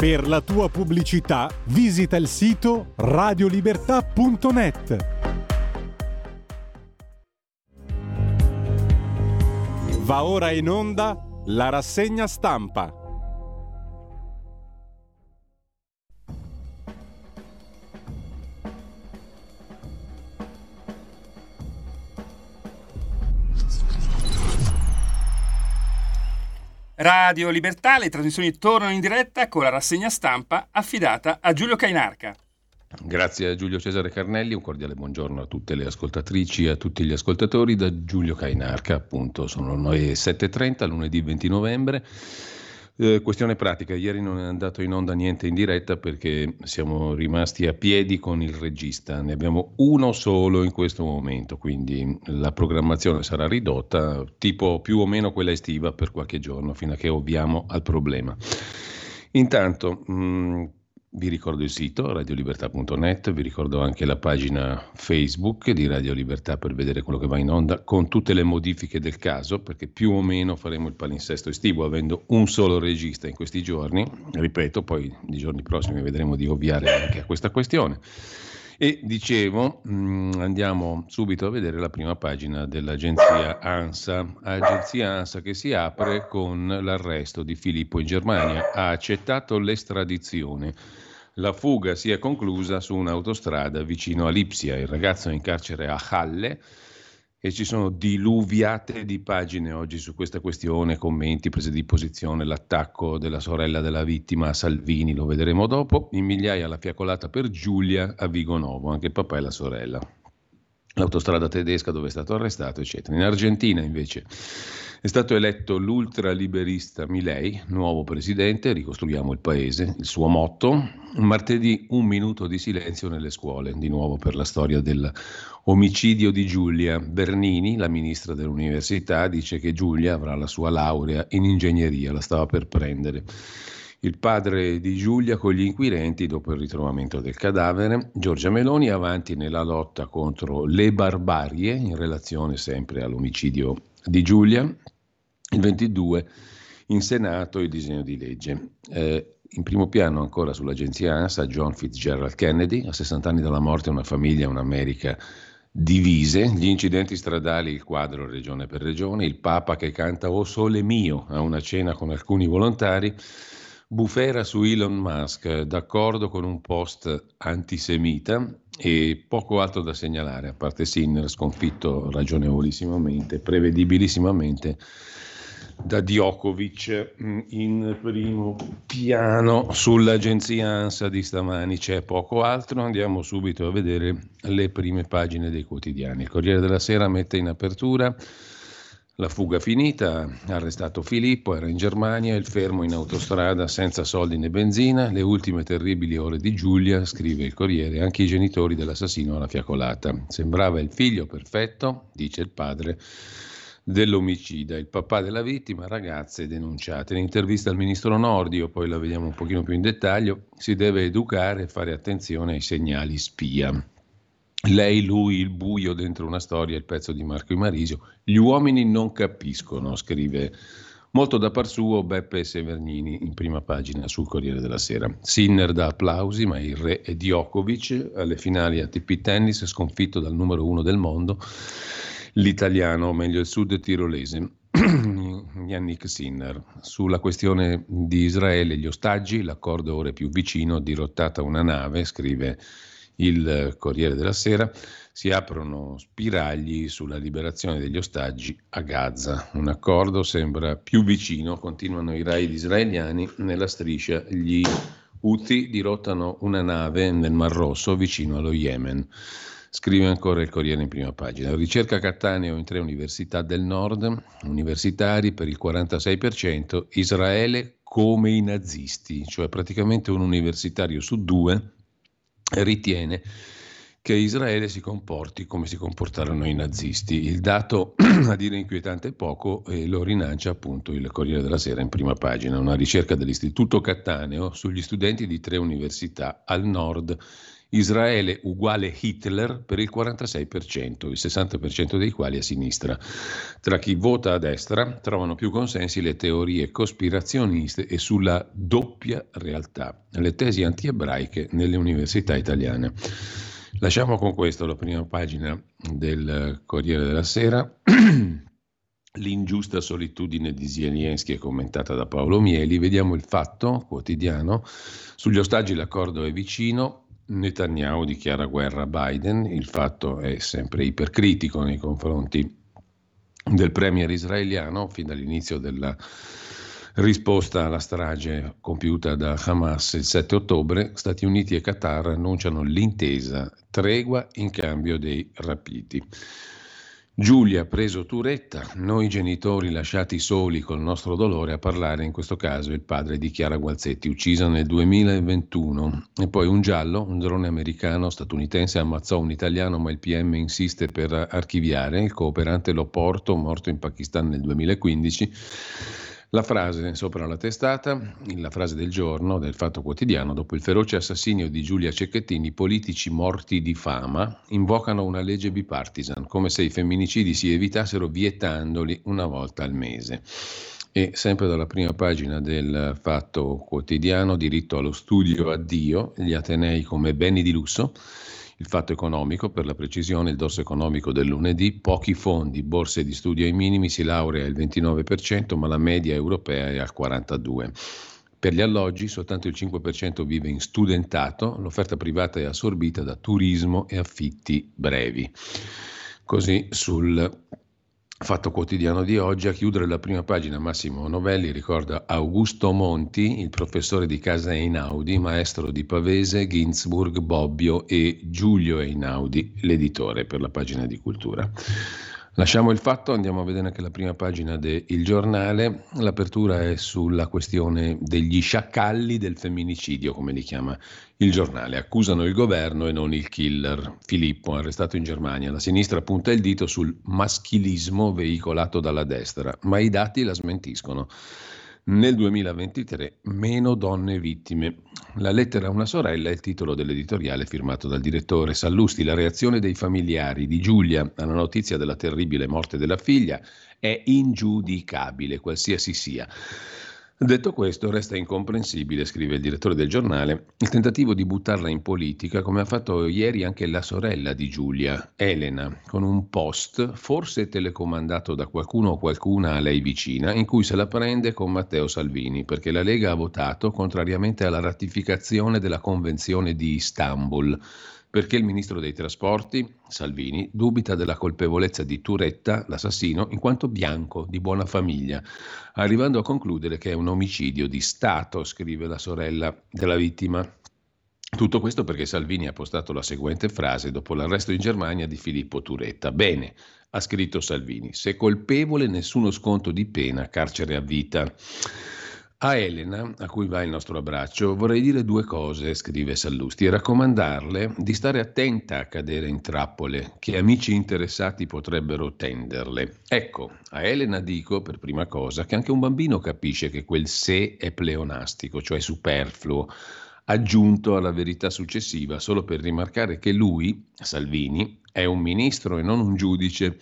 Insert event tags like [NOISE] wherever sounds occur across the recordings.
Per la tua pubblicità visita il sito radiolibertà.net. Va ora in onda la rassegna stampa. Radio Libertà, le trasmissioni tornano in diretta con la rassegna stampa affidata a Giulio Cainarca. Grazie a Giulio Cesare Carnelli, un cordiale buongiorno a tutte le ascoltatrici e a tutti gli ascoltatori da Giulio Cainarca, appunto sono le 7.30, lunedì 20 novembre. Eh, questione pratica, ieri non è andato in onda niente in diretta perché siamo rimasti a piedi con il regista, ne abbiamo uno solo in questo momento, quindi la programmazione sarà ridotta, tipo più o meno quella estiva per qualche giorno, fino a che ovviamo al problema. Intanto, mh, mm, vi ricordo il sito radiolibertà.net, vi ricordo anche la pagina Facebook di Radio Libertà per vedere quello che va in onda con tutte le modifiche del caso, perché più o meno faremo il palinsesto estivo avendo un solo regista in questi giorni. Ripeto, poi i giorni prossimi vedremo di ovviare anche a questa questione. E dicevo, mm, andiamo subito a vedere la prima pagina dell'agenzia ANSA, agenzia ANSA che si apre con l'arresto di Filippo in Germania, ha accettato l'estradizione. La fuga si è conclusa su un'autostrada vicino a Lipsia. Il ragazzo è in carcere a Halle e ci sono diluviate di pagine oggi su questa questione, commenti, prese di posizione, l'attacco della sorella della vittima a Salvini, lo vedremo dopo, in migliaia la fiacolata per Giulia a Vigonovo, anche il papà e la sorella. L'autostrada tedesca dove è stato arrestato, eccetera. In Argentina invece è stato eletto l'ultraliberista Milei, nuovo presidente, ricostruiamo il paese, il suo motto. Martedì un minuto di silenzio nelle scuole, di nuovo per la storia dell'omicidio di Giulia. Bernini, la ministra dell'università, dice che Giulia avrà la sua laurea in ingegneria, la stava per prendere il padre di Giulia con gli inquirenti dopo il ritrovamento del cadavere. Giorgia Meloni avanti nella lotta contro le barbarie in relazione sempre all'omicidio di Giulia. Il 22 in Senato il disegno di legge. Eh, in primo piano ancora sull'agenzia ANSA John Fitzgerald Kennedy, a 60 anni dalla morte una famiglia, un'America divise, gli incidenti stradali, il quadro regione per regione, il Papa che canta O Sole Mio a una cena con alcuni volontari, bufera su Elon Musk, d'accordo con un post antisemita e poco altro da segnalare, a parte Sinner sconfitto ragionevolissimamente, prevedibilissimamente da Djokovic mm, in primo piano sull'agenzia ANSA di stamani c'è poco altro, andiamo subito a vedere le prime pagine dei quotidiani. Il Corriere della Sera mette in apertura la fuga finita, arrestato Filippo, era in Germania, il fermo in autostrada senza soldi né benzina, le ultime terribili ore di Giulia, scrive il Corriere, anche i genitori dell'assassino alla fiacolata. Sembrava il figlio perfetto, dice il padre dell'omicida, il papà della vittima, ragazze denunciate. In intervista al ministro Nordio, poi la vediamo un pochino più in dettaglio, si deve educare e fare attenzione ai segnali spia. Lei, lui, il buio dentro una storia, il pezzo di Marco Imarisio. Gli uomini non capiscono, scrive molto da par suo Beppe Severnini in prima pagina sul Corriere della Sera. Sinner da applausi, ma il re è Djokovic alle finali ATP Tennis, sconfitto dal numero uno del mondo, l'italiano, o meglio il sud tirolese. [CLEARS THROAT] Yannick Sinner sulla questione di Israele e gli ostaggi, l'accordo ora è più vicino, dirottata una nave, scrive il Corriere della Sera, si aprono spiragli sulla liberazione degli ostaggi a Gaza. Un accordo sembra più vicino, continuano i raid israeliani, nella striscia gli Houthi dirottano una nave nel Mar Rosso vicino allo Yemen. Scrive ancora il Corriere in prima pagina. Ricerca Cattaneo in tre università del nord, universitari per il 46%, Israele come i nazisti, cioè praticamente un universitario su due ritiene che Israele si comporti come si comportarono i nazisti. Il dato, [CLEARS THROAT] a dire inquietante poco, eh, lo rilancia appunto il Corriere della Sera in prima pagina, una ricerca dell'Istituto Cattaneo sugli studenti di tre università al nord Israele uguale Hitler per il 46%, il 60% dei quali a sinistra. Tra chi vota a destra trovano più consensi le teorie cospirazioniste e sulla doppia realtà, le tesi anti-ebraiche nelle università italiane. Lasciamo con questo la prima pagina del Corriere della Sera. [CLEARS THROAT] L'ingiusta solitudine di Zelensky è commentata da Paolo Mieli. Vediamo il fatto quotidiano. Sugli ostaggi l'accordo è vicino. Netanyahu dichiara guerra a Biden. Il fatto è sempre ipercritico nei confronti del premier israeliano fin dall'inizio della risposta alla strage compiuta da Hamas il 7 ottobre. Stati Uniti e Qatar annunciano l'intesa tregua in cambio dei rapiti. Giulia preso Turetta, noi genitori lasciati soli col nostro dolore a parlare, in questo caso il padre di Chiara Gualzetti, uccisa nel 2021. E poi un giallo, un drone americano statunitense ammazzò un italiano, ma il PM insiste per archiviare, il cooperante lo porto, morto in Pakistan nel 2015. La frase sopra la testata, la frase del giorno del Fatto Quotidiano, dopo il feroce assassinio di Giulia Cecchettini, politici morti di fama invocano una legge bipartisan, come se i femminicidi si evitassero vietandoli una volta al mese. E sempre dalla prima pagina del Fatto Quotidiano, diritto allo studio addio, gli Atenei come beni di lusso, il fatto economico, per la precisione, il dorso economico del lunedì, pochi fondi, borse di studio ai minimi, si laurea il 29%, ma la media europea è al 42%. Per gli alloggi soltanto il 5% vive in studentato, l'offerta privata è assorbita da turismo e affitti brevi. Così sul Fatto quotidiano di oggi, a chiudere la prima pagina Massimo Novelli ricorda Augusto Monti, il professore di Casa Einaudi, maestro di Pavese, Ginzburg, Bobbio e Giulio Einaudi, l'editore per la pagina di cultura. Lasciamo il fatto, andiamo a vedere anche la prima pagina del giornale. L'apertura è sulla questione degli sciacalli del femminicidio, come li chiama il giornale. Accusano il governo e non il killer. Filippo, arrestato in Germania. La sinistra punta il dito sul maschilismo veicolato dalla destra, ma i dati la smentiscono. Nel 2023 meno donne vittime. La lettera a una sorella è il titolo dell'editoriale firmato dal direttore Sallusti. La reazione dei familiari di Giulia alla notizia della terribile morte della figlia è ingiudicabile, qualsiasi sia. Detto questo, resta incomprensibile, scrive il direttore del giornale, il tentativo di buttarla in politica, come ha fatto ieri anche la sorella di Giulia, Elena, con un post, forse telecomandato da qualcuno o qualcuna a lei vicina, in cui se la prende con Matteo Salvini, perché la Lega ha votato contrariamente alla ratificazione della Convenzione di Istanbul perché il ministro dei trasporti, Salvini, dubita della colpevolezza di Turetta, l'assassino, in quanto bianco, di buona famiglia, arrivando a concludere che è un omicidio di Stato, scrive la sorella della vittima. Tutto questo perché Salvini ha postato la seguente frase dopo l'arresto in Germania di Filippo Turetta. Bene, ha scritto Salvini, se colpevole nessuno sconto di pena, carcere a vita. A Elena, a cui va il nostro abbraccio, vorrei dire due cose, scrive Sallusti, e raccomandarle di stare attenta a cadere in trappole che amici interessati potrebbero tenderle. Ecco, a Elena dico per prima cosa che anche un bambino capisce che quel se è pleonastico, cioè superfluo, aggiunto alla verità successiva solo per rimarcare che lui, Salvini, è un ministro e non un giudice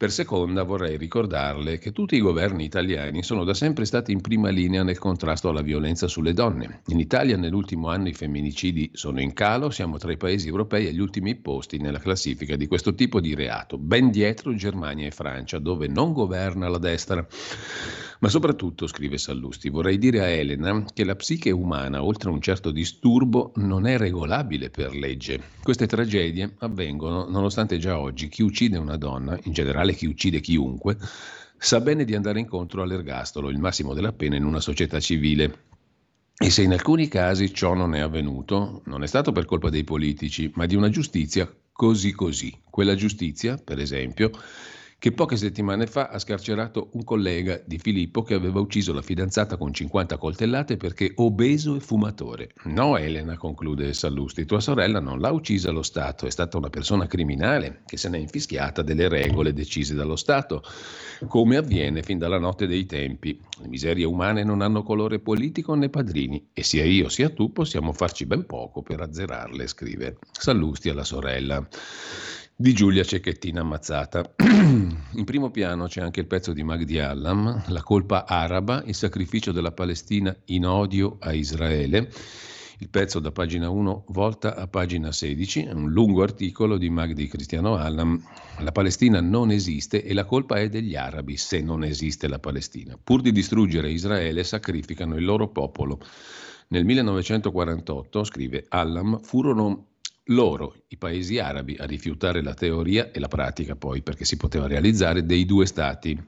per seconda vorrei ricordarle che tutti i governi italiani sono da sempre stati in prima linea nel contrasto alla violenza sulle donne. In Italia nell'ultimo anno i femminicidi sono in calo, siamo tra i paesi europei agli ultimi posti nella classifica di questo tipo di reato, ben dietro Germania e Francia, dove non governa la destra. Ma soprattutto, scrive Sallusti, vorrei dire a Elena che la psiche umana, oltre a un certo disturbo, non è regolabile per legge. Queste tragedie avvengono nonostante già oggi chi uccide una donna, in generale chi uccide chiunque, sa bene di andare incontro all'ergastolo, il massimo della pena in una società civile. E se in alcuni casi ciò non è avvenuto, non è stato per colpa dei politici, ma di una giustizia così così. Quella giustizia, per esempio, che poche settimane fa ha scarcerato un collega di Filippo che aveva ucciso la fidanzata con 50 coltellate perché obeso e fumatore. No, Elena, conclude Sallusti, tua sorella non l'ha uccisa lo Stato, è stata una persona criminale che se n'è infischiata delle regole decise dallo Stato, come avviene fin dalla notte dei tempi. Le miserie umane non hanno colore politico né padrini e sia io sia tu possiamo farci ben poco per azzerarle, scrive Sallusti alla sorella di Giulia Cecchettina ammazzata. [CLEARS THROAT] In primo piano c'è anche il pezzo di Magdi Allam, La colpa araba, il sacrificio della Palestina in odio a Israele. Il pezzo da pagina 1 volta a pagina 16, è un lungo articolo di Magdi Cristiano Allam. La Palestina non esiste e la colpa è degli arabi se non esiste la Palestina. Pur di distruggere Israele sacrificano il loro popolo. Nel 1948, scrive Allam, furono loro, i paesi arabi, a rifiutare la teoria e la pratica poi, perché si poteva realizzare, dei due stati.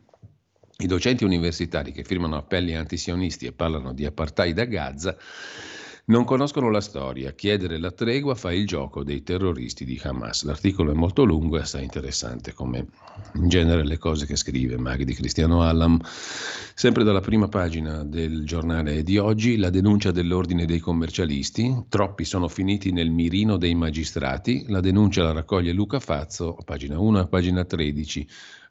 I docenti universitari che firmano appelli antisionisti e parlano di apartheid a Gaza non conoscono la storia. Chiedere la tregua fa il gioco dei terroristi di Hamas. L'articolo è molto lungo e assai interessante, come in genere le cose che scrive Maghi di Cristiano Allam. Sempre dalla prima pagina del giornale di oggi, la denuncia dell'ordine dei commercialisti. Troppi sono finiti nel mirino dei magistrati. La denuncia la raccoglie Luca Fazzo, pagina 1 a pagina 13.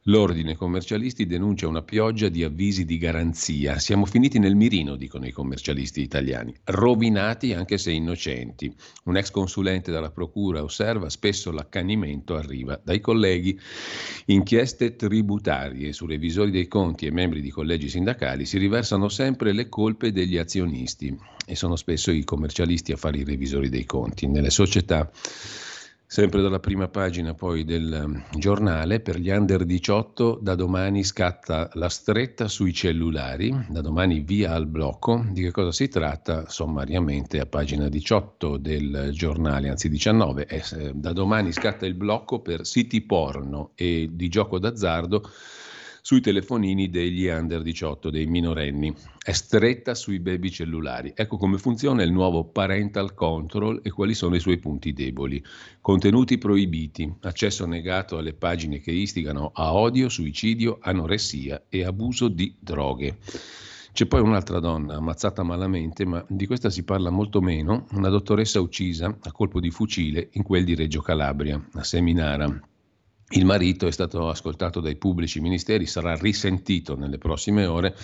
L'ordine commercialisti denuncia una pioggia di avvisi di garanzia. Siamo finiti nel mirino, dicono i commercialisti italiani, rovinati anche se innocenti. Un ex consulente dalla procura osserva spesso l'accanimento arriva dai colleghi. Inchieste tributarie su revisori dei conti e membri di collegi sindacali si riversano sempre le colpe degli azionisti e sono spesso i commercialisti a fare i revisori dei conti. Nelle società Sempre dalla prima pagina poi del um, giornale, per gli under 18 da domani scatta la stretta sui cellulari, da domani via al blocco. Di che cosa si tratta? Sommariamente a pagina 18 del giornale, anzi 19, eh, da domani scatta il blocco per siti porno e di gioco d'azzardo sui telefonini degli under 18, dei minorenni. È stretta sui baby cellulari. Ecco come funziona il nuovo parental control e quali sono i suoi punti deboli. Contenuti proibiti, accesso negato alle pagine che istigano a odio, suicidio, anoressia e abuso di droghe. C'è poi un'altra donna ammazzata malamente, ma di questa si parla molto meno, una dottoressa uccisa a colpo di fucile in quel di Reggio Calabria, a Seminara. Il marito è stato ascoltato dai pubblici ministeri, sarà risentito nelle prossime ore.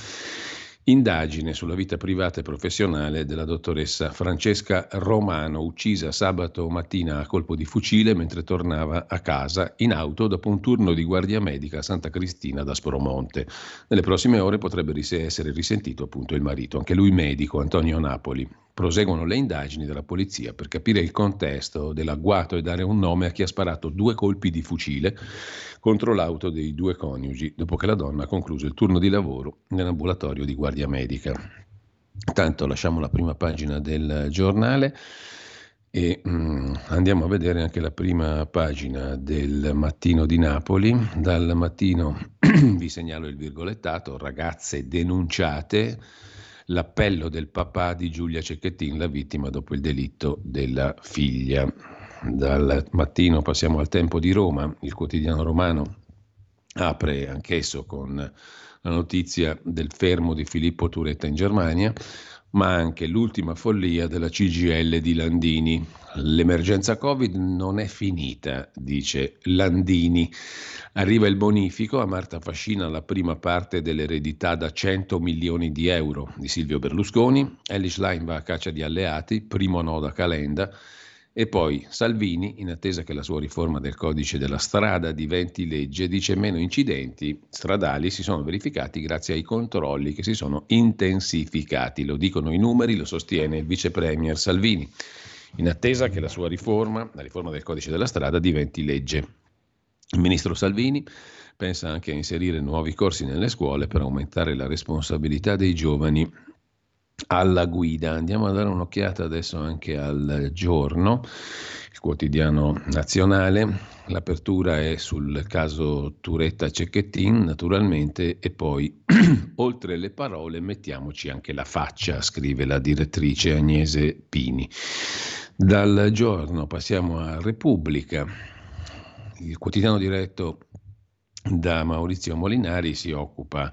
Indagine sulla vita privata e professionale della dottoressa Francesca Romano, uccisa sabato mattina a colpo di fucile mentre tornava a casa in auto dopo un turno di guardia medica a Santa Cristina da Spromonte. Nelle prossime ore potrebbe essere risentito appunto il marito, anche lui medico, Antonio Napoli. Proseguono le indagini della polizia per capire il contesto dell'agguato e dare un nome a chi ha sparato due colpi di fucile contro l'auto dei due coniugi, dopo che la donna ha concluso il turno di lavoro nell'ambulatorio di guardia medica. Tanto lasciamo la prima pagina del giornale e mm, andiamo a vedere anche la prima pagina del mattino di Napoli. Dal mattino [CLEARS THROAT] vi segnalo il virgolettato, ragazze denunciate l'appello del papà di Giulia Cecchettin, la vittima dopo il delitto della figlia. Dal mattino passiamo al tempo di Roma, il quotidiano romano apre anch'esso con la notizia del fermo di Filippo Turetta in Germania, ma anche l'ultima follia della CGL di Landini. L'emergenza Covid non è finita, dice Landini. Arriva il bonifico, a Marta Fascina la prima parte dell'eredità da 100 milioni di euro di Silvio Berlusconi, Ellis Schlein va a caccia di alleati, primo nodo a Calenda, e poi Salvini, in attesa che la sua riforma del codice della strada diventi legge, dice meno incidenti stradali si sono verificati grazie ai controlli che si sono intensificati. Lo dicono i numeri, lo sostiene il vice premier Salvini, in attesa che la sua riforma, la riforma del codice della strada, diventi legge. Il ministro Salvini pensa anche a inserire nuovi corsi nelle scuole per aumentare la responsabilità dei giovani alla guida. Andiamo a dare un'occhiata adesso anche al giorno, quotidiano nazionale. L'apertura è sul caso Turetta Cecchettin, naturalmente, e poi [CLEARS THROAT] oltre le parole mettiamoci anche la faccia, scrive la direttrice Agnese Pini. Dal giorno passiamo a Repubblica, il quotidiano diretto da Maurizio Molinari si occupa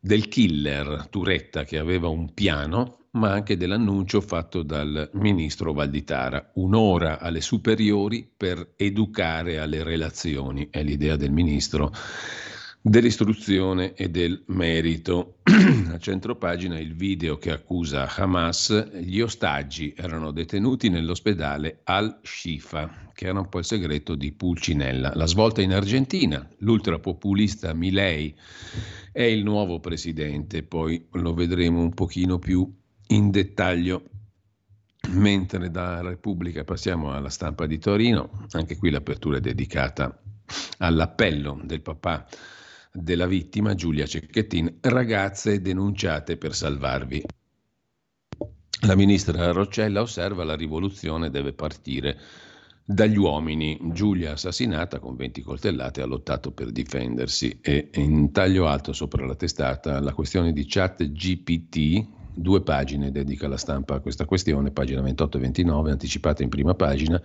del killer Turetta che aveva un piano ma anche dell'annuncio fatto dal ministro Valditara. Un'ora alle superiori per educare alle relazioni, è l'idea del ministro dell'istruzione e del merito. [CLEARS THROAT] A centro pagina il video che accusa Hamas, gli ostaggi erano detenuti nell'ospedale Al-Shifa, che era un po' il segreto di Pulcinella. La svolta in Argentina, l'ultrapopulista Milei è il nuovo presidente, poi lo vedremo un pochino più in dettaglio. Mentre da Repubblica passiamo alla stampa di Torino, anche qui l'apertura è dedicata all'appello del papà della vittima, Giulia Cecchettin, ragazze denunciate per salvarvi. La ministra Roccella osserva la rivoluzione deve partire dagli uomini. Giulia assassinata con 20 coltellate ha lottato per difendersi e in taglio alto sopra la testata la questione di chat GPT due pagine dedica la stampa a questa questione, pagina 28 e 29, anticipata in prima pagina,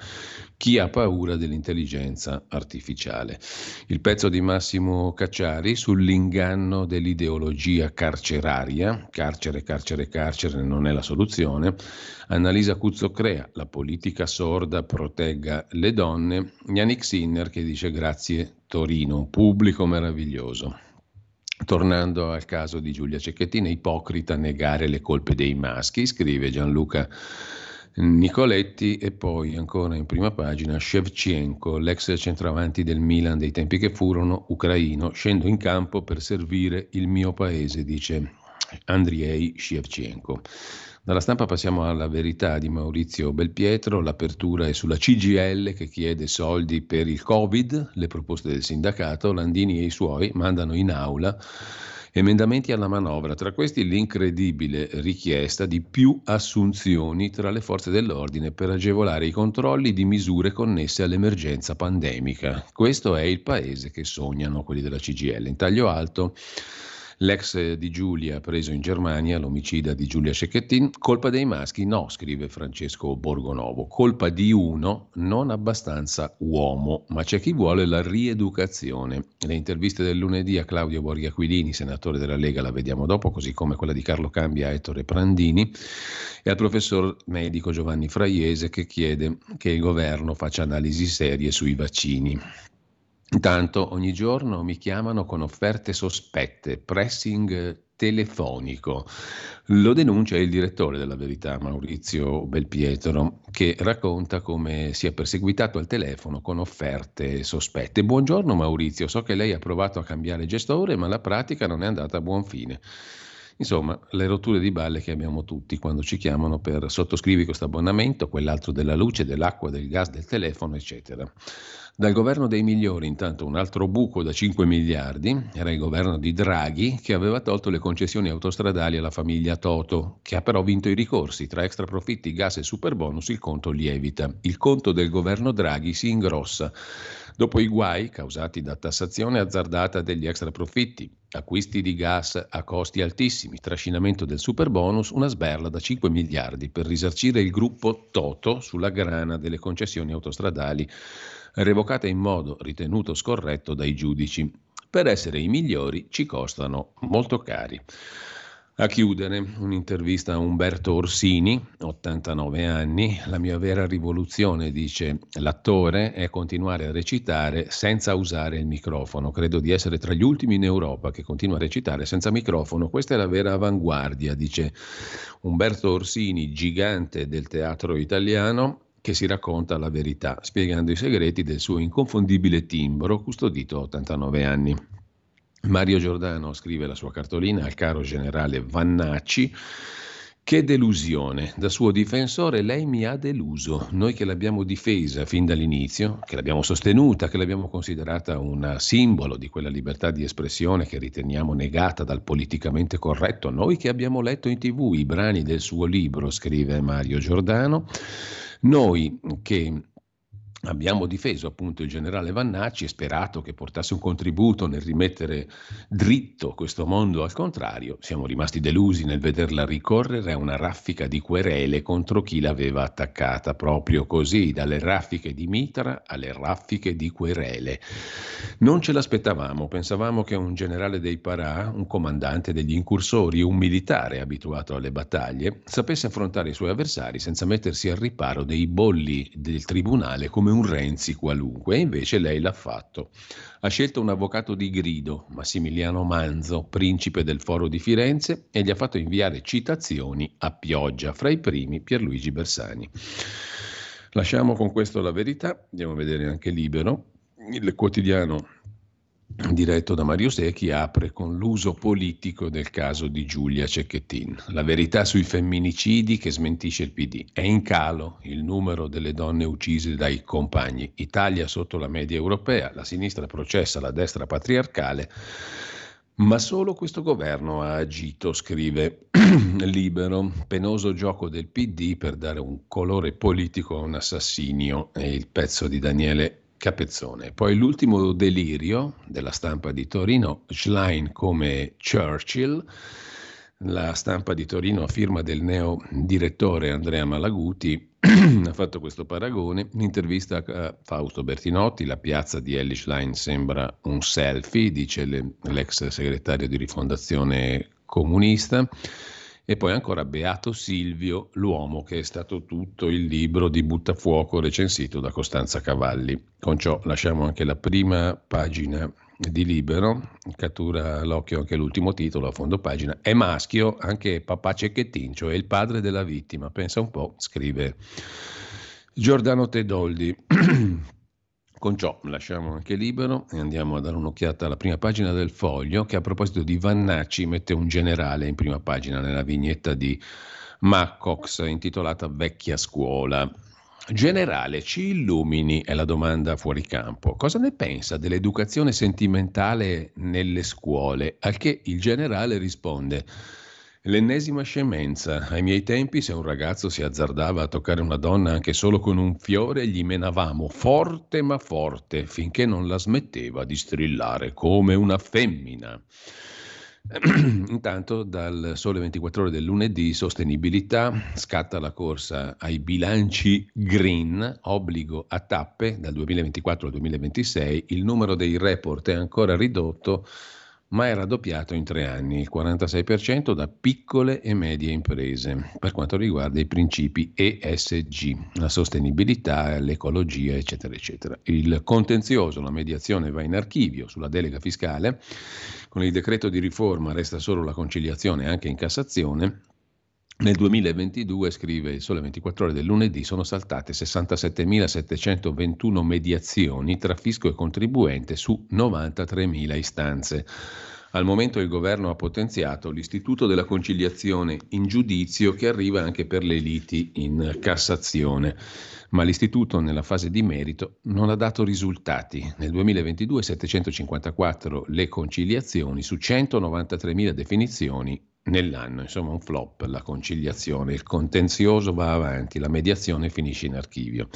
chi ha paura dell'intelligenza artificiale. Il pezzo di Massimo Cacciari sull'inganno dell'ideologia carceraria, carcere, carcere, carcere non è la soluzione, Annalisa Cuzzo crea, la politica sorda protegga le donne, Yannick Sinner che dice grazie Torino, pubblico meraviglioso. Tornando al caso di Giulia Cecchettina, ipocrita negare le colpe dei maschi, scrive Gianluca Nicoletti e poi ancora in prima pagina Shevchenko, l'ex centravanti del Milan dei tempi che furono, ucraino, scendo in campo per servire il mio paese, dice Andriei Shevchenko. Dalla stampa passiamo alla verità di Maurizio Belpietro, l'apertura è sulla CGL che chiede soldi per il Covid, le proposte del sindacato, Landini e i suoi mandano in aula emendamenti alla manovra, tra questi l'incredibile richiesta di più assunzioni tra le forze dell'ordine per agevolare i controlli di misure connesse all'emergenza pandemica. Questo è il paese che sognano quelli della CGL. In taglio alto L'ex di Giulia preso in Germania, l'omicida di Giulia Cecchettin, colpa dei maschi? No, scrive Francesco Borgonovo, colpa di uno non abbastanza uomo, ma c'è chi vuole la rieducazione. Le interviste del lunedì a Claudio Borghi Aquilini, senatore della Lega, la vediamo dopo, così come quella di Carlo Cambia, Ettore Prandini, e al professor medico Giovanni Fraiese che chiede che il governo faccia analisi serie sui vaccini. Intanto ogni giorno mi chiamano con offerte sospette, pressing telefonico. Lo denuncia il direttore della Verità, Maurizio Belpietro, che racconta come sia perseguitato al telefono con offerte sospette. Buongiorno Maurizio, so che lei ha provato a cambiare gestore, ma la pratica non è andata a buon fine. Insomma, le rotture di balle che abbiamo tutti quando ci chiamano per sottoscrivi questo abbonamento, quell'altro della luce, dell'acqua, del gas, del telefono, eccetera. Dal governo dei migliori, intanto, un altro buco da 5 miliardi era il governo di Draghi che aveva tolto le concessioni autostradali alla famiglia Toto, che ha però vinto i ricorsi. Tra extra profitti, gas e super bonus il conto lievita. Il conto del governo Draghi si ingrossa. Dopo i guai causati da tassazione azzardata degli extra profitti, acquisti di gas a costi altissimi, trascinamento del super bonus, una sberla da 5 miliardi per risarcire il gruppo Toto sulla grana delle concessioni autostradali revocate in modo ritenuto scorretto dai giudici. Per essere i migliori ci costano molto cari. A chiudere un'intervista a Umberto Orsini, 89 anni, la mia vera rivoluzione, dice l'attore, è continuare a recitare senza usare il microfono. Credo di essere tra gli ultimi in Europa che continua a recitare senza microfono. Questa è la vera avanguardia, dice Umberto Orsini, gigante del teatro italiano, che si racconta la verità, spiegando i segreti del suo inconfondibile timbro, custodito a 89 anni. Mario Giordano scrive la sua cartolina al caro generale Vannacci. Che delusione! Da suo difensore lei mi ha deluso. Noi che l'abbiamo difesa fin dall'inizio, che l'abbiamo sostenuta, che l'abbiamo considerata un simbolo di quella libertà di espressione che riteniamo negata dal politicamente corretto, noi che abbiamo letto in tv i brani del suo libro, scrive Mario Giordano, noi che Abbiamo difeso appunto il generale Vannacci e sperato che portasse un contributo nel rimettere dritto questo mondo al contrario. Siamo rimasti delusi nel vederla ricorrere a una raffica di querele contro chi l'aveva attaccata, proprio così, dalle raffiche di mitra alle raffiche di querele. Non ce l'aspettavamo, pensavamo che un generale dei Parà, un comandante degli incursori, un militare abituato alle battaglie, sapesse affrontare i suoi avversari senza mettersi al riparo dei bolli del tribunale come un Renzi qualunque, e invece lei l'ha fatto. Ha scelto un avvocato di grido, Massimiliano Manzo, principe del Foro di Firenze, e gli ha fatto inviare citazioni a pioggia, fra i primi Pierluigi Bersani. Lasciamo con questo la verità, andiamo a vedere anche Libero, il quotidiano diretto da Mario Secchi, apre con l'uso politico del caso di Giulia Cecchettin. La verità sui femminicidi che smentisce il PD. È in calo il numero delle donne uccise dai compagni. Italia sotto la media europea, la sinistra processa la destra patriarcale. Ma solo questo governo ha agito, scrive [CLEARS THROAT] Libero, penoso gioco del PD per dare un colore politico a un assassinio, è il pezzo di Daniele Capezzone. Poi l'ultimo delirio della stampa di Torino, Schlein come Churchill, la stampa di Torino a firma del neo direttore Andrea Malaguti [CLEARS THROAT] ha fatto questo paragone. In intervista a Fausto Bertinotti, la piazza di Ellie Schlein sembra un selfie, dice l'ex segretario di rifondazione comunista. E poi ancora Beato Silvio, l'uomo che è stato tutto il libro di Buttafuoco recensito da Costanza Cavalli. Con ciò lasciamo anche la prima pagina di Libero, cattura l'occhio anche l'ultimo titolo a fondo pagina, è maschio anche papà Cecchettin, cioè il padre della vittima, pensa un po', scrive Giordano Tedoldi. [CLEARS THROAT] Con ciò lasciamo anche libero e andiamo a dare un'occhiata alla prima pagina del foglio che a proposito di Vannacci mette un generale in prima pagina nella vignetta di Maccox intitolata Vecchia scuola. Generale, ci illumini è la domanda fuori campo. Cosa ne pensa dell'educazione sentimentale nelle scuole? Al che il generale risponde L'ennesima scemenza. Ai miei tempi, se un ragazzo si azzardava a toccare una donna anche solo con un fiore, gli menavamo forte ma forte finché non la smetteva di strillare come una femmina. [CLEARS THROAT] Intanto dal sole 24 ore del lunedì sostenibilità scatta la corsa ai bilanci green, obbligo a tappe dal 2024 al 2026, il numero dei report è ancora ridotto ma è raddoppiato in tre anni, il 46% da piccole e medie imprese, per quanto riguarda i principi ESG, la sostenibilità, l'ecologia, eccetera, eccetera. Il contenzioso, la mediazione va in archivio sulla delega fiscale, con il decreto di riforma resta solo la conciliazione anche in Cassazione, nel 2022, scrive il Sole 24 ore del lunedì, sono saltate 67.721 mediazioni tra fisco e contribuente su 93.000 istanze. Al momento il governo ha potenziato l'istituto della conciliazione in giudizio che arriva anche per le liti in Cassazione, ma l'istituto nella fase di merito non ha dato risultati. Nel 2022 754 le conciliazioni su 193.000 definizioni nell'anno, insomma un flop la conciliazione, il contenzioso va avanti, la mediazione finisce in archivio.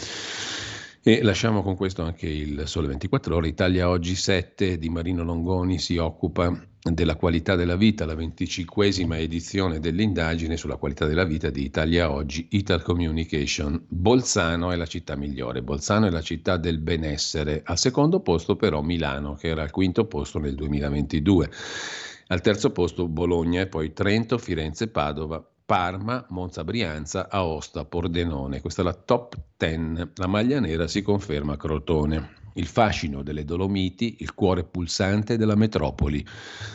E lasciamo con questo anche il Sole 24 Ore. Italia Oggi 7 di Marino Longoni si occupa della qualità della vita, la venticinquesima edizione dell'indagine sulla qualità della vita di Italia Oggi, Ital Communication. Bolzano è la città migliore, Bolzano è la città del benessere, al secondo posto però Milano, che era al quinto posto nel 2022. Al terzo posto Bologna e poi Trento, Firenze, Padova, Parma, Monza Brianza, Aosta, Pordenone. Questa è la top 10. La maglia nera si conferma Crotone il fascino delle Dolomiti, il cuore pulsante della metropoli.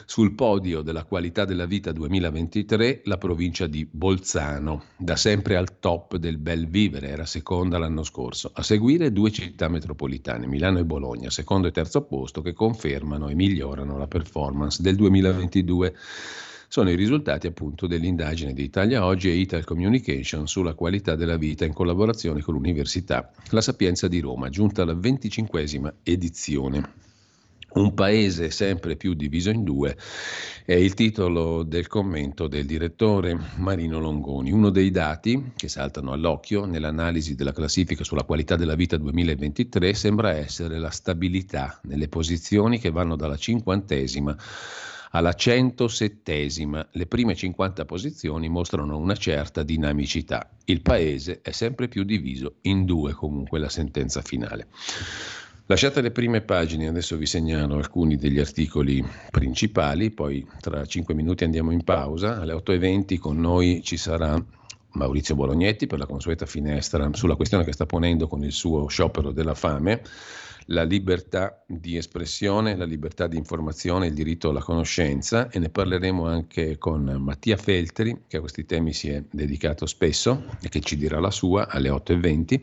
Sul podio della qualità della vita 2023 la provincia di Bolzano, da sempre al top del bel vivere, era seconda l'anno scorso. A seguire due città metropolitane, Milano e Bologna, secondo e terzo posto, che confermano e migliorano la performance del 2022 sono i risultati appunto dell'indagine di Italia Oggi e Ital Communication sulla qualità della vita in collaborazione con l'Università La Sapienza di Roma, giunta alla venticinquesima edizione. un paese sempre più diviso in due è il titolo del commento del direttore Marino Longoni. Uno dei dati che saltano all'occhio nell'analisi della classifica sulla qualità della vita 2023 sembra essere la stabilità nelle posizioni che vanno dalla cinquantesima alla 107esima. Le prime 50 posizioni mostrano una certa dinamicità. Il paese è sempre più diviso in due comunque la sentenza finale. Lasciate le prime pagine, adesso vi segnalo alcuni degli articoli principali, poi tra 5 minuti andiamo in pausa, alle 8.20 con noi ci sarà Maurizio Bolognetti per la consueta finestra sulla questione che sta ponendo con il suo sciopero della fame, la libertà di espressione, la libertà di informazione, il diritto alla conoscenza e ne parleremo anche con Mattia Feltri che a questi temi si è dedicato spesso e che ci dirà la sua alle 8.20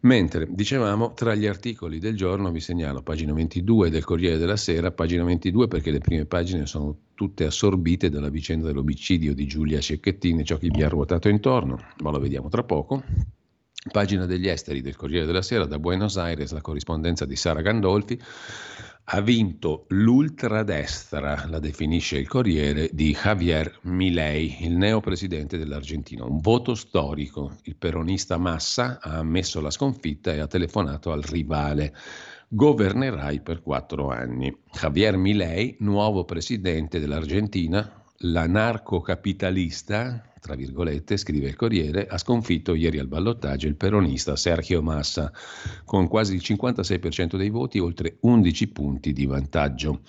Mentre, dicevamo, tra gli articoli del giorno vi segnalo pagina 22 del Corriere della Sera, pagina 22 perché le prime pagine sono tutte assorbite dalla vicenda dell'omicidio di Giulia Cecchettin e ciò che gli ha ruotato intorno, ma lo vediamo tra poco. Pagina degli esteri del Corriere della Sera, da Buenos Aires, la corrispondenza di Sara Gandolfi ha vinto l'ultradestra, la definisce il Corriere, di Javier Milei, il neopresidente dell'Argentina. Un voto storico. Il peronista Massa ha ammesso la sconfitta e ha telefonato al rivale. Governerai per quattro anni. Javier Milei, nuovo presidente dell'Argentina, l'anarcocapitalista, tra virgolette, scrive il Corriere, ha sconfitto ieri al ballottaggio il peronista Sergio Massa con quasi il 56% dei voti, oltre 11 punti di vantaggio.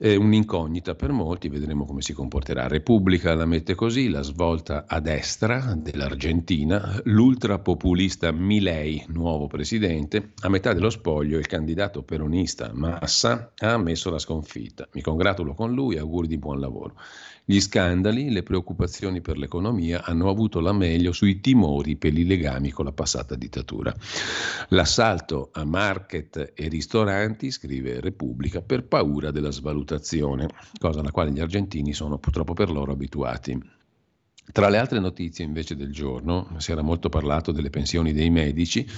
È un'incognita per molti, vedremo come si comporterà. Repubblica la mette così, la svolta a destra dell'Argentina, l'ultrapopulista Milei, nuovo presidente, a metà dello spoglio il candidato peronista Massa ha ammesso la sconfitta. Mi congratulo con lui, auguri di buon lavoro. Gli scandali, le preoccupazioni per l'economia hanno avuto la meglio sui timori per i legami con la passata dittatura. L'assalto a market e ristoranti, scrive Repubblica, per paura della svalutazione, cosa alla quale gli argentini sono purtroppo per loro abituati. Tra le altre notizie invece del giorno, si era molto parlato delle pensioni dei medici,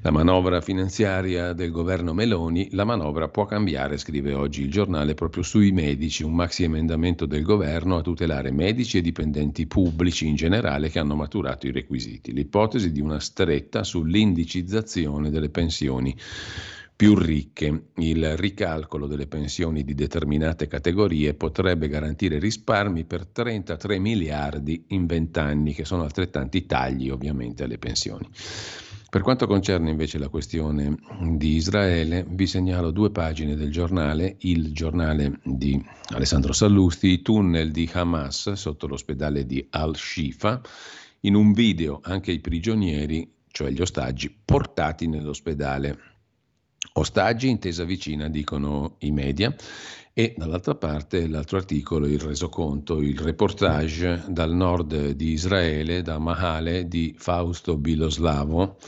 la manovra finanziaria del governo Meloni, la manovra può cambiare, scrive oggi il giornale, proprio sui medici, un maxi emendamento del governo a tutelare medici e dipendenti pubblici in generale che hanno maturato i requisiti. L'ipotesi di una stretta sull'indicizzazione delle pensioni più ricche. Il ricalcolo delle pensioni di determinate categorie potrebbe garantire risparmi per 33 miliardi in 20 anni, che sono altrettanti tagli ovviamente alle pensioni. Per quanto concerne invece la questione di Israele, vi segnalo due pagine del giornale, il giornale di Alessandro Sallusti, i tunnel di Hamas sotto l'ospedale di Al-Shifa, in un video anche i prigionieri, cioè gli ostaggi, portati nell'ospedale. Ostaggi, intesa vicina, dicono i media. E dall'altra parte l'altro articolo, il resoconto, il reportage dal nord di Israele, da Mahale di Fausto Biloslavo,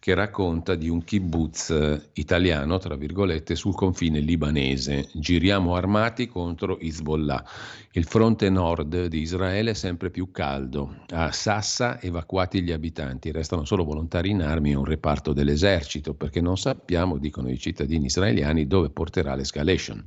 che racconta di un kibbutz eh, italiano, tra virgolette, sul confine libanese. Giriamo armati contro Hezbollah. Il fronte nord di Israele è sempre più caldo. A Sassa evacuati gli abitanti, restano solo volontari in armi e un reparto dell'esercito, perché non sappiamo, dicono i cittadini israeliani, dove porterà l'escalation.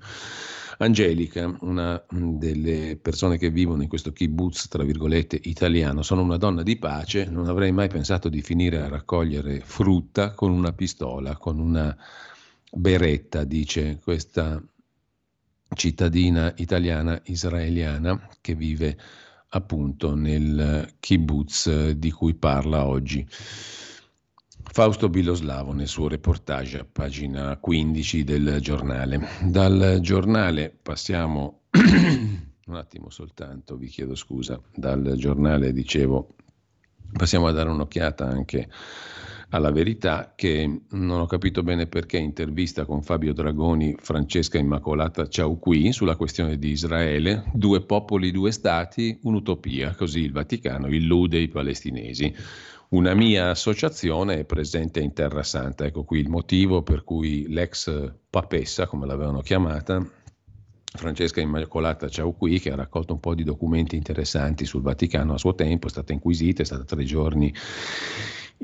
Angelica, una mm, delle persone che vivono in questo kibbutz, tra virgolette, italiano, sono una donna di pace, non avrei mai pensato di finire a raccogliere frutta con una pistola, con una beretta, dice questa cittadina italiana israeliana che vive appunto nel kibbutz di cui parla oggi. Fausto Biloslavo nel suo reportage a pagina 15 del giornale. Dal giornale passiamo [CLEARS THROAT] un attimo soltanto, vi chiedo scusa, dal giornale dicevo passiamo a dare un'occhiata anche alla verità che non ho capito bene perché intervista con Fabio Dragoni Francesca Immacolata Ciauqui sulla questione di Israele, due popoli, due stati, un'utopia, così il Vaticano illude i palestinesi. Una mia associazione è presente in Terra Santa, ecco qui il motivo per cui l'ex papessa, come l'avevano chiamata, Francesca Immacolata Ciauqui, che ha raccolto un po' di documenti interessanti sul Vaticano a suo tempo, è stata inquisita, è stata tre giorni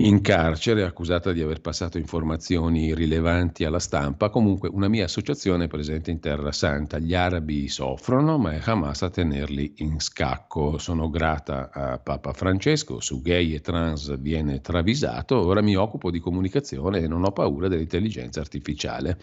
in carcere, accusata di aver passato informazioni rilevanti alla stampa. Comunque una mia associazione è presente in Terra Santa. Gli arabi soffrono, ma è Hamas a tenerli in scacco. Sono grata a Papa Francesco, su gay e trans viene travisato, ora mi occupo di comunicazione e non ho paura dell'intelligenza artificiale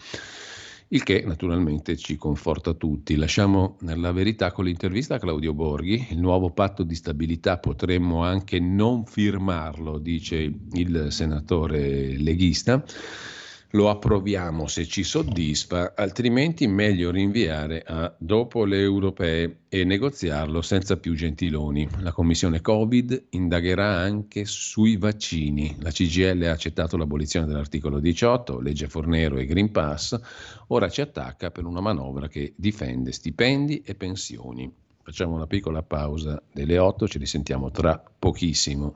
il che naturalmente ci conforta tutti. Lasciamo la verità con l'intervista a Claudio Borghi, il nuovo patto di stabilità potremmo anche non firmarlo, dice il senatore leghista lo approviamo se ci soddisfa, altrimenti meglio rinviare a dopo le europee e negoziarlo senza più gentiloni. La commissione Covid indagherà anche sui vaccini. La CGL ha accettato l'abolizione dell'articolo 18, legge Fornero e Green Pass, ora ci attacca per una manovra che difende stipendi e pensioni. Facciamo una piccola pausa delle 8, ci risentiamo tra pochissimo.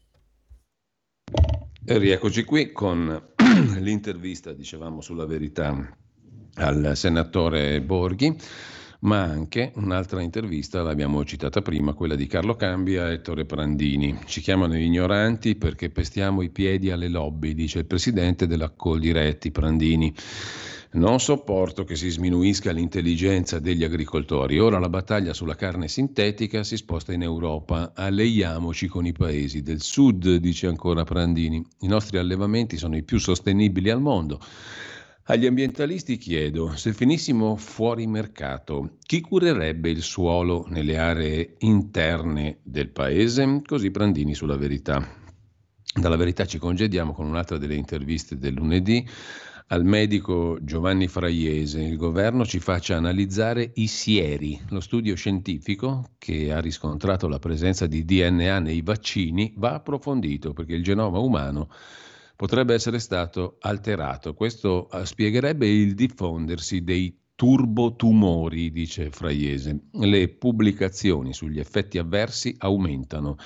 E rieccoci qui con [CLEARS THROAT] l'intervista, dicevamo, sulla verità al senatore Borghi, ma anche un'altra intervista, l'abbiamo citata prima, quella di Carlo Cambia e Ettore Prandini. Ci chiamano ignoranti perché pestiamo i piedi alle lobby, dice il presidente della Coldiretti Prandini. Non sopporto che si sminuisca l'intelligenza degli agricoltori. Ora la battaglia sulla carne sintetica si sposta in Europa. Alleiamoci con i paesi del sud, dice ancora Prandini. I nostri allevamenti sono i più sostenibili al mondo. Agli ambientalisti chiedo, se finissimo fuori mercato, chi curerebbe il suolo nelle aree interne del paese? Così Prandini sulla verità. Dalla verità ci congediamo con un'altra delle interviste del lunedì al medico Giovanni Fraiese il governo ci faccia analizzare i sieri, lo studio scientifico che ha riscontrato la presenza di DNA nei vaccini va approfondito perché il genoma umano potrebbe essere stato alterato. Questo eh, spiegherebbe il diffondersi dei turbotumori, dice Fraiese. Le pubblicazioni sugli effetti avversi aumentano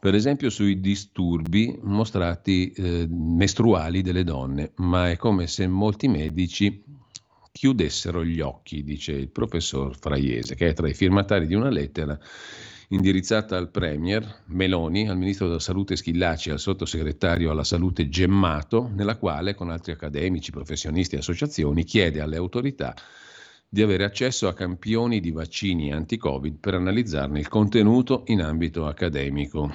per esempio sui disturbi mostrati eh, mestruali delle donne, ma è come se molti medici chiudessero gli occhi, dice il professor Fraiese, che è tra i firmatari di una lettera indirizzata al Premier Meloni, al Ministro della Salute Schillaci e al Sottosegretario alla Salute Gemmato, nella quale con altri accademici, professionisti e associazioni chiede alle autorità di avere accesso a campioni di vaccini anti-Covid per analizzarne il contenuto in ambito accademico.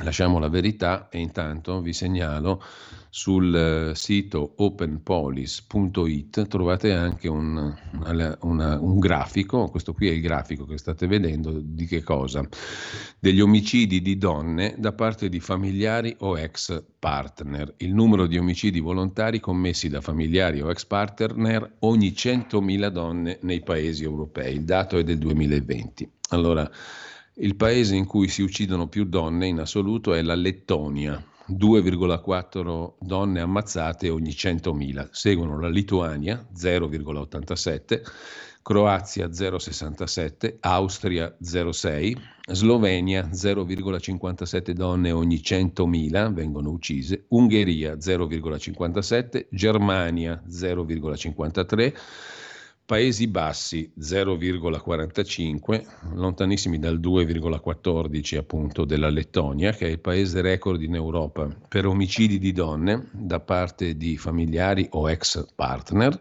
Lasciamo la verità e intanto vi segnalo sul eh, sito openpolis.it trovate anche un, una, un, grafico, questo qui è il grafico che state vedendo, di che cosa? Degli omicidi di donne da parte di familiari o ex partner. Il numero di omicidi volontari commessi da familiari o ex partner ogni 100.000 donne nei paesi europei. Il dato è del 2020. Allora, il paese in cui si uccidono più donne in assoluto è la Lettonia, 2,4 donne ammazzate ogni 100.000. Seguono la Lituania 0,87, Croazia 0,67, Austria 0,6, Slovenia 0,57 donne ogni 100.000 vengono uccise, Ungheria 0,57, Germania 0,53, Paesi Bassi 0,45, lontanissimi dal 2,14 appunto della Lettonia, che è il paese record in Europa per omicidi di donne da parte di familiari o ex partner.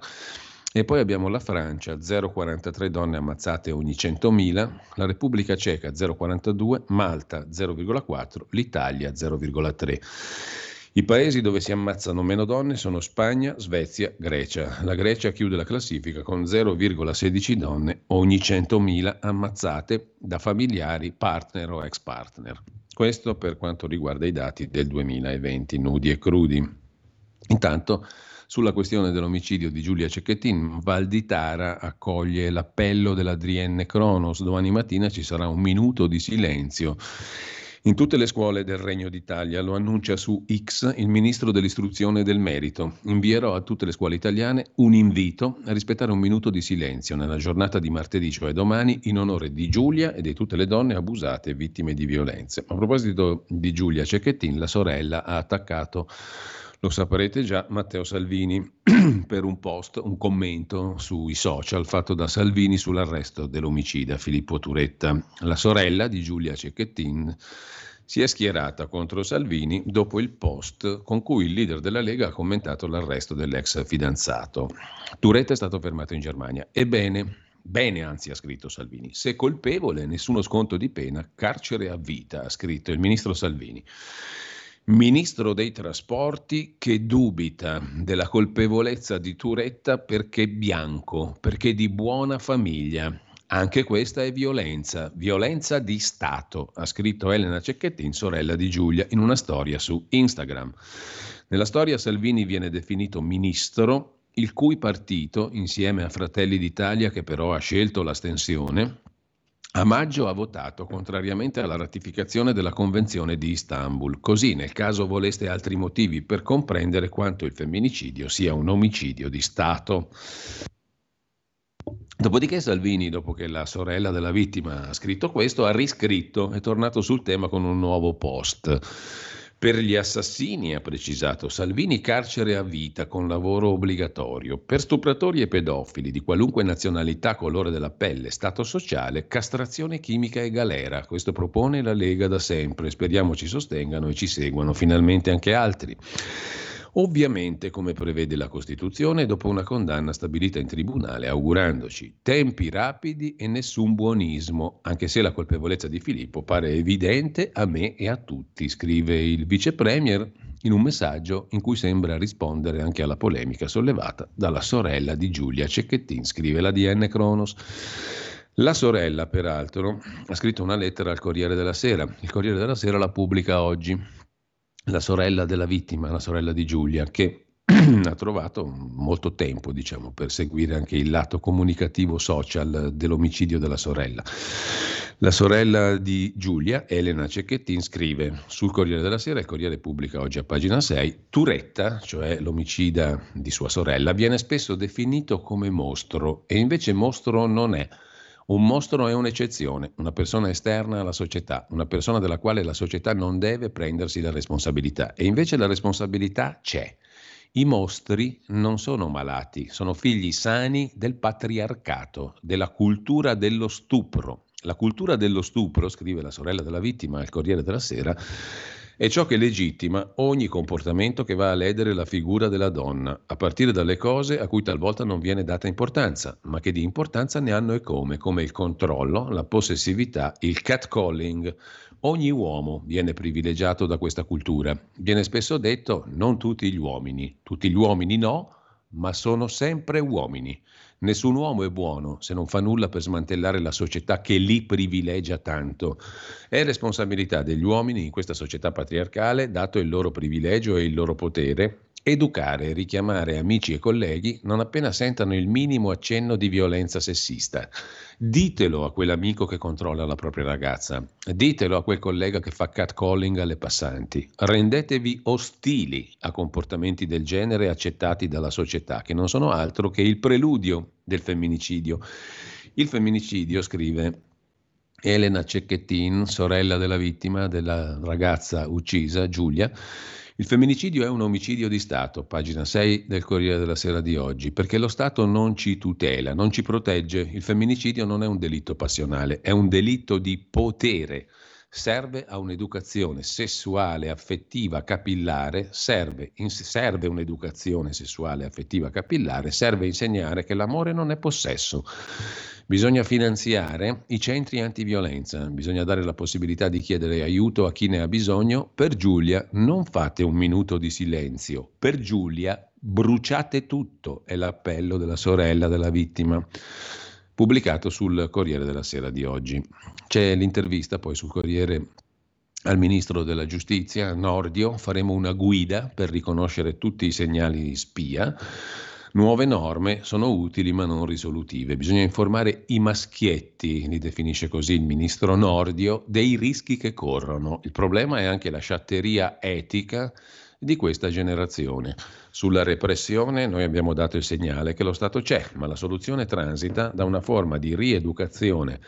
E poi abbiamo la Francia, 0,43 donne ammazzate ogni 100.000, la Repubblica Ceca 0,42, Malta 0,4, l'Italia 0,3. I paesi dove si ammazzano meno donne sono Spagna, Svezia, Grecia. La Grecia chiude la classifica con 0,16 donne ogni 100.000 ammazzate da familiari, partner o ex partner. Questo per quanto riguarda i dati del 2020, nudi e crudi. Intanto, sulla questione dell'omicidio di Giulia Cecchettin, Valditara accoglie l'appello dell'Adrienne Cronos. Domani mattina ci sarà un minuto di silenzio In tutte le scuole del Regno d'Italia, lo annuncia su X il ministro dell'istruzione e del merito. Invierò a tutte le scuole italiane un invito a rispettare un minuto di silenzio nella giornata di martedì, cioè domani, in onore di Giulia e di tutte le donne abusate e vittime di violenze. A proposito di Giulia Cecchettin, la sorella ha attaccato lo saprete già, Matteo Salvini [CLEARS THROAT] per un post, un commento sui social fatto da Salvini sull'arresto dell'omicida Filippo Turetta. La sorella di Giulia Cecchettin si è schierata contro Salvini dopo il post con cui il leader della Lega ha commentato l'arresto dell'ex fidanzato. Turetta è stato fermato in Germania. Ebbene, Bene, anzi, ha scritto Salvini. Se colpevole, nessuno sconto di pena, carcere a vita, ha scritto il ministro Salvini ministro dei trasporti che dubita della colpevolezza di Turetta perché bianco, perché di buona famiglia. Anche questa è violenza, violenza di Stato, ha scritto Elena Cecchettin, sorella di Giulia, in una storia su Instagram. Nella storia Salvini viene definito ministro, il cui partito, insieme a Fratelli d'Italia, che però ha scelto l'astensione, a maggio ha votato contrariamente alla ratificazione della Convenzione di Istanbul, così nel caso voleste altri motivi per comprendere quanto il femminicidio sia un omicidio di Stato. Dopodiché Salvini, dopo che la sorella della vittima ha scritto questo, ha riscritto, è tornato sul tema con un nuovo post. Per gli assassini, ha precisato Salvini, carcere a vita con lavoro obbligatorio. Per stupratori e pedofili di qualunque nazionalità, colore della pelle, stato sociale, castrazione chimica e galera. Questo propone la Lega da sempre. Speriamo ci sostengano e ci seguano finalmente anche altri. Ovviamente, come prevede la Costituzione, dopo una condanna stabilita in tribunale, augurandoci tempi rapidi e nessun buonismo, anche se la colpevolezza di Filippo pare evidente a me e a tutti, scrive il vice premier in un messaggio in cui sembra rispondere anche alla polemica sollevata dalla sorella di Giulia Cecchettin, scrive la DN Cronos. La sorella, peraltro, ha scritto una lettera al Corriere della Sera. Il Corriere della Sera la pubblica oggi la sorella della vittima, la sorella di Giulia, che [CLEARS THROAT] ha trovato molto tempo, diciamo, per seguire anche il lato comunicativo social dell'omicidio della sorella. La sorella di Giulia, Elena Cecchettin, scrive sul Corriere della Sera, il Corriere pubblica oggi a pagina 6, Turetta, cioè l'omicida di sua sorella, viene spesso definito come mostro e invece mostro non è. Un mostro è un'eccezione, una persona esterna alla società, una persona della quale la società non deve prendersi la responsabilità. E invece la responsabilità c'è. I mostri non sono malati, sono figli sani del patriarcato, della cultura dello stupro. La cultura dello stupro, scrive la sorella della vittima al Corriere della Sera, è ciò che legittima ogni comportamento che va a ledere la figura della donna, a partire dalle cose a cui talvolta non viene data importanza, ma che di importanza ne hanno e come, come il controllo, la possessività, il catcalling. Ogni uomo viene privilegiato da questa cultura. Viene spesso detto non tutti gli uomini, tutti gli uomini no, ma sono sempre uomini. Nessun uomo è buono se non fa nulla per smantellare la società che li privilegia tanto. È responsabilità degli uomini in questa società patriarcale, dato il loro privilegio e il loro potere, educare richiamare amici e colleghi non appena sentano il minimo accenno di violenza sessista. Ditelo a quell'amico che controlla la propria ragazza, ditelo a quel collega che fa catcalling alle passanti. Rendetevi ostili a comportamenti del genere accettati dalla società, che non sono altro che il preludio del femminicidio. Il femminicidio, scrive Elena Cecchettin, sorella della vittima, della ragazza uccisa, Giulia, il femminicidio è un omicidio di Stato, pagina 6 del Corriere della Sera di oggi, perché lo Stato non ci tutela, non ci protegge. Il femminicidio non è un delitto passionale, è un delitto di potere. Serve a un'educazione sessuale, affettiva, capillare, serve, serve un'educazione sessuale, affettiva, capillare, serve insegnare che l'amore non è possesso Bisogna finanziare i centri antiviolenza, bisogna dare la possibilità di chiedere aiuto a chi ne ha bisogno. Per Giulia non fate un minuto di silenzio, per Giulia bruciate tutto, è l'appello della sorella della vittima. Pubblicato sul Corriere della Sera di oggi. C'è l'intervista poi sul Corriere al Ministro della Giustizia, Nordio, faremo una guida per riconoscere tutti i segnali spia Nuove norme sono utili ma non risolutive. Bisogna informare i maschietti, li definisce così il ministro Nordio, dei rischi che corrono. Il problema è anche la sciatteria etica di questa generazione. Sulla repressione noi abbiamo dato il segnale che lo Stato c'è, ma la soluzione transita da una forma di rieducazione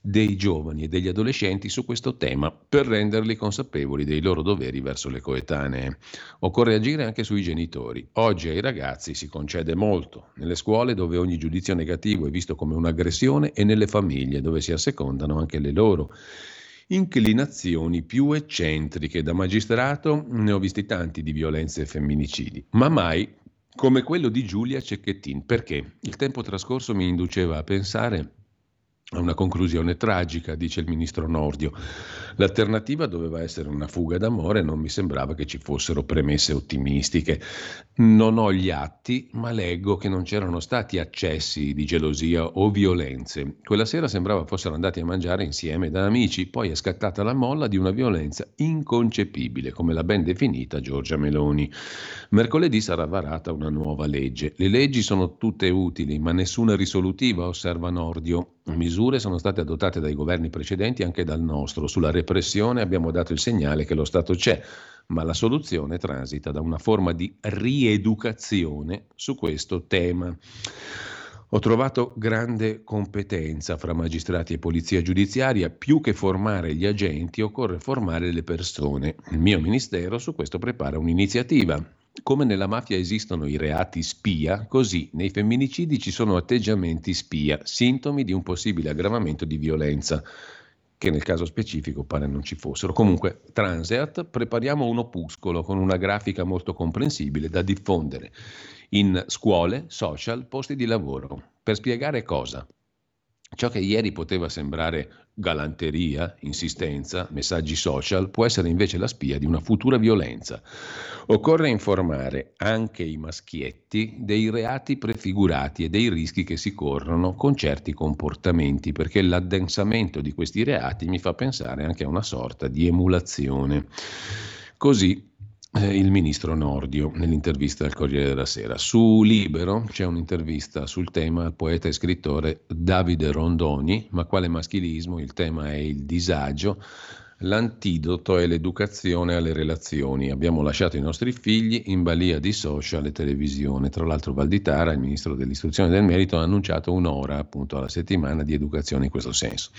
dei giovani e degli adolescenti su questo tema per renderli consapevoli dei loro doveri verso le coetanee. Occorre agire anche sui genitori. Oggi ai ragazzi si concede molto, nelle scuole dove ogni giudizio negativo è visto come un'aggressione e nelle famiglie dove si assecondano anche le loro inclinazioni più eccentriche. Da magistrato ne ho visti tanti di violenze e femminicidi, ma mai come quello di Giulia Cecchettin, perché il tempo trascorso mi induceva a pensare a una conclusione tragica, dice il ministro Nordio. L'alternativa doveva essere una fuga d'amore non mi sembrava che ci fossero premesse ottimistiche. Non ho gli atti, ma leggo che non c'erano stati accessi di gelosia o violenze. Quella sera sembrava fossero andati a mangiare insieme da amici, poi è scattata la molla di una violenza inconcepibile, come l'ha ben definita Giorgia Meloni. Mercoledì sarà varata una nuova legge. Le leggi sono tutte utili, ma nessuna risolutiva, osserva Nordio. Misure sono state adottate dai governi precedenti anche dal nostro. Sulla repressione abbiamo dato il segnale che lo Stato c'è, ma la soluzione transita da una forma di rieducazione su questo tema. Ho trovato grande competenza fra magistrati e polizia giudiziaria, più che formare gli agenti occorre formare le persone. Il mio ministero su questo prepara un'iniziativa. Come nella mafia esistono i reati spia, così nei femminicidi ci sono atteggiamenti spia, sintomi di un possibile aggravamento di violenza, che nel caso specifico pare non ci fossero. Comunque, Transeat, prepariamo un opuscolo con una grafica molto comprensibile da diffondere in scuole, social, posti di lavoro. Per spiegare cosa? Ciò che ieri poteva sembrare galanteria, insistenza, messaggi social, può essere invece la spia di una futura violenza. Occorre informare anche i maschietti dei reati prefigurati e dei rischi che si corrono con certi comportamenti, perché l'addensamento di questi reati mi fa pensare anche a una sorta di emulazione. Così eh, il ministro Nordio nell'intervista al Corriere della Sera. Su Libero c'è un'intervista sul tema al poeta e scrittore Davide Rondoni, ma quale maschilismo? Il tema è il disagio. L'antidoto è l'educazione alle relazioni. Abbiamo lasciato i nostri figli in balia di social e televisione. Tra l'altro Valditara, il ministro dell'istruzione e del merito, ha annunciato un'ora appunto alla settimana di educazione in questo senso.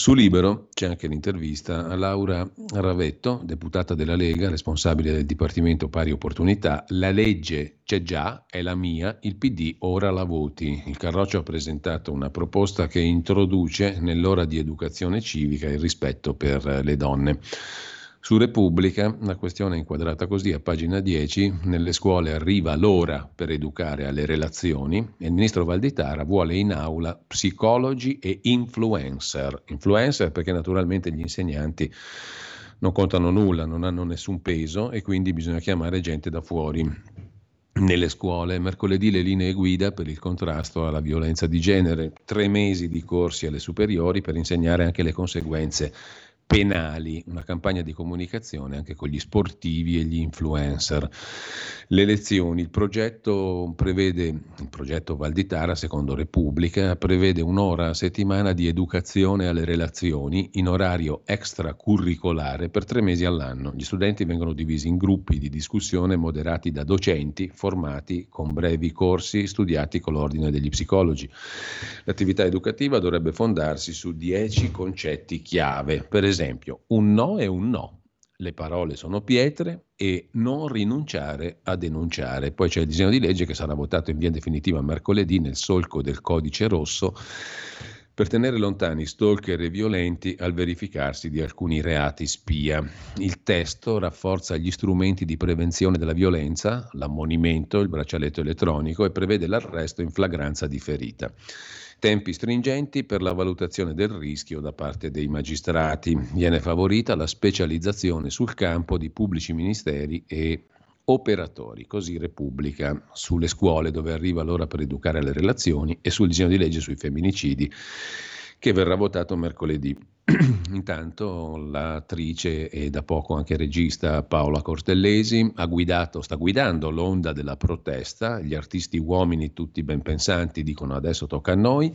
Su Libero c'è anche l'intervista a Laura Ravetto, deputata della Lega, responsabile del Dipartimento Pari Opportunità. La legge c'è già, è la mia, il PD ora la voti. Il Carroccio ha presentato una proposta che introduce nell'ora di educazione civica il rispetto per le donne. Su Repubblica la questione è inquadrata così a pagina 10, nelle scuole arriva l'ora per educare alle relazioni e il ministro Valditara vuole in aula psicologi e influencer. Influencer perché naturalmente gli insegnanti non contano nulla, non hanno nessun peso e quindi bisogna chiamare gente da fuori nelle scuole. Mercoledì le linee guida per il contrasto alla violenza di genere, tre mesi di corsi alle superiori per insegnare anche le conseguenze penali, una campagna di comunicazione anche con gli sportivi e gli influencer. Le lezioni, il progetto prevede, il progetto Valditara, secondo Repubblica, prevede un'ora a settimana di educazione alle relazioni in orario extracurricolare per tre mesi all'anno. Gli studenti vengono divisi in gruppi di discussione moderati da docenti formati con brevi corsi studiati con l'ordine degli psicologi. L'attività educativa dovrebbe fondarsi su dieci concetti chiave, per esempio esempio, un no è un no. Le parole sono pietre e non rinunciare a denunciare. Poi c'è il disegno di legge che sarà votato in via definitiva mercoledì nel solco del codice rosso per tenere lontani stalker e violenti al verificarsi di alcuni reati spia. Il testo rafforza gli strumenti di prevenzione della violenza, l'ammonimento, il braccialetto elettronico e prevede l'arresto in flagranza di ferita tempi stringenti per la valutazione del rischio da parte dei magistrati. Viene favorita la specializzazione sul campo di pubblici ministeri e operatori, così Repubblica, sulle scuole dove arriva l'ora per educare alle relazioni e sul disegno di legge sui femminicidi che verrà votato mercoledì. [CLEARS THROAT] Intanto l'attrice e da poco anche regista Paola Cortellesi ha guidato, sta guidando l'onda della protesta, gli artisti uomini tutti ben pensanti dicono adesso tocca a noi,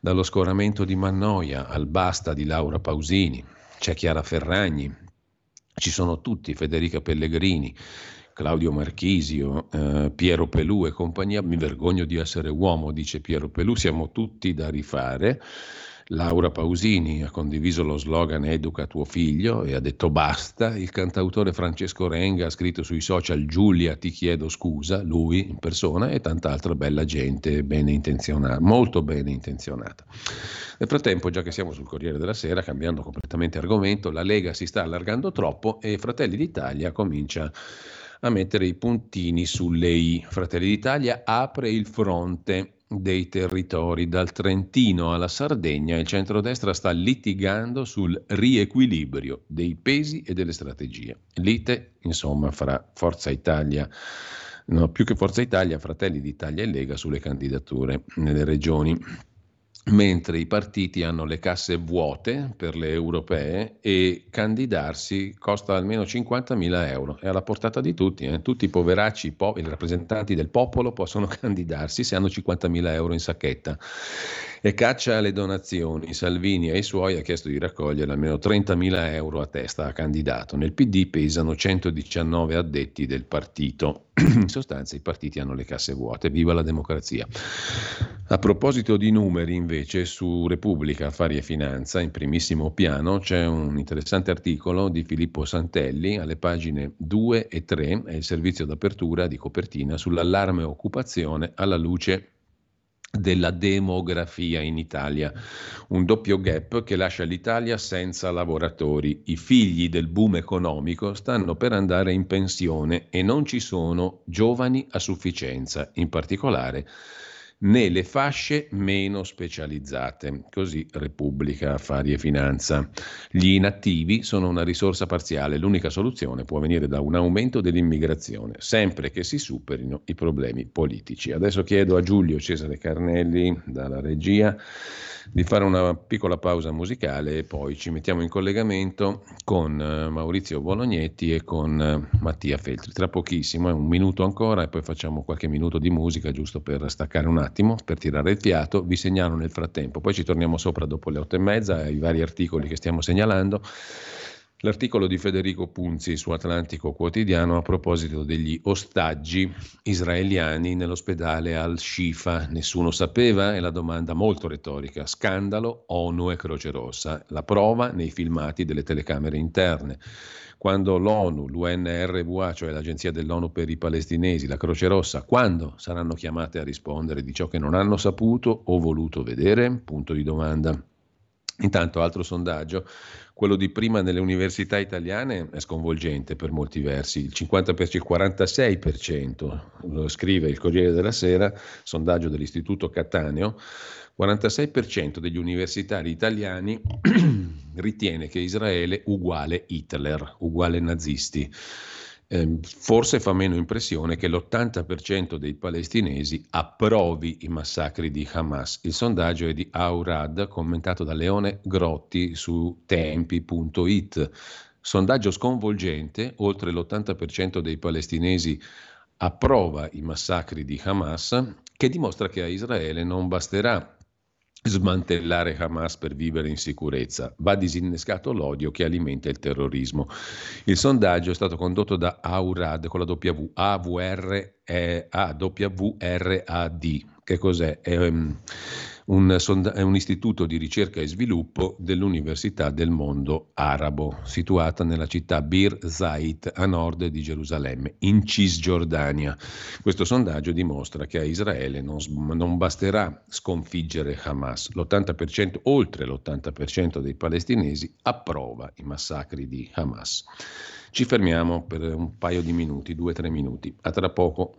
dallo scoramento di Mannoia al basta di Laura Pausini, c'è Chiara Ferragni, ci sono tutti, Federica Pellegrini, Claudio Marchisio, eh, Piero Pelù e compagnia, mi vergogno di essere uomo, dice Piero Pelù, siamo tutti da rifare. Laura Pausini ha condiviso lo slogan Educa tuo figlio e ha detto basta. Il cantautore Francesco Renga ha scritto sui social Giulia ti chiedo scusa, lui in persona e tanta altra bella gente bene intenzionata, molto bene intenzionata. Nel frattempo, già che siamo sul Corriere della Sera, cambiando completamente argomento, la Lega si sta allargando troppo e Fratelli d'Italia comincia a mettere i puntini sulle i. Fratelli d'Italia apre il fronte dei territori, dal Trentino alla Sardegna, il centrodestra sta litigando sul riequilibrio dei pesi e delle strategie. Lite, insomma, fra Forza Italia, no, più che Forza Italia, Fratelli d'Italia e Lega sulle candidature nelle regioni mentre i partiti hanno le casse vuote per le europee e candidarsi costa almeno 50.000 euro. È alla portata di tutti, eh? tutti i poveracci, po- i rappresentanti del popolo possono [LAUGHS] candidarsi se hanno 50.000 euro in sacchetta e caccia alle donazioni. Salvini ai suoi ha chiesto di raccogliere almeno 30.000 euro a testa a candidato. Nel PD pesano 119 addetti del partito. [CLEARS THROAT] In sostanza i partiti hanno le casse vuote. Viva la democrazia. A proposito di numeri, invece, su Repubblica Affari e Finanza, in primissimo piano, c'è un interessante articolo di Filippo Santelli alle pagine 2 e 3, è il servizio d'apertura di copertina sull'allarme occupazione alla luce della demografia in Italia, un doppio gap che lascia l'Italia senza lavoratori. I figli del boom economico stanno per andare in pensione e non ci sono giovani a sufficienza, in particolare né le fasce meno specializzate. Così Repubblica Affari e Finanza. Gli inattivi sono una risorsa parziale, l'unica soluzione può venire da un aumento dell'immigrazione, sempre che si superino i problemi politici. Adesso chiedo a Giulio Cesare Carnelli dalla regia di fare una piccola pausa musicale e poi ci mettiamo in collegamento con eh, Maurizio Bolognetti e con eh, Mattia Feltri. Tra pochissimo, è un minuto ancora e poi facciamo qualche minuto di musica giusto per staccare un attimo, per tirare il fiato. Vi segnalo nel frattempo, poi ci torniamo sopra dopo le otto e mezza ai vari articoli che stiamo segnalando. L'articolo di Federico Punzi su Atlantico Quotidiano a proposito degli ostaggi israeliani nell'ospedale al-Shifa. Nessuno sapeva? È la domanda molto retorica. Scandalo, ONU e Croce Rossa. La prova nei filmati delle telecamere interne. Quando l'ONU, l'UNRWA, cioè l'Agenzia dell'ONU per i palestinesi, la Croce Rossa, quando saranno chiamate a rispondere di ciò che non hanno saputo o voluto vedere? Punto di domanda. Intanto, altro sondaggio, quello di prima nelle università italiane è sconvolgente per molti versi, il 50%, il 46%, lo scrive il Corriere della Sera, sondaggio dell'Istituto Cattaneo, 46% degli universitari italiani [CLEARS THROAT] ritiene che Israele uguale Hitler, uguale nazisti. Ehm, forse fa meno impressione che l'80% dei palestinesi approvi i massacri di Hamas. Il sondaggio è di Aurad, commentato da Leone Grotti su tempi.it. Sondaggio sconvolgente, oltre l'80% dei palestinesi approva i massacri di Hamas, che dimostra che a Israele non basterà smantellare Hamas per vivere in sicurezza. Va disinnescato l'odio che alimenta il terrorismo. Il sondaggio è stato condotto da Aurad con la W, AVR, eh, AWRAD. Che cos'è? È, um, un, è un istituto di ricerca e sviluppo dell'Università del mondo arabo, situata nella città Bir Zait a nord di Gerusalemme, in Cisgiordania. Questo sondaggio dimostra che a Israele non, non basterà sconfiggere Hamas. L'80%, oltre l'80% dei palestinesi approva i massacri di Hamas. Ci fermiamo per un paio di minuti, due o tre minuti. A tra poco.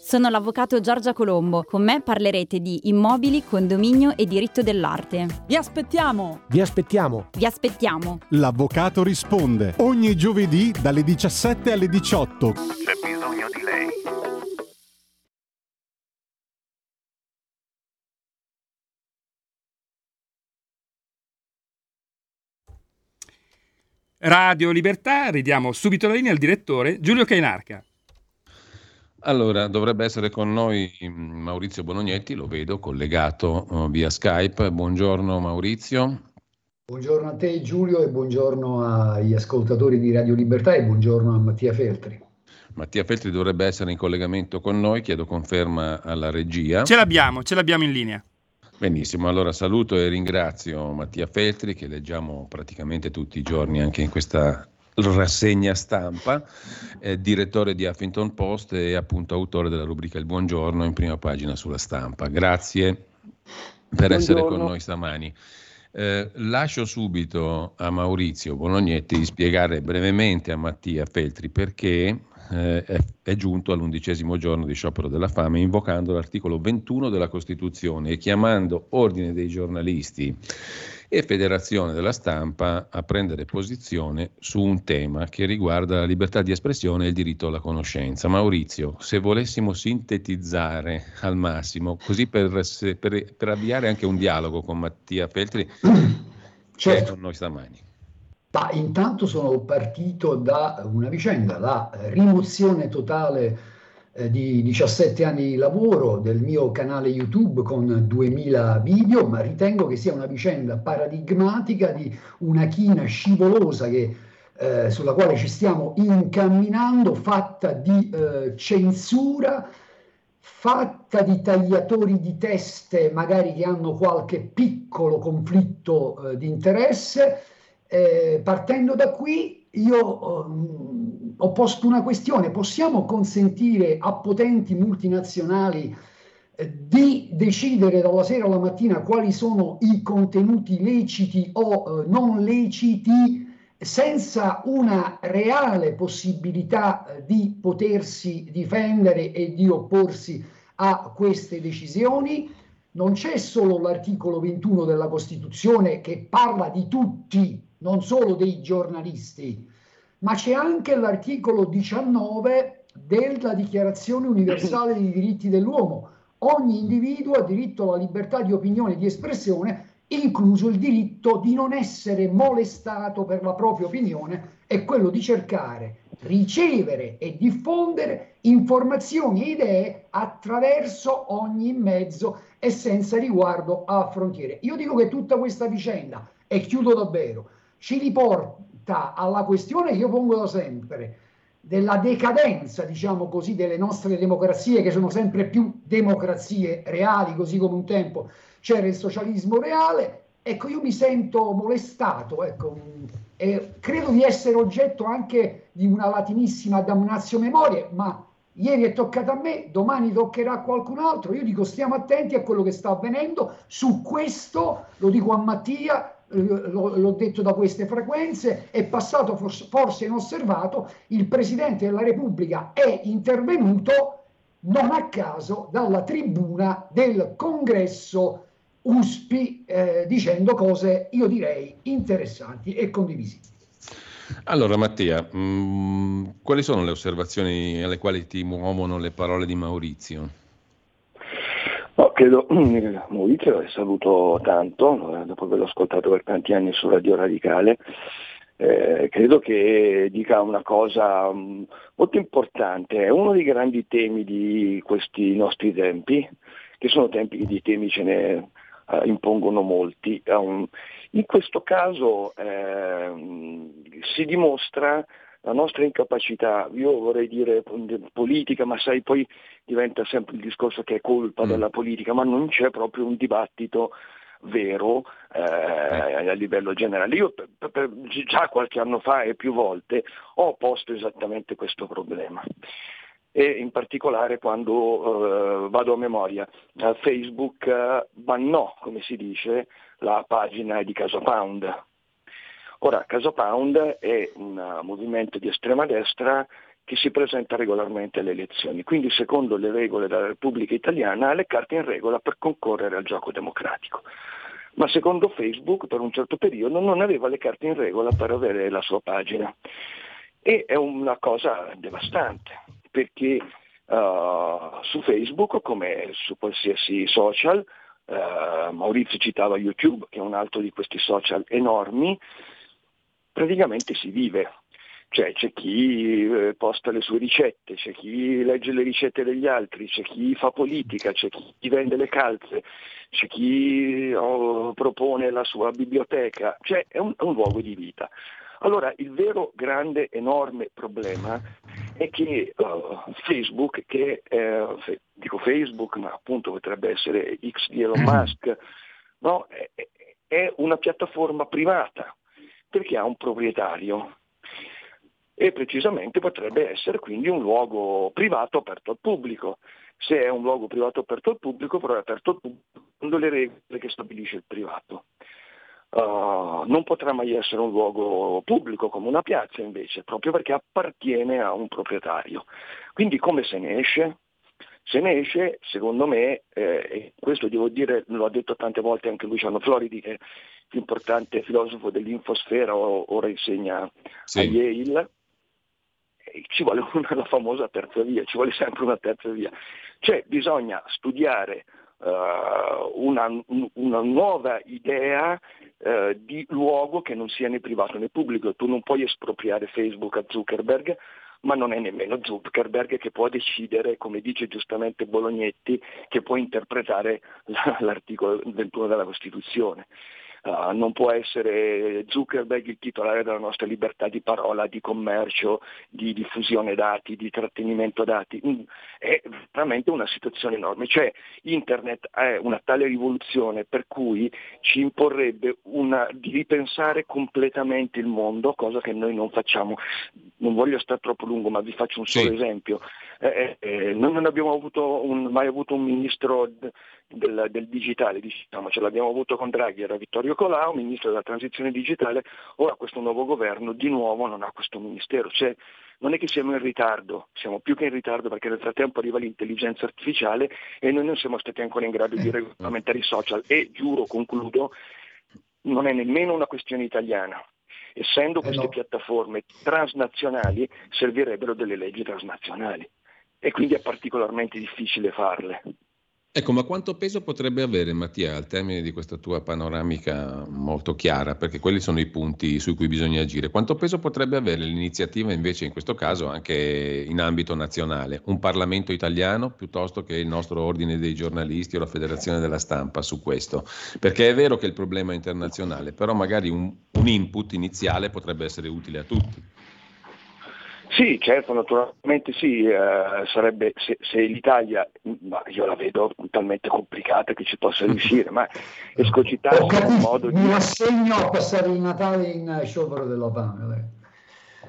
Sono l'avvocato Giorgia Colombo. Con me parlerete di immobili, condominio e diritto dell'arte. Vi aspettiamo! Vi aspettiamo! Vi aspettiamo! L'avvocato risponde ogni giovedì dalle 17 alle 18. C'è bisogno di lei. Radio Libertà, ridiamo subito la linea al direttore Giulio Cainarca. Allora, dovrebbe essere con noi mm, Maurizio Bolognetti, lo vedo collegato uh, via Skype. Buongiorno Maurizio. Buongiorno a te Giulio e buongiorno agli ascoltatori di Radio Libertà e buongiorno a Mattia Feltri. Mattia Feltri dovrebbe essere in collegamento con noi, chiedo conferma alla regia. Ce l'abbiamo, ce l'abbiamo in linea. Benissimo, allora saluto e ringrazio Mattia Feltri che leggiamo praticamente tutti i giorni anche in questa rassegna stampa, eh, direttore di Huffington Post e appunto autore della rubrica Il Buongiorno in prima pagina sulla stampa. Grazie per Buongiorno. essere con noi stamani. Eh, lascio subito a Maurizio Bolognetti di spiegare brevemente a Mattia Feltri perché eh, è, è, giunto all'undicesimo giorno di sciopero della fame invocando l'articolo 21 della Costituzione e chiamando ordine dei giornalisti e Federazione della Stampa a prendere posizione su un tema che riguarda la libertà di espressione e il diritto alla conoscenza. Maurizio, se volessimo sintetizzare al massimo, così per, per, per avviare anche un dialogo con Mattia Feltri, [CLEARS THROAT] certo. con noi stamani. Ma intanto sono partito da una vicenda, la rimozione totale eh, di 17 anni di lavoro del mio canale YouTube con 2000 video, ma ritengo che sia una vicenda paradigmatica di una china scivolosa che, eh, sulla quale ci stiamo incamminando, fatta di eh, censura, fatta di tagliatori di teste, magari che hanno qualche piccolo conflitto eh, di interesse. Eh, partendo da qui, io um, ho posto una questione, possiamo consentire a potenti multinazionali eh, di decidere dalla sera alla mattina quali sono i contenuti leciti o eh, non leciti senza una reale possibilità eh, di potersi difendere e di opporsi a queste decisioni. Non c'è solo l'articolo 21 della Costituzione che parla di tutti, non solo dei giornalisti, ma c'è anche l'articolo 19 della Dichiarazione universale dei diritti dell'uomo. Ogni individuo ha diritto alla libertà di opinione e di espressione, incluso il diritto di non essere molestato per la propria opinione e quello di cercare, ricevere e diffondere informazioni e idee attraverso ogni mezzo e senza riguardo a frontiere. Io dico che tutta questa vicenda, e chiudo davvero, ci riporta alla questione che io pongo da sempre, della decadenza, diciamo così, delle nostre democrazie, che sono sempre più democrazie reali, così come un tempo c'era il socialismo reale. Ecco, io mi sento molestato, ecco, e credo di essere oggetto anche di una latinissima damnatio memoria, ma ieri è toccato a me, domani toccherà a qualcun altro. Io dico stiamo attenti a quello che sta avvenendo. Su questo, lo dico a Mattia, l'ho detto da queste frequenze, è passato forse, inosservato, il Presidente della Repubblica è intervenuto non a caso dalla tribuna del congresso USPI eh, dicendo cose, io direi, interessanti e condivisibili. Allora Mattia, mh, mm, quali sono le osservazioni alle quali ti muovono le parole di Maurizio? No, credo, [CLEARS THROAT] Maurizio saluto tanto, eh, dopo averlo ascoltato per tanti anni su Radio Radicale, eh, credo che dica una cosa um, molto importante, è uno dei grandi temi di questi nostri tempi, che sono tempi di temi ce ne uh, impongono molti. Um, in questo caso eh, si dimostra la nostra incapacità, io vorrei dire politica, ma sai poi diventa sempre il discorso che è colpa mm. della politica, ma non c'è proprio un dibattito vero eh, a livello generale. Io per, per, già qualche anno fa e più volte ho posto esattamente questo problema e in particolare quando eh, vado a memoria, eh, Facebook eh, bannò, come si dice, la pagina di Casa Pound. Ora, Casa Pound è un movimento di estrema destra che si presenta regolarmente alle elezioni, quindi secondo le regole della Repubblica Italiana ha le carte in regola per concorrere al gioco democratico. Ma secondo Facebook per un certo periodo non aveva le carte in regola per avere la sua pagina. E è una cosa devastante, perché uh, su Facebook, come su qualsiasi social, uh, Maurizio citava YouTube, che è un altro di questi social enormi, praticamente si vive. Cioè c'è chi eh, posta le sue ricette, c'è chi legge le ricette degli altri, c'è chi fa politica, c'è chi vende le calze, c'è chi oh, propone la sua biblioteca, cioè è un, è un luogo di vita. Allora, il vero grande, enorme problema è che uh, Facebook, che uh, dico Facebook, ma appunto potrebbe essere X di Elon Musk, no? è, è una piattaforma privata perché ha un proprietario e precisamente potrebbe essere quindi un luogo privato aperto al pubblico. Se è un luogo privato aperto al pubblico, però è aperto al pubblico secondo le regole che stabilisce il privato. Uh, non potrà mai essere un luogo pubblico come una piazza invece, proprio perché appartiene a un proprietario. Quindi come se ne esce? Se ne esce, secondo me, eh, e questo devo dire, lo ha detto tante volte anche Luciano Floridi, che è il più importante filosofo dell'infosfera, ora insegna sì. a Yale, ci vuole una, la famosa terza via, ci vuole sempre una terza via. Cioè bisogna studiare uh, una, una, nuova idea uh, di luogo che non sia né privato né pubblico. Tu non puoi espropriare Facebook a Zuckerberg, ma non è nemmeno Zuckerberg che può decidere, come dice giustamente Bolognetti, che può interpretare l'articolo 21 della Costituzione. Uh, non può essere Zuckerberg il titolare della nostra libertà di parola, di commercio, di diffusione dati, di trattenimento dati. Mm, è veramente una situazione enorme. Cioè internet è una tale rivoluzione per cui ci imporrebbe una, di ripensare completamente il mondo, cosa che noi non facciamo. non voglio stare troppo lungo, ma vi faccio un solo Sì. esempio. Eh, eh, noi non abbiamo avuto un- mai avuto un ministro del, del digitale, diciamo, ce l'abbiamo avuto con Draghi, era Vittorio Colau, ministro della transizione digitale, ora questo nuovo governo di nuovo non ha questo ministero. Cioè, non è che siamo in ritardo, siamo più che in ritardo perché nel frattempo arriva l'intelligenza artificiale e noi non siamo stati ancora in grado di regolamentare i social e giuro, concludo, non è nemmeno una questione italiana. Essendo queste piattaforme transnazionali servirebbero delle leggi transnazionali e quindi è particolarmente difficile farle. Ecco, ma quanto peso potrebbe avere Mattia al termine di questa tua panoramica molto chiara? Perché quelli sono i punti su cui bisogna agire. Quanto peso potrebbe avere l'iniziativa invece in questo caso anche in ambito nazionale? Un Parlamento italiano piuttosto che il nostro ordine dei giornalisti o la Federazione della Stampa su questo? Perché è vero che il problema è internazionale, però magari un, un input iniziale potrebbe essere utile a tutti. Sì, certo, naturalmente sì, eh, sarebbe se, se l'Italia, ma io la vedo talmente complicata che ci possa riuscire, ma [LAUGHS] escogitarsi capito, modo di... mi rassegno a passare il Natale in sciopero della fame.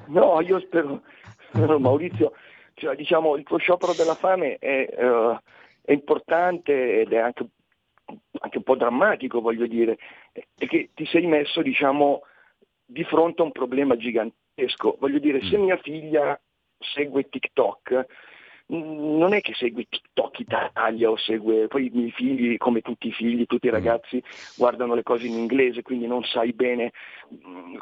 No, io spero, spero, Maurizio, cioè, diciamo, il tuo sciopero della fame è, eh, è importante ed è anche, anche un po' drammatico, voglio dire, è che ti sei messo, diciamo, di fronte a un problema gigantesco. Voglio dire, se mia figlia segue TikTok, non è che segue TikTok Italia o segue, poi i miei figli, come tutti i figli, tutti i ragazzi, guardano le cose in inglese, quindi non sai bene mh,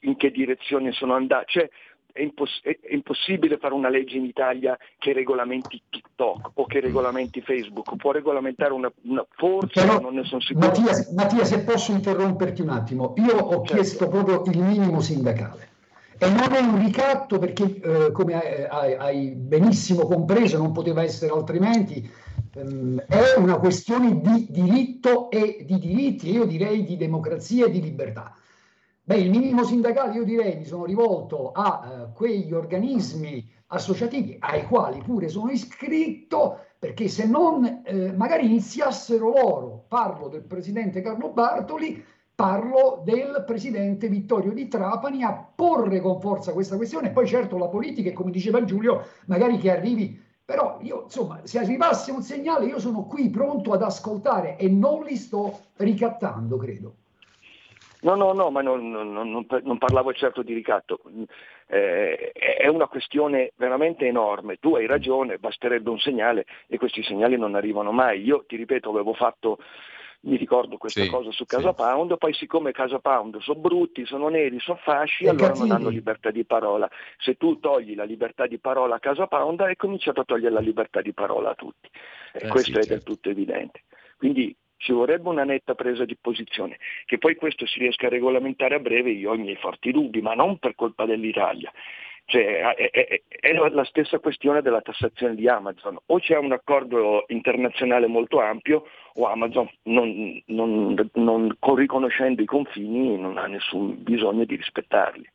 in che direzione sono andati. Cioè, è, imposs- è- impossibile fare una legge in Italia che regolamenti TikTok o che regolamenti Facebook, può regolamentare una, una forse, Però, non ne sono sicuro. Mattia, Mattia, se posso interromperti un attimo, io ho chiesto proprio il minimo sindacale. E non è un ricatto perché, eh, come hai, hai- hai benissimo compreso, non poteva essere altrimenti, ehm, è una questione di diritto e di diritti, io direi di democrazia e di libertà. Beh, il minimo sindacale, io direi, mi sono rivolto a eh, quegli organismi associativi ai quali pure sono iscritto, perché se non eh, magari iniziassero loro, parlo del presidente Carlo Bartoli, parlo del presidente Vittorio Di Trapani a porre con forza questa questione. Poi certo la politica, e come diceva Giulio, magari che arrivi, però io insomma, se arrivasse un segnale, io sono qui pronto ad ascoltare e non li sto ricattando, credo. No, no, no, ma non, non- non- non parlavo certo di ricatto. Eh, è una questione veramente enorme. Tu hai ragione, basterebbe un segnale e questi segnali non arrivano mai. Io ti ripeto, avevo fatto, mi ricordo questa Sì, cosa su sì. Casa Pound, poi siccome Casa Pound sono brutti, sono neri, sono fasci, E allora cattivi. non hanno libertà di parola. Se tu togli la libertà di parola a Casa Pound, hai cominciato a togliere la libertà di parola a tutti. E Eh, questo sì, è del certo. tutto evidente. Quindi ci vorrebbe una netta presa di posizione. Che poi questo si riesca a regolamentare a breve, io ho i miei forti dubbi, ma non per colpa dell'Italia. Cioè, è, è- è la stessa questione della tassazione di Amazon. O c'è un accordo internazionale molto ampio o Amazon, non, non- non- con riconoscendo i confini, non ha nessun bisogno di rispettarli.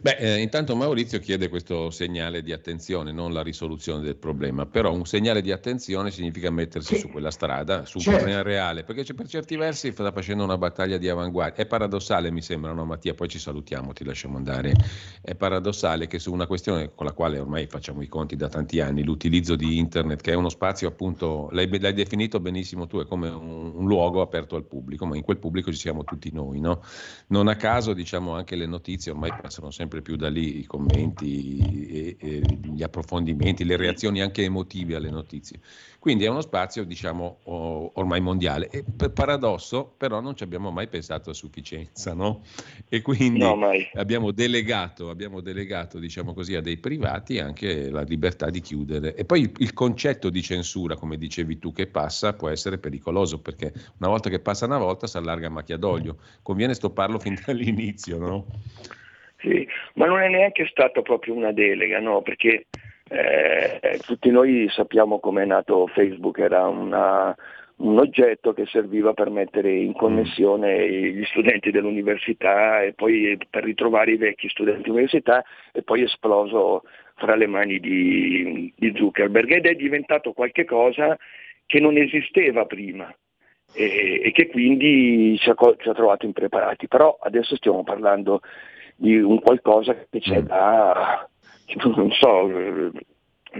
Beh, eh, intanto Maurizio chiede questo segnale di attenzione, non la risoluzione del problema, però un segnale di attenzione significa mettersi Sì. su quella strada, su un Certo. problema reale, perché c'è- per certi versi sta facendo una battaglia di avanguardia. È paradossale, mi sembra, no Mattia? Poi ci salutiamo, ti lasciamo andare. È paradossale che su una questione con la quale ormai facciamo i conti da tanti anni, l'utilizzo di internet, che è uno spazio appunto, l'hai, l'hai definito benissimo tu, è come un, un luogo aperto al pubblico, ma in quel pubblico ci siamo tutti noi, no? Non a caso, diciamo, anche le notizie ormai passano sempre più da lì, i commenti, e, e gli approfondimenti, le reazioni anche emotive alle notizie. Quindi è uno spazio, diciamo, ormai mondiale. E per paradosso, però, non ci abbiamo mai pensato a sufficienza, no? E quindi No, abbiamo delegato, abbiamo delegato, diciamo così, a dei privati anche la libertà di chiudere. E poi il, il concetto di censura, come dicevi tu, che passa, può essere pericoloso, perché una volta che passa una volta si allarga a macchia d'olio. Conviene stopparlo fin [LAUGHS] dall'inizio, no? Sì, ma non è neanche stata proprio una delega, no? Perché eh, tutti noi sappiamo come è nato Facebook, era una- un oggetto che serviva per mettere in connessione gli studenti dell'università e poi per ritrovare i vecchi studenti dell'università e poi è esploso fra le mani di, di Zuckerberg ed è diventato qualcosa che non esisteva prima e, e che quindi ci ha, ci ha trovato impreparati. Però adesso stiamo parlando di un qualcosa che c'è da, [LAUGHS] non so,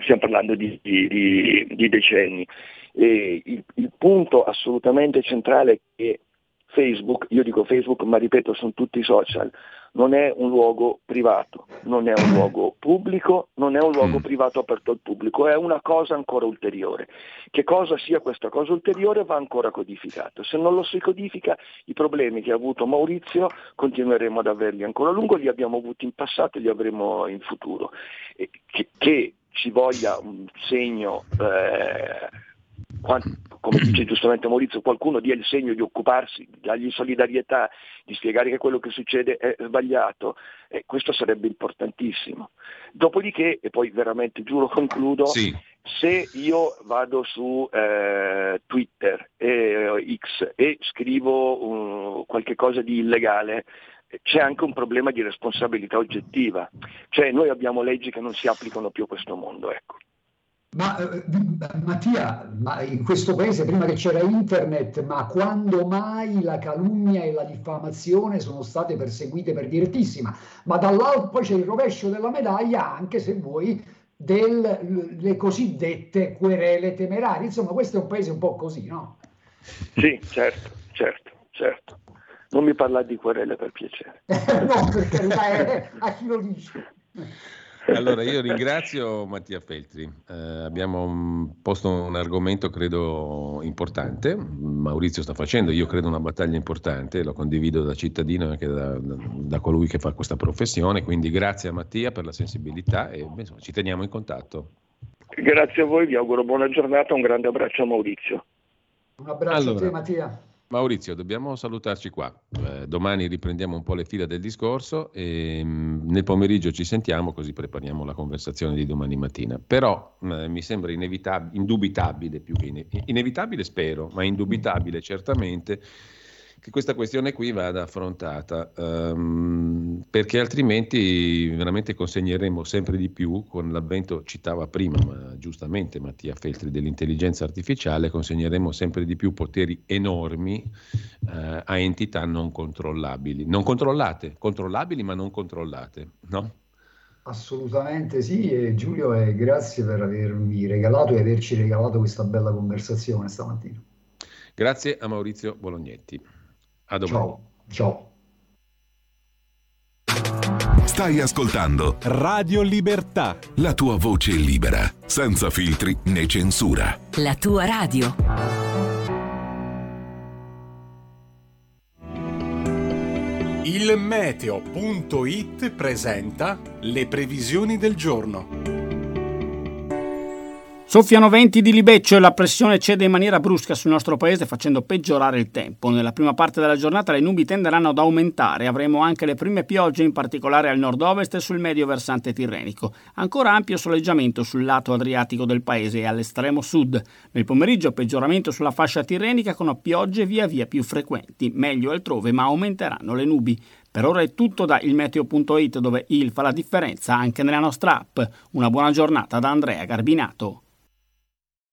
stiamo parlando di, di, di decenni. Il, il, punto assolutamente centrale è che Facebook, io dico Facebook ma ripeto sono tutti social, non è un luogo privato, non è un [CLEARS THROAT] luogo pubblico, non è un luogo mm. privato aperto al pubblico, è una cosa ancora ulteriore. Che cosa sia questa cosa ulteriore va ancora codificato. Se non lo si codifica i problemi che ha avuto Maurizio continueremo ad averli ancora a lungo, li abbiamo avuti in passato e li avremo in futuro. Che, che ci voglia un segno eh, come [CLEARS THROAT] dice giustamente Maurizio, qualcuno dia il segno di occuparsi, di dargli solidarietà, di spiegare che quello che succede è sbagliato, eh, questo sarebbe importantissimo. Dopodiché, e poi veramente giuro [LAUGHS] concludo, sì. se io vado su eh, Twitter e X e scrivo uh, qualche cosa di illegale, c'è anche un problema di responsabilità oggettiva, cioè noi abbiamo leggi che non si applicano più a questo mondo. Ecco. Ma eh, Mattia, ma in questo paese prima che c'era internet, ma quando mai la calunnia e la diffamazione sono state perseguite per direttissima? Ma dall'altro poi c'è il rovescio della medaglia, anche se vuoi, delle cosiddette querele temerarie. Insomma, questo è un paese un po' così, no? Sì, certo, certo, certo. Non mi parlare di querele per piacere. [LAUGHS] no, perché è, a chi lo dice? Allora, io ringrazio Mattia Feltri. Eh, abbiamo posto un argomento, credo, importante. Maurizio sta facendo, io credo, una battaglia importante, lo condivido da cittadino e anche da, da, colui che fa questa professione. Quindi grazie a Mattia per la sensibilità e insomma, ci teniamo in contatto. Grazie a voi, vi auguro buona giornata, un grande abbraccio a Maurizio. Un abbraccio allora, a te Mattia. Maurizio, dobbiamo salutarci qua. Eh, domani riprendiamo un po' le fila del discorso e mh, mm, nel pomeriggio ci sentiamo così prepariamo la conversazione di domani mattina. Però eh, mi sembra inevitab- indubitabile, più che ine- inevitabile spero, ma indubitabile certamente che questa questione qui vada affrontata, um, perché altrimenti veramente consegneremo sempre di più, con l'avvento, citava prima, ma giustamente Mattia Feltri, dell'intelligenza artificiale, consegneremo sempre di più poteri enormi uh, a entità non controllabili, non controllate, controllabili ma non controllate, no? Assolutamente sì, e Giulio, e grazie per avermi regalato e averci regalato questa bella conversazione stamattina. Grazie a Maurizio Bolognetti. A domani. Ciao. Ciao. Stai ascoltando Radio Libertà. La tua voce libera, senza filtri né censura. La tua radio. Il meteo.it presenta le previsioni del giorno. Soffiano venti di libeccio e la pressione cede in maniera brusca sul nostro paese facendo peggiorare il tempo. Nella prima parte della giornata le nubi tenderanno ad aumentare, avremo anche le prime piogge in particolare al nord-ovest e sul medio versante tirrenico. Ancora ampio soleggiamento sul lato adriatico del paese e all'estremo sud. Nel pomeriggio peggioramento sulla fascia tirrenica con piogge via via più frequenti, meglio altrove ma aumenteranno le nubi. Per ora è tutto da ilmeteo.it dove il fa la differenza anche nella nostra app. Una buona giornata da Andrea Garbinato.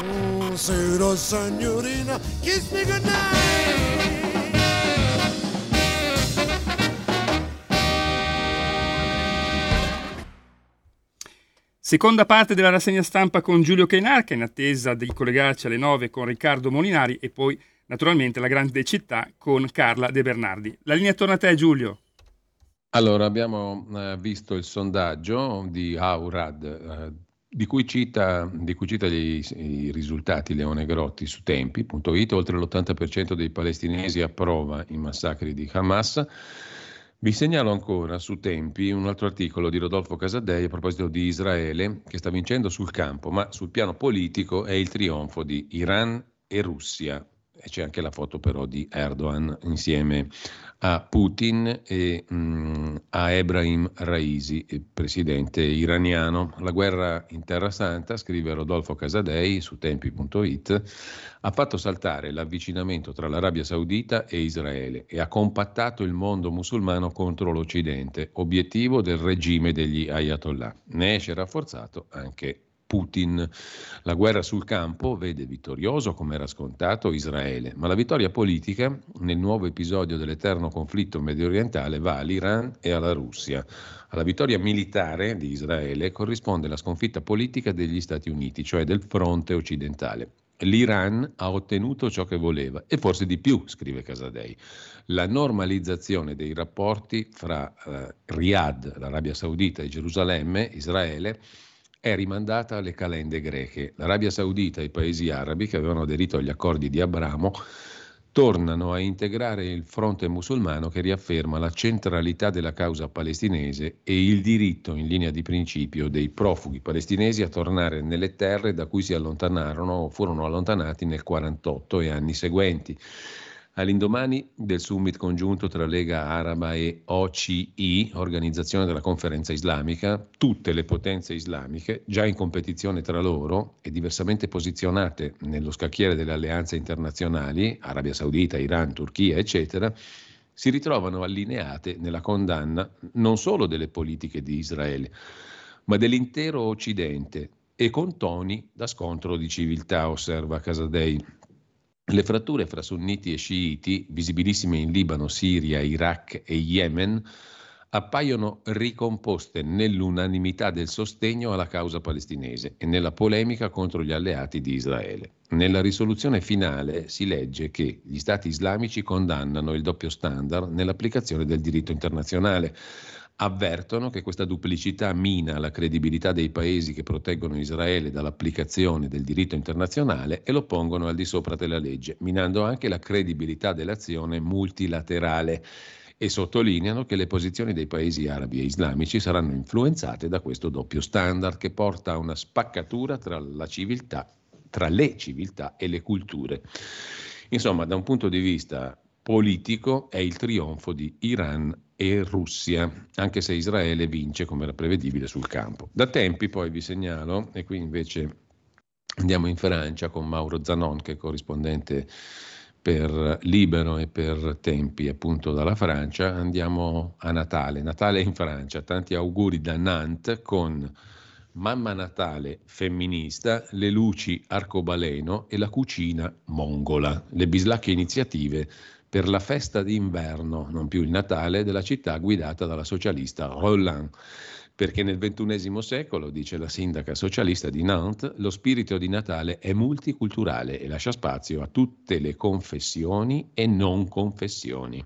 Buonasera signorina, kiss me goodnight. Seconda parte della rassegna stampa con Giulio Cainarca in attesa di collegarci alle 9 con Riccardo Molinari e poi naturalmente la grande città con Carla De Bernardi. La linea torna a te Giulio. Allora, abbiamo eh, visto il sondaggio di Aurad, eh, di cui cita, di cui cita gli, i risultati Leone Grotti su tempi.it, oltre l'80% dei palestinesi approva i massacri di Hamas. Vi segnalo ancora su Tempi un altro articolo di Rodolfo Casadei a proposito di Israele che sta vincendo sul campo, ma sul piano politico è il trionfo di Iran e Russia. C'è anche la foto però di Erdogan insieme a Putin e mh, a Ebrahim Raisi, presidente iraniano. La guerra in Terra Santa, scrive Rodolfo Casadei su tempi.it, ha fatto saltare l'avvicinamento tra l'Arabia Saudita e Israele e ha compattato il mondo musulmano contro l'Occidente, obiettivo del regime degli Ayatollah. Ne esce rafforzato anche Putin. La guerra sul campo vede vittorioso, come era scontato, Israele, ma la vittoria politica nel nuovo episodio dell'eterno conflitto medio orientale va all'Iran e alla Russia. Alla vittoria militare di Israele corrisponde la sconfitta politica degli Stati Uniti, cioè del fronte occidentale. L'Iran ha ottenuto ciò che voleva e forse di più, scrive Casadei. La normalizzazione dei rapporti fra eh, Riyadh, l'Arabia Saudita e Gerusalemme, Israele, è rimandata alle calende greche. L'Arabia Saudita e i paesi arabi che avevano aderito agli accordi di Abramo tornano a integrare il fronte musulmano che riafferma la centralità della causa palestinese e il diritto in linea di principio dei profughi palestinesi a tornare nelle terre da cui si allontanarono o furono allontanati nel 48 e anni seguenti. All'indomani del summit congiunto tra Lega Araba e OCI, Organizzazione della Conferenza Islamica, tutte le potenze islamiche, già in competizione tra loro e diversamente posizionate nello scacchiere delle alleanze internazionali, Arabia Saudita, Iran, Turchia, eccetera, si ritrovano allineate nella condanna non solo delle politiche di Israele, ma dell'intero Occidente e con toni da scontro di civiltà, osserva Casadei. Le fratture fra sunniti e sciiti, visibilissime in Libano, Siria, Iraq e Yemen, appaiono ricomposte nell'unanimità del sostegno alla causa palestinese e nella polemica contro gli alleati di Israele. Nella risoluzione finale si legge che gli stati islamici condannano il doppio standard nell'applicazione del diritto internazionale, avvertono che questa duplicità mina la credibilità dei paesi che proteggono Israele dall'applicazione del diritto internazionale e lo pongono al di sopra della legge, minando anche la credibilità dell'azione multilaterale e sottolineano che le posizioni dei paesi arabi e islamici saranno influenzate da questo doppio standard che porta a una spaccatura tra civiltà, tra le civiltà e le culture. Insomma, da un punto di vista politico è il trionfo di Iran e Russia, anche se Israele vince come era prevedibile sul campo. Da tempi poi vi segnalo, e qui invece andiamo in Francia con Mauro Zanon che è corrispondente per Libero e per Tempi appunto dalla Francia, andiamo a Natale, Natale in Francia, tanti auguri da Nantes con Mamma Natale femminista, le luci arcobaleno e la cucina mongola, le bislacche iniziative per la festa d'inverno, non più il Natale, della città guidata dalla socialista Roland. Perché nel XXI secolo, dice la sindaca socialista di Nantes, lo spirito di Natale è multiculturale e lascia spazio a tutte le confessioni e non confessioni.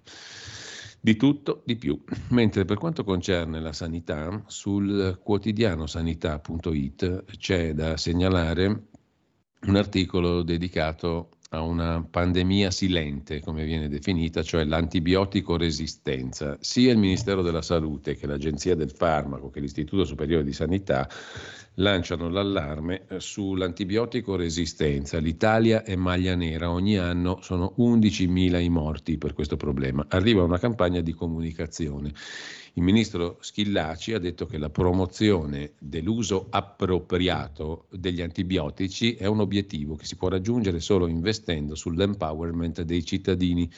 Di tutto, di più. Mentre per quanto concerne la sanità, sul quotidiano sanità.it c'è da segnalare un articolo dedicato a una pandemia silente, come viene definita, cioè l'antibiotico resistenza. Sia il Ministero della Salute che l'Agenzia del Farmaco che l'Istituto Superiore di Sanità lanciano l'allarme eh, sull'antibiotico resistenza. L'Italia è maglia nera, ogni anno sono 11.000 i morti per questo problema. Arriva una campagna di comunicazione. Il ministro Schillaci ha detto che la promozione dell'uso appropriato degli antibiotici è un obiettivo che si può raggiungere solo investendo sull'empowerment dei cittadini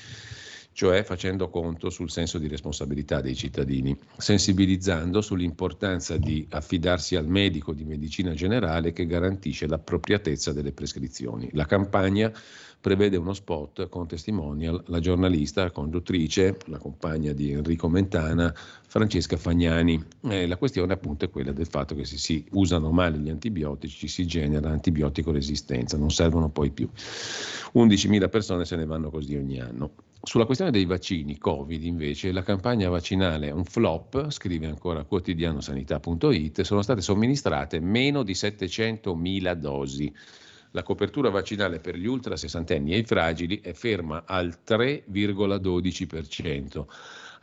cioè facendo conto sul senso di responsabilità dei cittadini, sensibilizzando sull'importanza di affidarsi al medico di medicina generale che garantisce l'appropriatezza delle prescrizioni. La campagna prevede uno spot con testimonial la giornalista, conduttrice, la compagna di Enrico Mentana, Francesca Fagnani. Eh, la questione appunto è quella del fatto che se si usano male gli antibiotici si genera antibiotico resistenza, non servono poi più. 11.000 persone se ne vanno così ogni anno. Sulla questione dei vaccini Covid, invece, la campagna vaccinale è un flop, scrive ancora quotidianosanità.it, sono state somministrate meno di 700.000 dosi. La copertura vaccinale per gli ultra sessantenni e i fragili è ferma al 3,12%.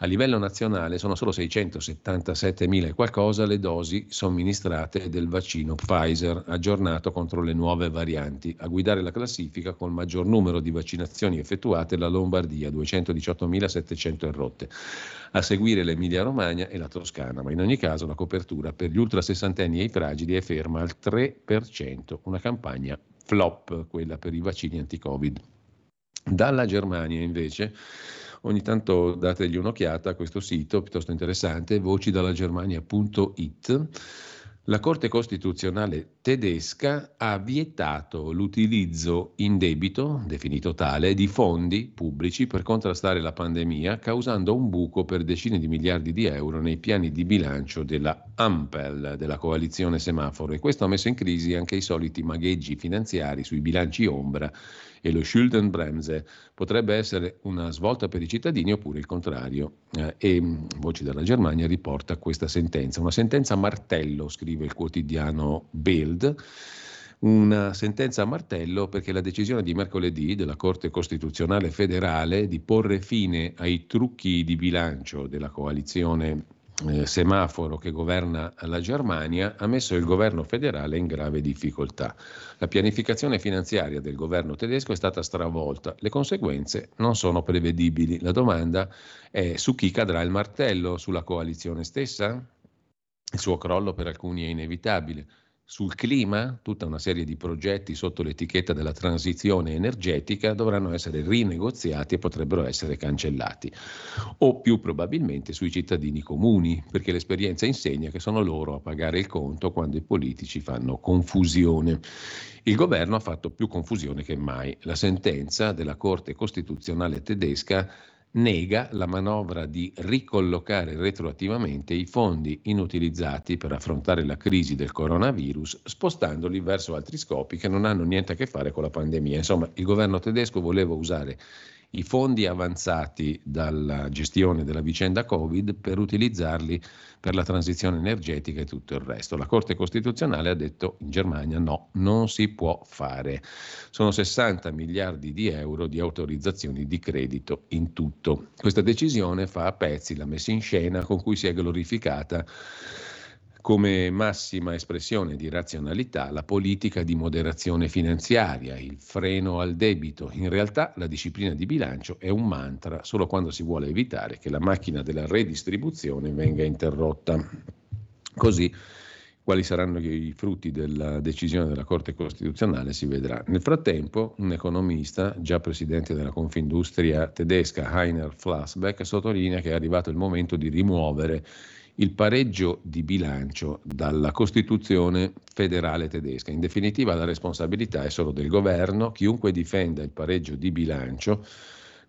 A livello nazionale sono solo 677 mila e qualcosa le dosi somministrate del vaccino Pfizer, aggiornato contro le nuove varianti. A guidare la classifica col maggior numero di vaccinazioni effettuate la Lombardia, 218.700 rotte. A seguire l'Emilia Romagna e la Toscana, ma in ogni caso la copertura per gli ultra sessantenni e i fragili è ferma al 3%, una campagna flop, quella per i vaccini anti-Covid. Dalla Germania invece ogni tanto dategli un'occhiata a questo sito piuttosto interessante, vocidalagermania.it la Corte Costituzionale tedesca ha vietato l'utilizzo in debito, definito tale, di fondi pubblici per contrastare la pandemia, causando un buco per decine di miliardi di euro nei piani di bilancio della Ampel, della coalizione semaforo, e questo ha messo in crisi anche i soliti magheggi finanziari sui bilanci ombra e lo Schuldenbremse potrebbe essere una svolta per i cittadini oppure il contrario. Eh, e mm, Voci della Germania riporta questa sentenza, una sentenza martello, scrive il quotidiano Bild una sentenza a martello perché la decisione di mercoledì della Corte Costituzionale federale di porre fine ai trucchi di bilancio della coalizione eh, semaforo che governa la Germania ha messo il governo federale in grave difficoltà. La pianificazione finanziaria del governo tedesco è stata stravolta, le conseguenze non sono prevedibili. La domanda è su chi cadrà il martello, sulla coalizione stessa? Il suo crollo per alcuni è inevitabile. Sul clima, tutta una serie di progetti sotto l'etichetta della transizione energetica dovranno essere rinegoziati e potrebbero essere cancellati. O più probabilmente sui cittadini comuni, perché l'esperienza insegna che sono loro a pagare il conto quando i politici fanno confusione. Il governo ha fatto più confusione che mai. La sentenza della Corte Costituzionale tedesca nega la manovra di ricollocare retroattivamente i fondi inutilizzati per affrontare la crisi del coronavirus, spostandoli verso altri scopi che non hanno niente a che fare con la pandemia. Insomma, il governo tedesco voleva usare i fondi avanzati dalla gestione della vicenda Covid per utilizzarli per la transizione energetica e tutto il resto. La Corte Costituzionale ha detto in Germania no, non si può fare. Sono 60 miliardi di euro di autorizzazioni di credito in tutto. Questa decisione fa a pezzi la messa in scena con cui si è glorificata come massima espressione di razionalità la politica di moderazione finanziaria, il freno al debito. In realtà la disciplina di bilancio è un mantra solo quando si vuole evitare che la macchina della redistribuzione venga interrotta. Così quali saranno i frutti della decisione della Corte Costituzionale si vedrà. Nel frattempo, un economista, già presidente della Confindustria tedesca, Heiner Flassbeck, sottolinea che è arrivato il momento di rimuovere il pareggio di bilancio dalla Costituzione federale tedesca. In definitiva la responsabilità è solo del governo, chiunque difenda il pareggio di bilancio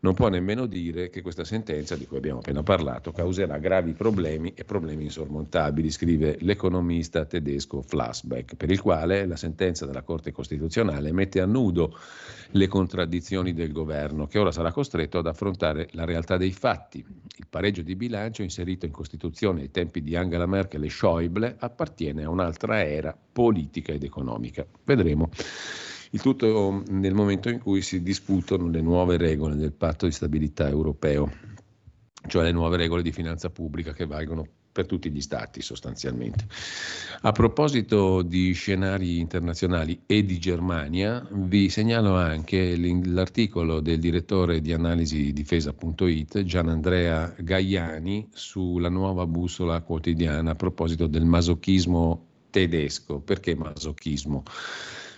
non può nemmeno dire che questa sentenza, di cui abbiamo appena parlato, causerà gravi problemi e problemi insormontabili, scrive l'economista tedesco Flassbeck, per il quale la sentenza della Corte Costituzionale mette a nudo le contraddizioni del governo, che ora sarà costretto ad affrontare la realtà dei fatti. Il pareggio di bilancio inserito in Costituzione ai tempi di Angela Merkel e Schäuble appartiene a un'altra era politica ed economica. Vedremo. Il tutto nel momento in cui si disputano le nuove regole del patto di stabilità europeo, cioè le nuove regole di finanza pubblica che valgono per tutti gli stati sostanzialmente. A proposito di scenari internazionali e di Germania, vi segnalo anche l'articolo del direttore di analisi difesa.it Gian Andrea Gaiani sulla nuova bussola quotidiana a proposito del masochismo tedesco. Perché masochismo?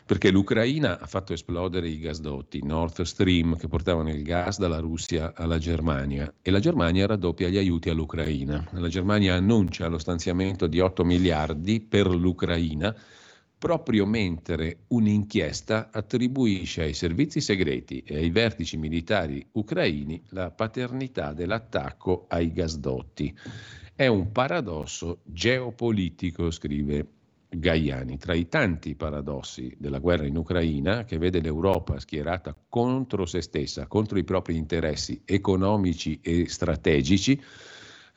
Perché l'Ucraina ha fatto esplodere i gasdotti Nord Stream che portavano il gas dalla Russia alla Germania e la Germania raddoppia gli aiuti all'Ucraina. La Germania annuncia lo stanziamento di 8 miliardi per l'Ucraina proprio mentre un'inchiesta attribuisce ai servizi segreti e ai vertici militari ucraini la paternità dell'attacco ai gasdotti. È un paradosso geopolitico, scrive Gaiani. Tra i tanti paradossi della guerra in Ucraina, che vede l'Europa schierata contro se stessa, contro i propri interessi economici e strategici,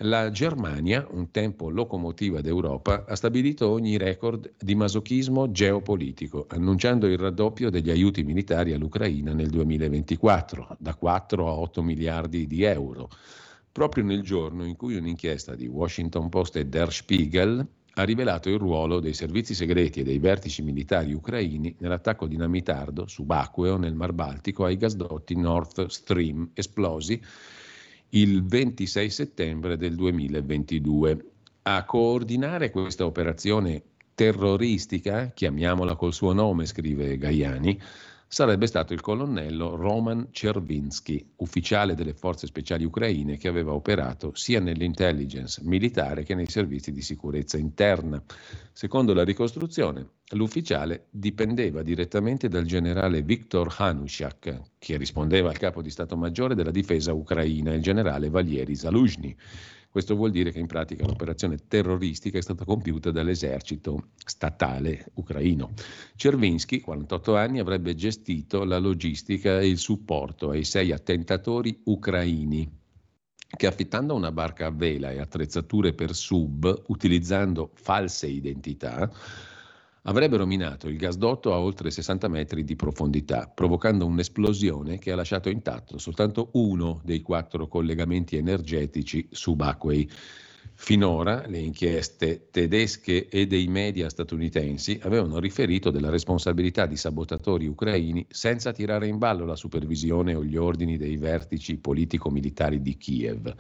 la Germania, un tempo locomotiva d'Europa, ha stabilito ogni record di masochismo geopolitico, annunciando il raddoppio degli aiuti militari all'Ucraina nel 2024, da 4 a 8 miliardi di euro proprio nel giorno in cui un'inchiesta di Washington Post e Der Spiegel ha rivelato il ruolo dei servizi segreti e dei vertici militari ucraini nell'attacco dinamitardo subacqueo nel Mar Baltico ai gasdotti Nord Stream esplosi il 26 settembre del 2022. A coordinare questa operazione terroristica, chiamiamola col suo nome, scrive Gaiani, sarebbe stato il colonnello Roman Chervinsky, ufficiale delle forze speciali ucraine che aveva operato sia nell'intelligence militare che nei servizi di sicurezza interna. Secondo la ricostruzione, l'ufficiale dipendeva direttamente dal generale Viktor Hanushak, che rispondeva al capo di Stato Maggiore della difesa ucraina, il generale Valieri Zaluzhny. Questo vuol dire che in pratica l'operazione terroristica è stata compiuta dall'esercito statale ucraino. Cervinsky, 48 anni, avrebbe gestito la logistica e il supporto ai sei attentatori ucraini che affittando una barca a vela e attrezzature per sub, utilizzando false identità, avrebbero minato il gasdotto a oltre 60 metri di profondità, provocando un'esplosione che ha lasciato intatto soltanto uno dei quattro collegamenti energetici subacquei. Finora le inchieste tedesche e dei media statunitensi avevano riferito della responsabilità di sabotatori ucraini senza tirare in ballo la supervisione o gli ordini dei vertici politico-militari di Kiev.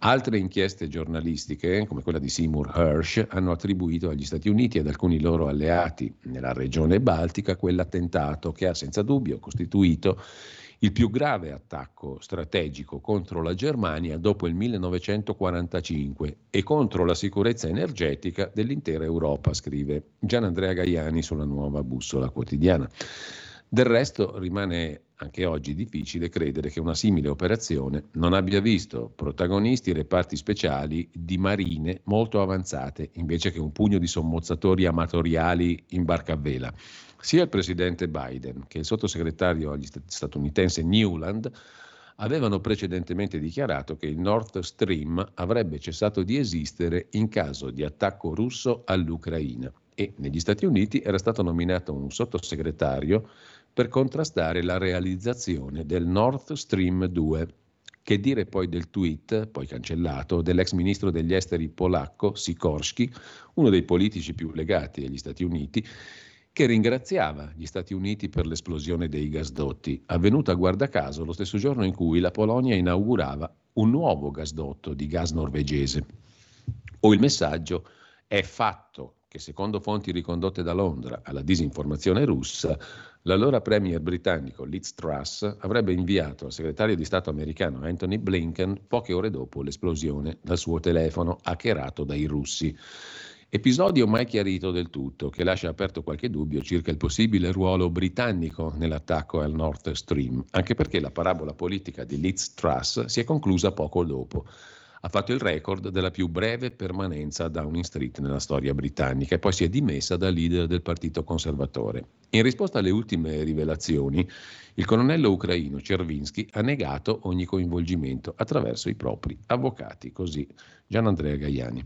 Altre inchieste giornalistiche, come quella di Seymour Hersh, hanno attribuito agli Stati Uniti e ad alcuni loro alleati nella regione baltica quell'attentato che ha senza dubbio costituito il più grave attacco strategico contro la Germania dopo il 1945 e contro la sicurezza energetica dell'intera Europa, scrive Gian Andrea Gaiani sulla nuova bussola quotidiana. Del resto rimane anche oggi difficile credere che una simile operazione non abbia visto protagonisti reparti speciali di marine molto avanzate, invece che un pugno di sommozzatori amatoriali in barca a vela. Sia il presidente Biden che il sottosegretario statunitense Newland avevano precedentemente dichiarato che il Nord Stream avrebbe cessato di esistere in caso di attacco russo all'Ucraina e negli Stati Uniti era stato nominato un sottosegretario per contrastare la realizzazione del Nord Stream 2. Che dire poi del tweet, poi cancellato, dell'ex ministro degli esteri polacco Sikorski, uno dei politici più legati agli Stati Uniti, che ringraziava gli Stati Uniti per l'esplosione dei gasdotti, avvenuta guarda caso lo stesso giorno in cui la Polonia inaugurava un nuovo gasdotto di gas norvegese. O il messaggio è fatto che secondo fonti ricondotte da Londra alla disinformazione russa, l'allora premier britannico Liz Truss avrebbe inviato al segretario di Stato americano Anthony Blinken poche ore dopo l'esplosione dal suo telefono hackerato dai russi. Episodio mai chiarito del tutto, che lascia aperto qualche dubbio circa il possibile ruolo britannico nell'attacco al Nord Stream, anche perché la parabola politica di Liz Truss si è conclusa poco dopo ha fatto il record della più breve permanenza a Downing Street nella storia britannica e poi si è dimessa da leader del Partito Conservatore. In risposta alle ultime rivelazioni, il colonnello ucraino Cervinsky ha negato ogni coinvolgimento attraverso i propri avvocati, così Gian Andrea Gaiani.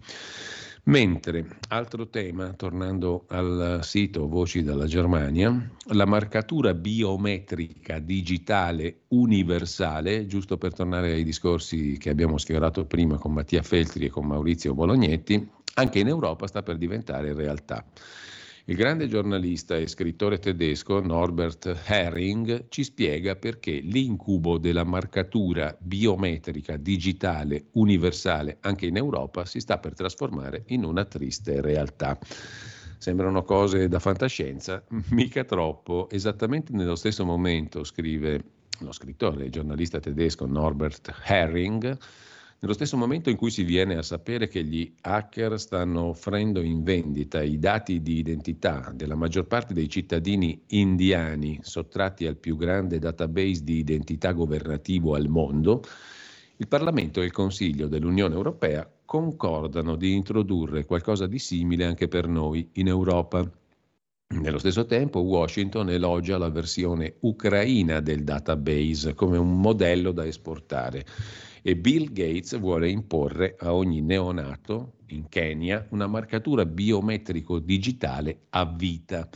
Mentre, altro tema, tornando al sito Voci dalla Germania, la marcatura biometrica digitale universale, giusto per tornare ai discorsi che abbiamo sfiorato prima con Mattia Feltri e con Maurizio Bolognetti, anche in Europa sta per diventare realtà. Il grande giornalista e scrittore tedesco Norbert Herring ci spiega perché l'incubo della marcatura biometrica digitale universale anche in Europa si sta per trasformare in una triste realtà. Sembrano cose da fantascienza, mica troppo. Esattamente nello stesso momento, scrive lo scrittore e giornalista tedesco Norbert Herring, nello stesso momento in cui si viene a sapere che gli hacker stanno offrendo in vendita i dati di identità della maggior parte dei cittadini indiani sottratti al più grande database di identità governativo al mondo, il Parlamento e il Consiglio dell'Unione Europea concordano di introdurre qualcosa di simile anche per noi in Europa. Nello stesso tempo Washington elogia la versione ucraina del database come un modello da esportare e Bill Gates vuole imporre a ogni neonato in Kenya una marcatura biometrico digitale a vita.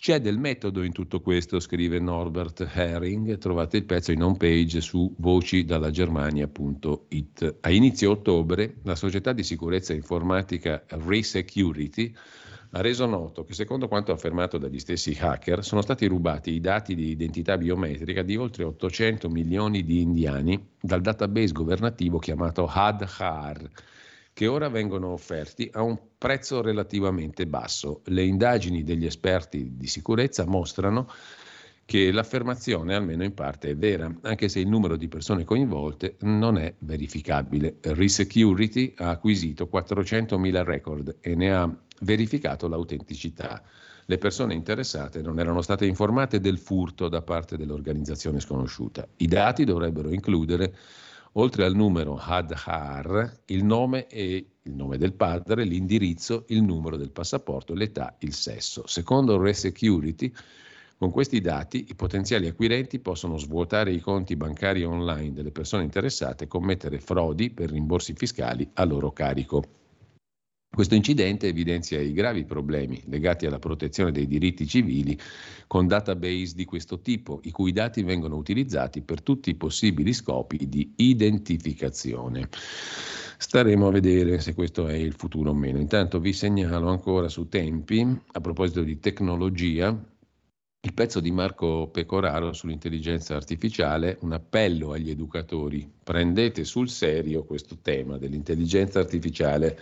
C'è del metodo in tutto questo, scrive Norbert Herring, trovate il pezzo in home page su vocidalagermania.it. A inizio ottobre la società di sicurezza informatica Resecurity ha reso noto che secondo quanto affermato dagli stessi hacker sono stati rubati i dati di identità biometrica di oltre 800 milioni di indiani dal database governativo chiamato Aadhaar che ora vengono offerti a un prezzo relativamente basso. Le indagini degli esperti di sicurezza mostrano che l'affermazione, almeno in parte, è vera, anche se il numero di persone coinvolte non è verificabile. Resecurity ha acquisito 400.000 record e ne ha verificato l'autenticità. Le persone interessate non erano state informate del furto da parte dell'organizzazione sconosciuta. I dati dovrebbero includere oltre al numero Hadhar, il nome e il nome del padre, l'indirizzo, il numero del passaporto, l'età, il sesso. Secondo Resecurity, con questi dati i potenziali acquirenti possono svuotare i conti bancari online delle persone interessate e commettere frodi per rimborsi fiscali a loro carico. Questo incidente evidenzia i gravi problemi legati alla protezione dei diritti civili con database di questo tipo, i cui dati vengono utilizzati per tutti i possibili scopi di identificazione. Staremo a vedere se questo è il futuro o meno. Intanto vi segnalo ancora su tempi, a proposito di tecnologia, il pezzo di Marco Pecoraro sull'intelligenza artificiale, un appello agli educatori. Prendete sul serio questo tema dell'intelligenza artificiale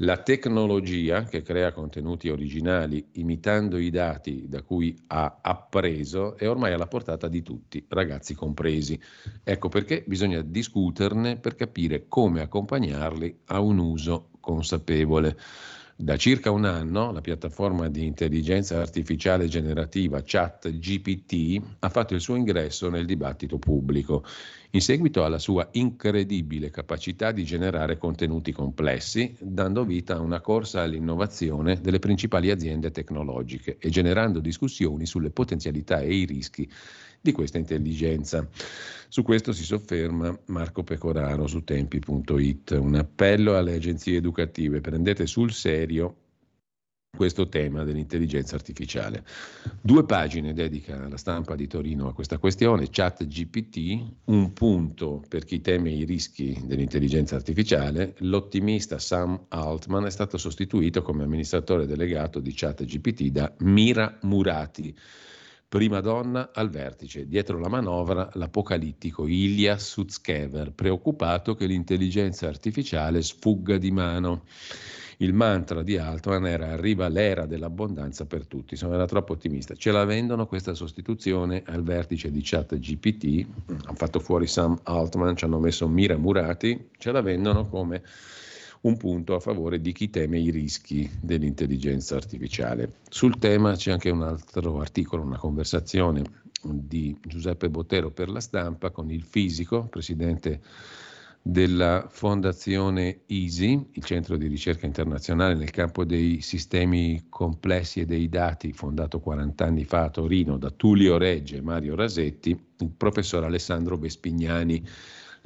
la tecnologia che crea contenuti originali imitando i dati da cui ha appreso è ormai alla portata di tutti, ragazzi compresi. Ecco perché bisogna discuterne per capire come accompagnarli a un uso consapevole. Da circa un anno la piattaforma di intelligenza artificiale generativa ChatGPT ha fatto il suo ingresso nel dibattito pubblico in seguito alla sua incredibile capacità di generare contenuti complessi, dando vita a una corsa all'innovazione delle principali aziende tecnologiche e generando discussioni sulle potenzialità e i rischi di questa intelligenza. Su questo si sofferma Marco Pecoraro su tempi.it. Un appello alle agenzie educative, prendete sul serio questo tema dell'intelligenza artificiale. Due pagine dedica la stampa di Torino a questa questione, chat GPT, un punto per chi teme i rischi dell'intelligenza artificiale, l'ottimista Sam Altman è stato sostituito come amministratore delegato di chat GPT da Mira Murati Prima donna al vertice, dietro la manovra l'apocalittico Ilya Sutskever, preoccupato che l'intelligenza artificiale sfugga di mano. Il mantra di Altman era arriva l'era dell'abbondanza per tutti, insomma era troppo ottimista. Ce la vendono questa sostituzione al vertice di chat GPT, hanno fatto fuori Sam Altman, ci hanno messo Mira Murati, ce la vendono come un punto a favore di chi teme i rischi dell'intelligenza artificiale. Sul tema c'è anche un altro articolo, una conversazione di Giuseppe Bottero per la stampa con il fisico, presidente della Fondazione EASY, il centro di ricerca internazionale nel campo dei sistemi complessi e dei dati, fondato 40 anni fa a Torino da Tullio Regge e Mario Rasetti, il professor Alessandro Vespignani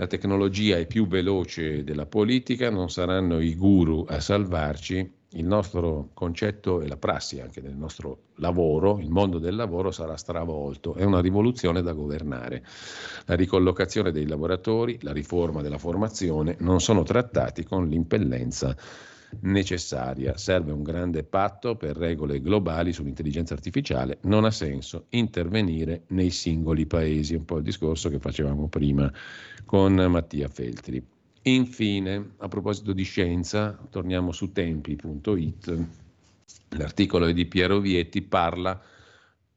la tecnologia è più veloce della politica, non saranno i guru a salvarci, il nostro concetto e la prassi anche del nostro lavoro, il mondo del lavoro sarà stravolto, è una rivoluzione da governare. La ricollocazione dei lavoratori, la riforma della formazione non sono trattati con l'impellenza necessaria. Serve un grande patto per regole globali sull'intelligenza artificiale. Non ha senso intervenire nei singoli paesi, un po' il discorso che facevamo prima con Mattia Feltri. Infine, a proposito di scienza, torniamo su tempi.it. L'articolo di Piero Vietti, parla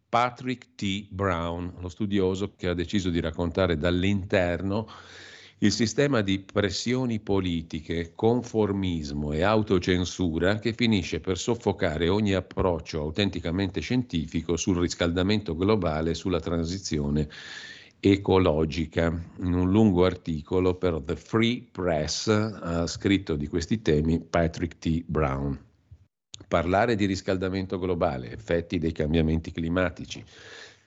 Patrick T. Brown, lo studioso che ha deciso di raccontare dall'interno il sistema di pressioni politiche, conformismo e autocensura che finisce per soffocare ogni approccio autenticamente scientifico sul riscaldamento globale e sulla transizione ecologica. In un lungo articolo per The Free Press ha scritto di questi temi Patrick T. Brown. Parlare di riscaldamento globale, effetti dei cambiamenti climatici,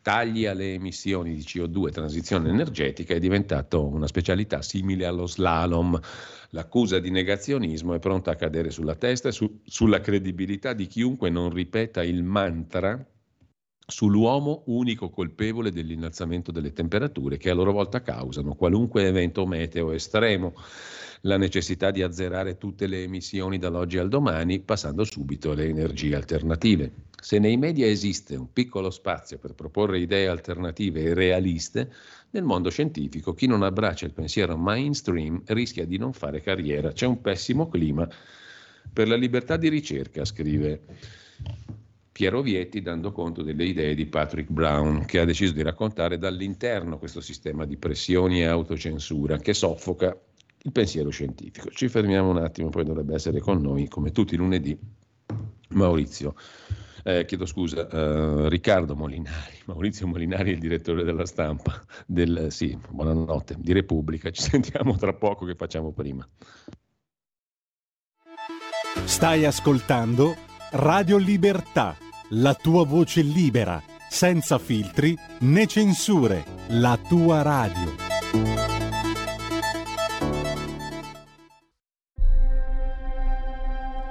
tagli alle emissioni di CO2 e transizione energetica è diventato una specialità simile allo slalom. L'accusa di negazionismo è pronta a cadere sulla testa e su, sulla credibilità di chiunque non ripeta il mantra sull'uomo unico colpevole dell'innalzamento delle temperature che a loro volta causano qualunque evento meteo estremo, la necessità di azzerare tutte le emissioni dall'oggi al domani passando subito alle energie alternative. Se nei media esiste un piccolo spazio per proporre idee alternative e realiste, nel mondo scientifico chi non abbraccia il pensiero mainstream rischia di non fare carriera. C'è un pessimo clima per la libertà di ricerca, scrive Piero Vietti dando conto delle idee di Patrick Brown, che ha deciso di raccontare dall'interno questo sistema di pressioni e autocensura che soffoca il pensiero scientifico. Ci fermiamo un attimo, poi dovrebbe essere con noi, come tutti i lunedì, Maurizio. Eh, chiedo scusa, eh, Riccardo Molinari, [LAUGHS] Maurizio Molinari il direttore della stampa, del, sì, buonanotte, di Repubblica, ci [LAUGHS] sentiamo tra poco che facciamo prima. Stai ascoltando Radio Libertà la tua voce libera, senza filtri né censure, la tua radio.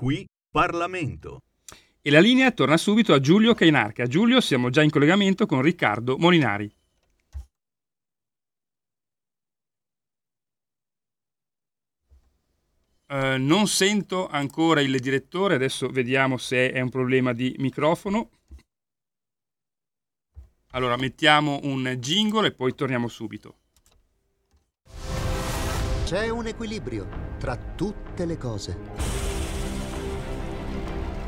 Qui Parlamento. E la linea torna subito a Giulio Cainarca. Giulio, siamo già in collegamento con Riccardo Molinari. Eh, non sento ancora il direttore, adesso vediamo se è un problema di microfono. Allora mettiamo un jingle e poi torniamo subito. C'è un equilibrio tra tutte le cose.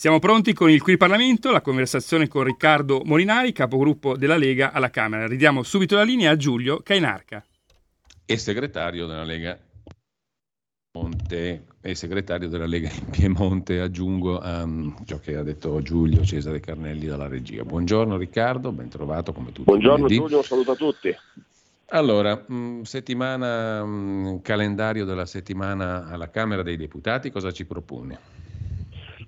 Siamo pronti con il Qui Parlamento, la conversazione con Riccardo Molinari, capogruppo della Lega alla Camera. Ridiamo subito la linea a Giulio Cainarca. E segretario della Lega Monte e segretario della Lega in Piemonte, aggiungo a um, ciò che ha detto Giulio Cesare Carnelli dalla regia. Buongiorno Riccardo, ben trovato come tutti. Buongiorno Giulio, un saluto a tutti. Allora, mh, mm, settimana, mh, mm, calendario della settimana alla Camera dei Deputati, cosa ci propone?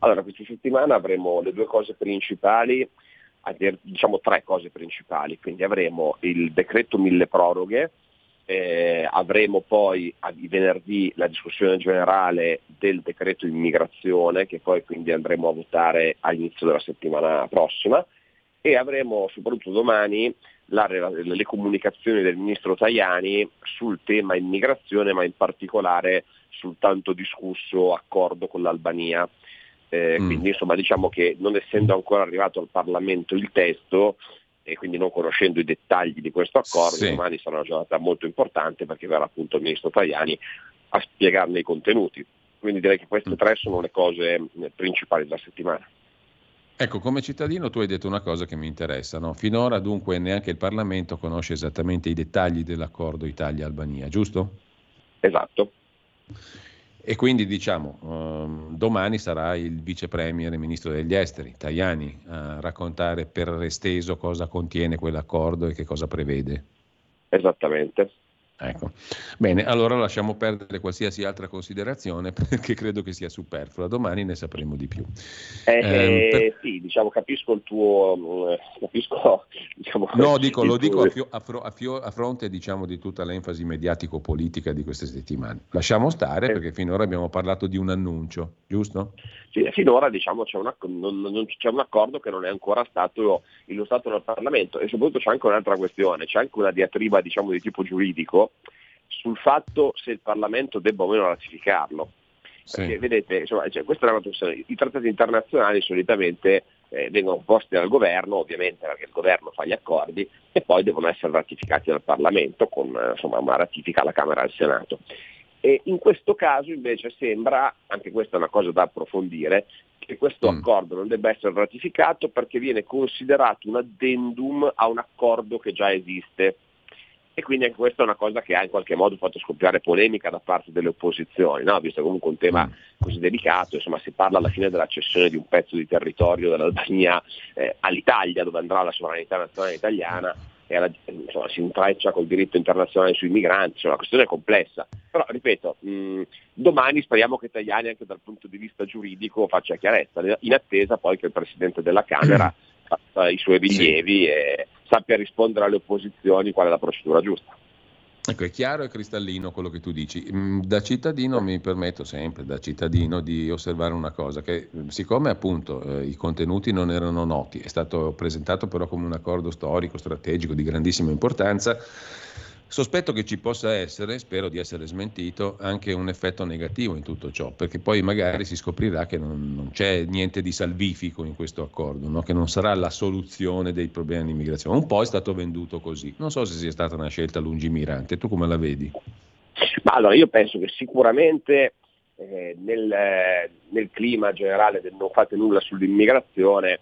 Allora, questa settimana avremo le due cose principali, diciamo tre cose principali, quindi avremo il decreto mille proroghe, eh, avremo poi a, venerdì la discussione generale del decreto immigrazione che poi quindi andremo a votare all'inizio della settimana prossima e avremo soprattutto domani la, le comunicazioni del ministro Tajani sul tema immigrazione ma in particolare sul tanto discusso accordo con l'Albania. Eh, mm. Quindi insomma diciamo che non essendo ancora arrivato al Parlamento il testo e quindi non conoscendo i dettagli di questo accordo, sì. domani sarà una giornata molto importante perché verrà appunto il ministro Tajani a spiegarne i contenuti. Quindi direi che queste mm. tre sono le cose eh, principali della settimana. Ecco, come cittadino tu hai detto una cosa che mi interessa, no? finora dunque neanche il Parlamento conosce esattamente i dettagli dell'accordo Italia-Albania, giusto? Esatto. E quindi diciamo, um, domani sarà il vice premier e ministro degli esteri, Tajani, a raccontare per esteso cosa contiene quell'accordo e che cosa prevede. Esattamente. Ecco. Bene, allora lasciamo perdere qualsiasi altra considerazione [LAUGHS] perché credo che sia superflua. Domani ne sapremo di più. Eh, eh, per... Sì, diciamo, capisco il tuo... Eh, capisco, [LAUGHS] diciamo, no, dico, lo dico a, fio, a, fro, a, fio, a fronte diciamo, di tutta l'enfasi mediatico-politica di queste settimane. Lasciamo stare Eh. perché finora abbiamo parlato di un annuncio, giusto? Finora diciamo, c'è, un, acc- non, non- c'è un accordo che non è ancora stato illustrato dal Parlamento e soprattutto c'è anche un'altra questione, c'è anche una diatriba diciamo, di tipo giuridico sul fatto se il Parlamento debba o meno ratificarlo. Perché vedete, insomma, cioè, questa è una questione. I trattati internazionali solitamente eh, vengono posti dal governo, ovviamente perché il governo fa gli accordi, e poi devono essere ratificati dal Parlamento con eh, insomma, una ratifica alla Camera e al Senato. E in questo caso invece sembra, anche questa è una cosa da approfondire, che questo accordo non debba essere ratificato perché viene considerato un addendum a un accordo che già esiste. E quindi anche questa è una cosa che ha in qualche modo fatto scoppiare polemica da parte delle opposizioni, no? visto comunque un tema così delicato, insomma si parla alla fine della cessione di un pezzo di territorio dell'Albania eh, all'Italia, dove andrà la sovranità nazionale italiana, alla- insomma, si intreccia col diritto internazionale sui migranti, insomma, la questione è complessa. Però, ripeto, mh, domani speriamo che Tajani anche dal punto di vista giuridico faccia chiarezza, in attesa poi che il Presidente della Camera [CLEARS THROAT] faccia i suoi rilievi e sappia rispondere alle opposizioni qual è la procedura giusta. Ecco, è chiaro e cristallino quello che tu dici. Mm, Da cittadino mi permetto sempre, da cittadino, di osservare una cosa, che eh, siccome appunto eh, i contenuti non erano noti, è stato presentato però come un accordo storico, strategico di grandissima importanza, sospetto che ci possa essere, spero di essere smentito, anche un effetto negativo in tutto ciò, perché poi magari si scoprirà che non, non c'è niente di salvifico in questo accordo, no? che non sarà la soluzione dei problemi dell'immigrazione. Un po' è stato venduto così, non so se sia stata una scelta lungimirante, tu come la vedi? Ma allora io penso che sicuramente eh, nel, nel clima generale del non fate nulla sull'immigrazione,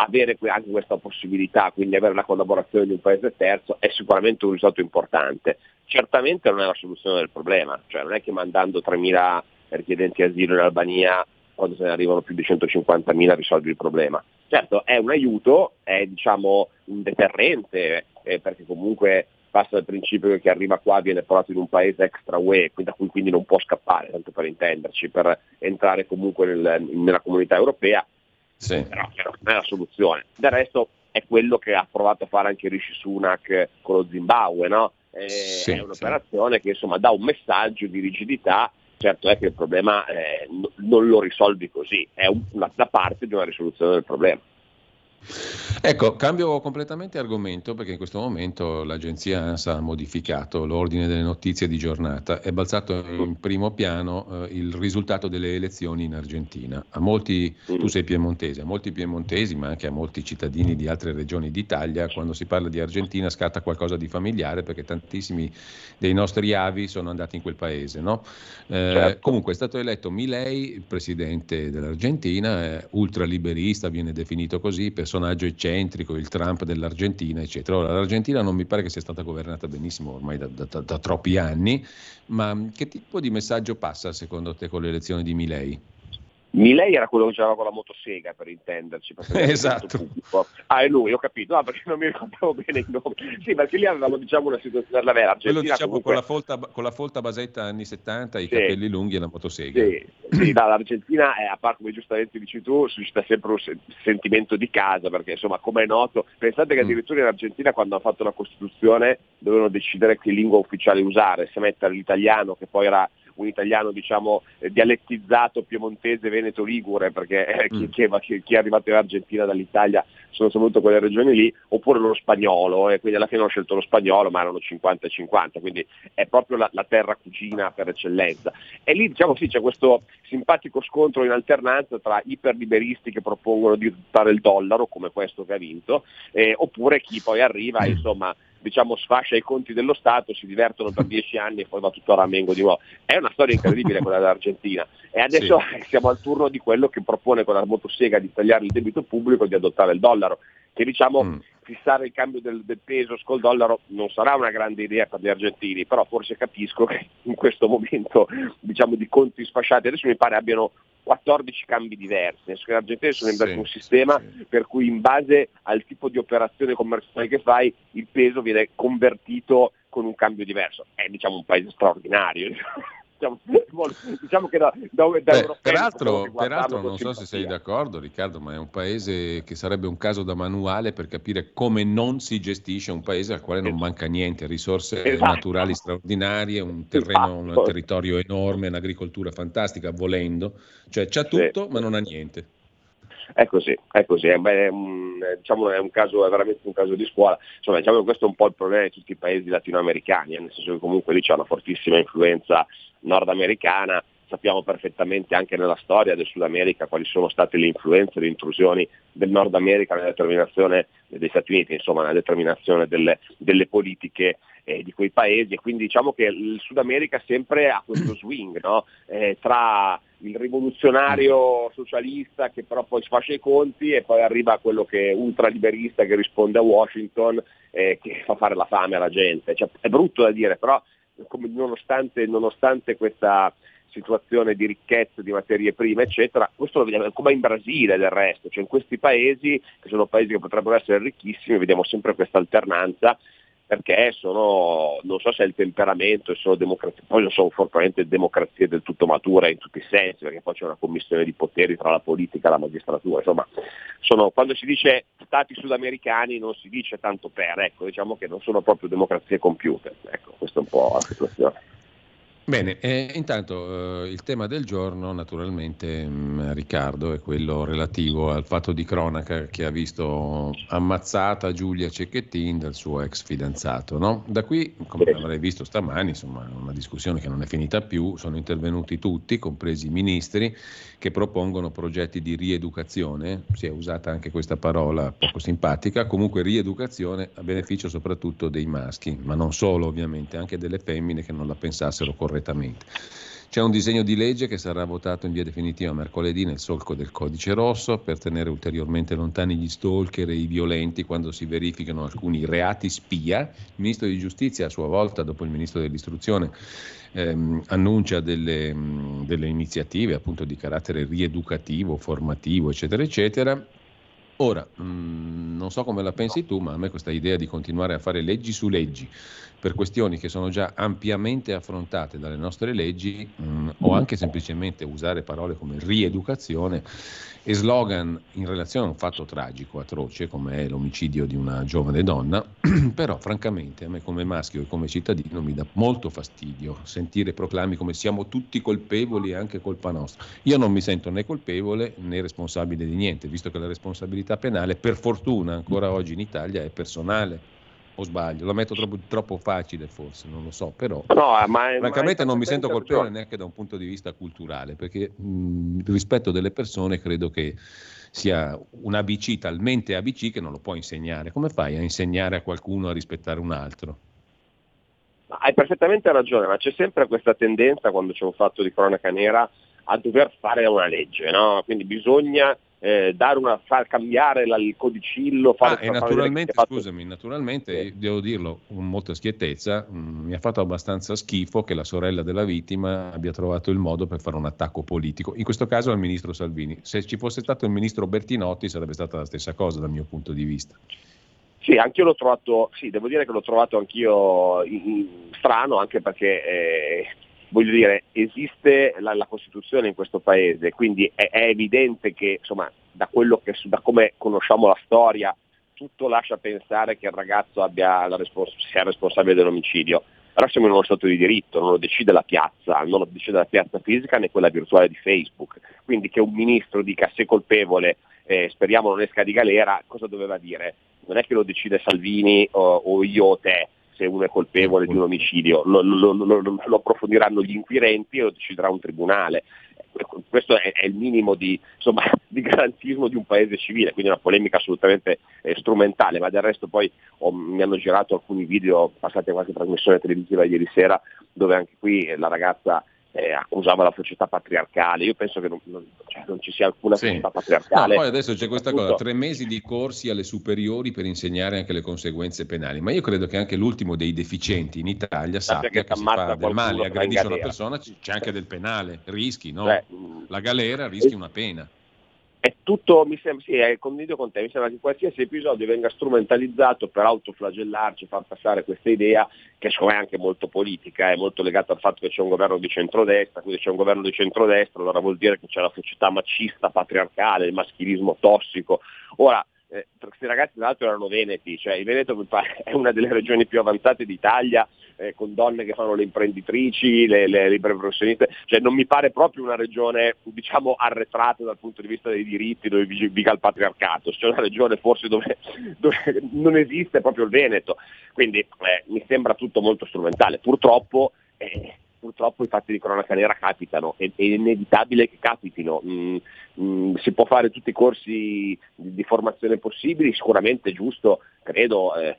avere anche questa possibilità, quindi avere la collaborazione di un paese terzo, è sicuramente un risultato importante. Certamente non è la soluzione del problema, cioè non è che mandando 3.000 richiedenti asilo in Albania, quando se ne arrivano più di 150.000 risolvi il problema. Certo, è un aiuto, è diciamo un deterrente, eh, perché comunque passa dal principio che chi arriva qua viene portato in un paese extra UE, da cui quindi non può scappare, tanto per intenderci, per entrare comunque nel- nella comunità europea, però chiaro, non è la soluzione. Del resto è quello che ha provato a fare anche Rishi Sunak con lo Zimbabwe, no? Eh, Sì, è un'operazione che insomma dà un messaggio di rigidità, certo è che il problema eh, non lo risolvi così, è un- una, una parte di una risoluzione del problema. Ecco, cambio completamente argomento perché in questo momento l'agenzia ANSA ha modificato l'ordine delle notizie di giornata, è balzato in primo piano eh, il risultato delle elezioni in Argentina. A molti, tu sei piemontese, a molti piemontesi ma anche a molti cittadini di altre regioni d'Italia, quando si parla di Argentina scatta qualcosa di familiare perché tantissimi dei nostri avi sono andati in quel paese. no? Eh, Certo. Comunque è stato eletto Milei, il presidente dell'Argentina, è ultraliberista, viene definito così, personaggio eccentrico, il Trump dell'Argentina, eccetera. Ora, l'Argentina non mi pare che sia stata governata benissimo ormai da, da- da- troppi anni, ma che tipo di messaggio passa secondo te con l'elezione di Milei? Milei era quello che c'era con la motosega per intenderci. [LAUGHS] Esatto. Ah, è lui, ho capito, no, perché non mi ricordavo bene il nome. Sì, perché lì avevamo diciamo una situazione da vera. Quello Argentina diciamo comunque- con, la folta, con la folta basetta anni 70, i Sì. capelli lunghi e la motosega. Sì, sì, no, l'Argentina è, a parte come giustamente dici tu, suscita sempre un se- sentimento di casa, perché insomma, come è noto, pensate Mm. che addirittura in Argentina quando hanno fatto la Costituzione dovevano decidere che lingua ufficiale usare, se mettere l'italiano, che poi era un italiano diciamo eh, dialettizzato piemontese, veneto, ligure, perché eh, chi, chi è, chi- chi è arrivato in Argentina dall'Italia sono soprattutto quelle regioni lì, oppure lo spagnolo, e quindi alla fine hanno scelto lo spagnolo, ma erano 50 e 50, quindi è proprio la, la terra cugina per eccellenza. E lì diciamo sì, c'è questo simpatico scontro in alternanza tra iperliberisti che propongono di buttare il dollaro, come questo che ha vinto, eh, oppure chi poi arriva e insomma diciamo sfascia i conti dello Stato, si divertono per [LAUGHS] dieci anni e poi va tutto a ramengo di nuovo. È una storia incredibile [LAUGHS] quella dell'Argentina. E adesso [LAUGHS] siamo al turno di quello che propone con la motosega di tagliare il debito pubblico e di adottare il dollaro, che diciamo fissare il cambio del, del peso col dollaro non sarà una grande idea per gli argentini, però forse capisco che in questo momento diciamo di conti sfasciati, adesso mi pare abbiano 14 cambi diversi, che l'Argentina sono inventato un sistema per cui in base al tipo di operazione commerciale che fai il peso viene convertito con un cambio diverso. È diciamo un paese straordinario. Diciamo, diciamo che da, da, da Beh, peraltro, peraltro non so se sei d'accordo Riccardo, ma è un paese che sarebbe un caso da manuale per capire come non si gestisce un paese al quale non manca niente, risorse Esatto. naturali straordinarie, un terreno, un Esatto. territorio enorme, un'agricoltura fantastica, volendo, cioè c'ha tutto ma non ha niente. È così, è così, è, beh, è un, è, diciamo, è un caso, è veramente un caso di scuola. Insomma, diciamo che questo è un po' il problema di tutti i paesi latinoamericani, eh, nel senso che comunque lì c'è una fortissima influenza nordamericana. Sappiamo perfettamente anche nella storia del Sud America quali sono state le influenze, le intrusioni del Nord America nella determinazione degli Stati Uniti, insomma, nella determinazione delle, delle politiche eh, di quei paesi e quindi diciamo che il Sud America sempre ha questo [CLEARS THROAT] swing no? Eh, tra il rivoluzionario socialista che però poi sfascia i conti e poi arriva quello che è ultraliberista che risponde a Washington eh, che fa fare la fame alla gente. Cioè, è brutto da dire, però come nonostante, nonostante questa situazione di ricchezza di materie prime, eccetera, questo lo vediamo come in Brasile del resto, cioè in questi paesi, che sono paesi che potrebbero essere ricchissimi, vediamo sempre questa alternanza perché sono, non so se è il temperamento, sono democrazie, poi non sono fortemente democrazie del tutto mature in tutti i sensi, perché poi c'è una commissione di poteri tra la politica e la magistratura, insomma, sono, quando si dice stati sudamericani non si dice tanto per, ecco, diciamo che non sono proprio democrazie compiute, ecco, questa è un po' la situazione. Bene, e intanto eh, il tema del giorno naturalmente mh, Riccardo è quello relativo al fatto di cronaca che ha visto ammazzata Giulia Cecchettin dal suo ex fidanzato. No? Da qui, come avrei visto stamani, insomma, una discussione che non è finita più, sono intervenuti tutti, compresi i ministri, che propongono progetti di rieducazione, si è usata anche questa parola poco simpatica, comunque rieducazione a beneficio soprattutto dei maschi, ma non solo ovviamente, anche delle femmine che non la pensassero correttamente. C'è un disegno di legge che sarà votato in via definitiva mercoledì nel solco del codice rosso per tenere ulteriormente lontani gli stalker e i violenti quando si verificano alcuni reati spia. Il ministro di giustizia a sua volta, dopo il ministro dell'istruzione, ehm, annuncia delle, mh, delle iniziative appunto di carattere rieducativo, formativo, eccetera, eccetera. Ora, mh, non so come la pensi tu, ma a me questa idea di continuare a fare leggi su leggi per questioni che sono già ampiamente affrontate dalle nostre leggi mh, o anche semplicemente usare parole come rieducazione e slogan in relazione a un fatto tragico, atroce, come è l'omicidio di una giovane donna, [CLEARS THROAT] però francamente a me come maschio e come cittadino mi dà molto fastidio sentire proclami come siamo tutti colpevoli e anche colpa nostra. Io non mi sento né colpevole né responsabile di niente, visto che la responsabilità penale per fortuna ancora oggi in Italia è personale. O sbaglio, la metto troppo, troppo facile forse, non lo so, però No, ma è- francamente ma non mi sento colpevole neanche da un punto di vista culturale, perché mh, il rispetto delle persone credo che sia un ABC talmente ABC che non lo puoi insegnare. Come fai a insegnare a qualcuno a rispettare un altro? Hai perfettamente ragione, ma c'è sempre questa tendenza quando c'è un fatto di cronaca nera a dover fare una legge, no? Quindi bisogna eh, dare una, far cambiare la- il codicillo, fare, Ah, e naturalmente, fatto- scusami, naturalmente, io devo dirlo con molta schiettezza, mh, mi ha fatto abbastanza schifo che la sorella della vittima abbia trovato il modo per fare un attacco politico, in questo caso al ministro Salvini. Se ci fosse stato il ministro Bertinotti sarebbe stata la stessa cosa dal mio punto di vista. Sì, anche io l'ho trovato, sì, devo dire che l'ho trovato anch'io in- in- strano, anche perché eh, voglio dire, esiste la, la Costituzione in questo paese, quindi è, è evidente che insomma, da che da come conosciamo la storia, tutto lascia pensare che il ragazzo respons- sia responsabile dell'omicidio. Però siamo in uno stato di diritto, non lo decide la piazza, non lo decide la piazza fisica né quella virtuale di Facebook. Quindi che un ministro dica se colpevole, eh, speriamo non esca di galera, cosa doveva dire? Non è che lo decide Salvini o, o io o te se uno è colpevole di un omicidio, lo, lo- lo- lo- approfondiranno gli inquirenti e lo deciderà un tribunale. Questo è, è il minimo di, insomma, [LAUGHS] di garantismo di un paese civile, quindi una polemica assolutamente eh, strumentale, ma del resto poi ho- mi hanno girato alcuni video passati a qualche trasmissione televisiva ieri sera dove anche qui la ragazza eh, accusava la società patriarcale. Io penso che non, non- cioè, non ci sia alcuna Sì. società No, patriarcale. poi adesso c'è questa cosa, Appunto, tre mesi di corsi alle superiori per insegnare anche le conseguenze penali, ma io credo che anche l'ultimo dei deficienti in Italia sappia che che, se t'ammazza fa del male aggredisce una persona c'è anche del penale, rischi, no? Cioè, La galera rischi una pena. È tutto, mi sembra, sì, è, condivido con te, mi sembra che qualsiasi episodio venga strumentalizzato per autoflagellarci, far passare questa idea, che secondo me è anche molto politica, è molto legata al fatto che c'è un governo di centrodestra, quindi c'è un governo di centrodestra, allora vuol dire che c'è la società macista, patriarcale, il maschilismo tossico. Ora, eh, questi ragazzi tra l'altro erano veneti, cioè il Veneto [LAUGHS] è una delle regioni più avanzate d'Italia, eh, con donne che fanno le imprenditrici, le, le libere professioniste, cioè non mi pare proprio una regione diciamo arretrata dal punto di vista dei diritti dove viga il patriarcato, c'è una regione forse dove, [LAUGHS] dove non esiste proprio il Veneto, quindi eh, mi sembra tutto molto strumentale, purtroppo eh, purtroppo i fatti di cronaca nera capitano, è, è inevitabile che capitino, mm, mm, si può fare tutti i corsi di, di formazione possibili, sicuramente è giusto, credo, eh,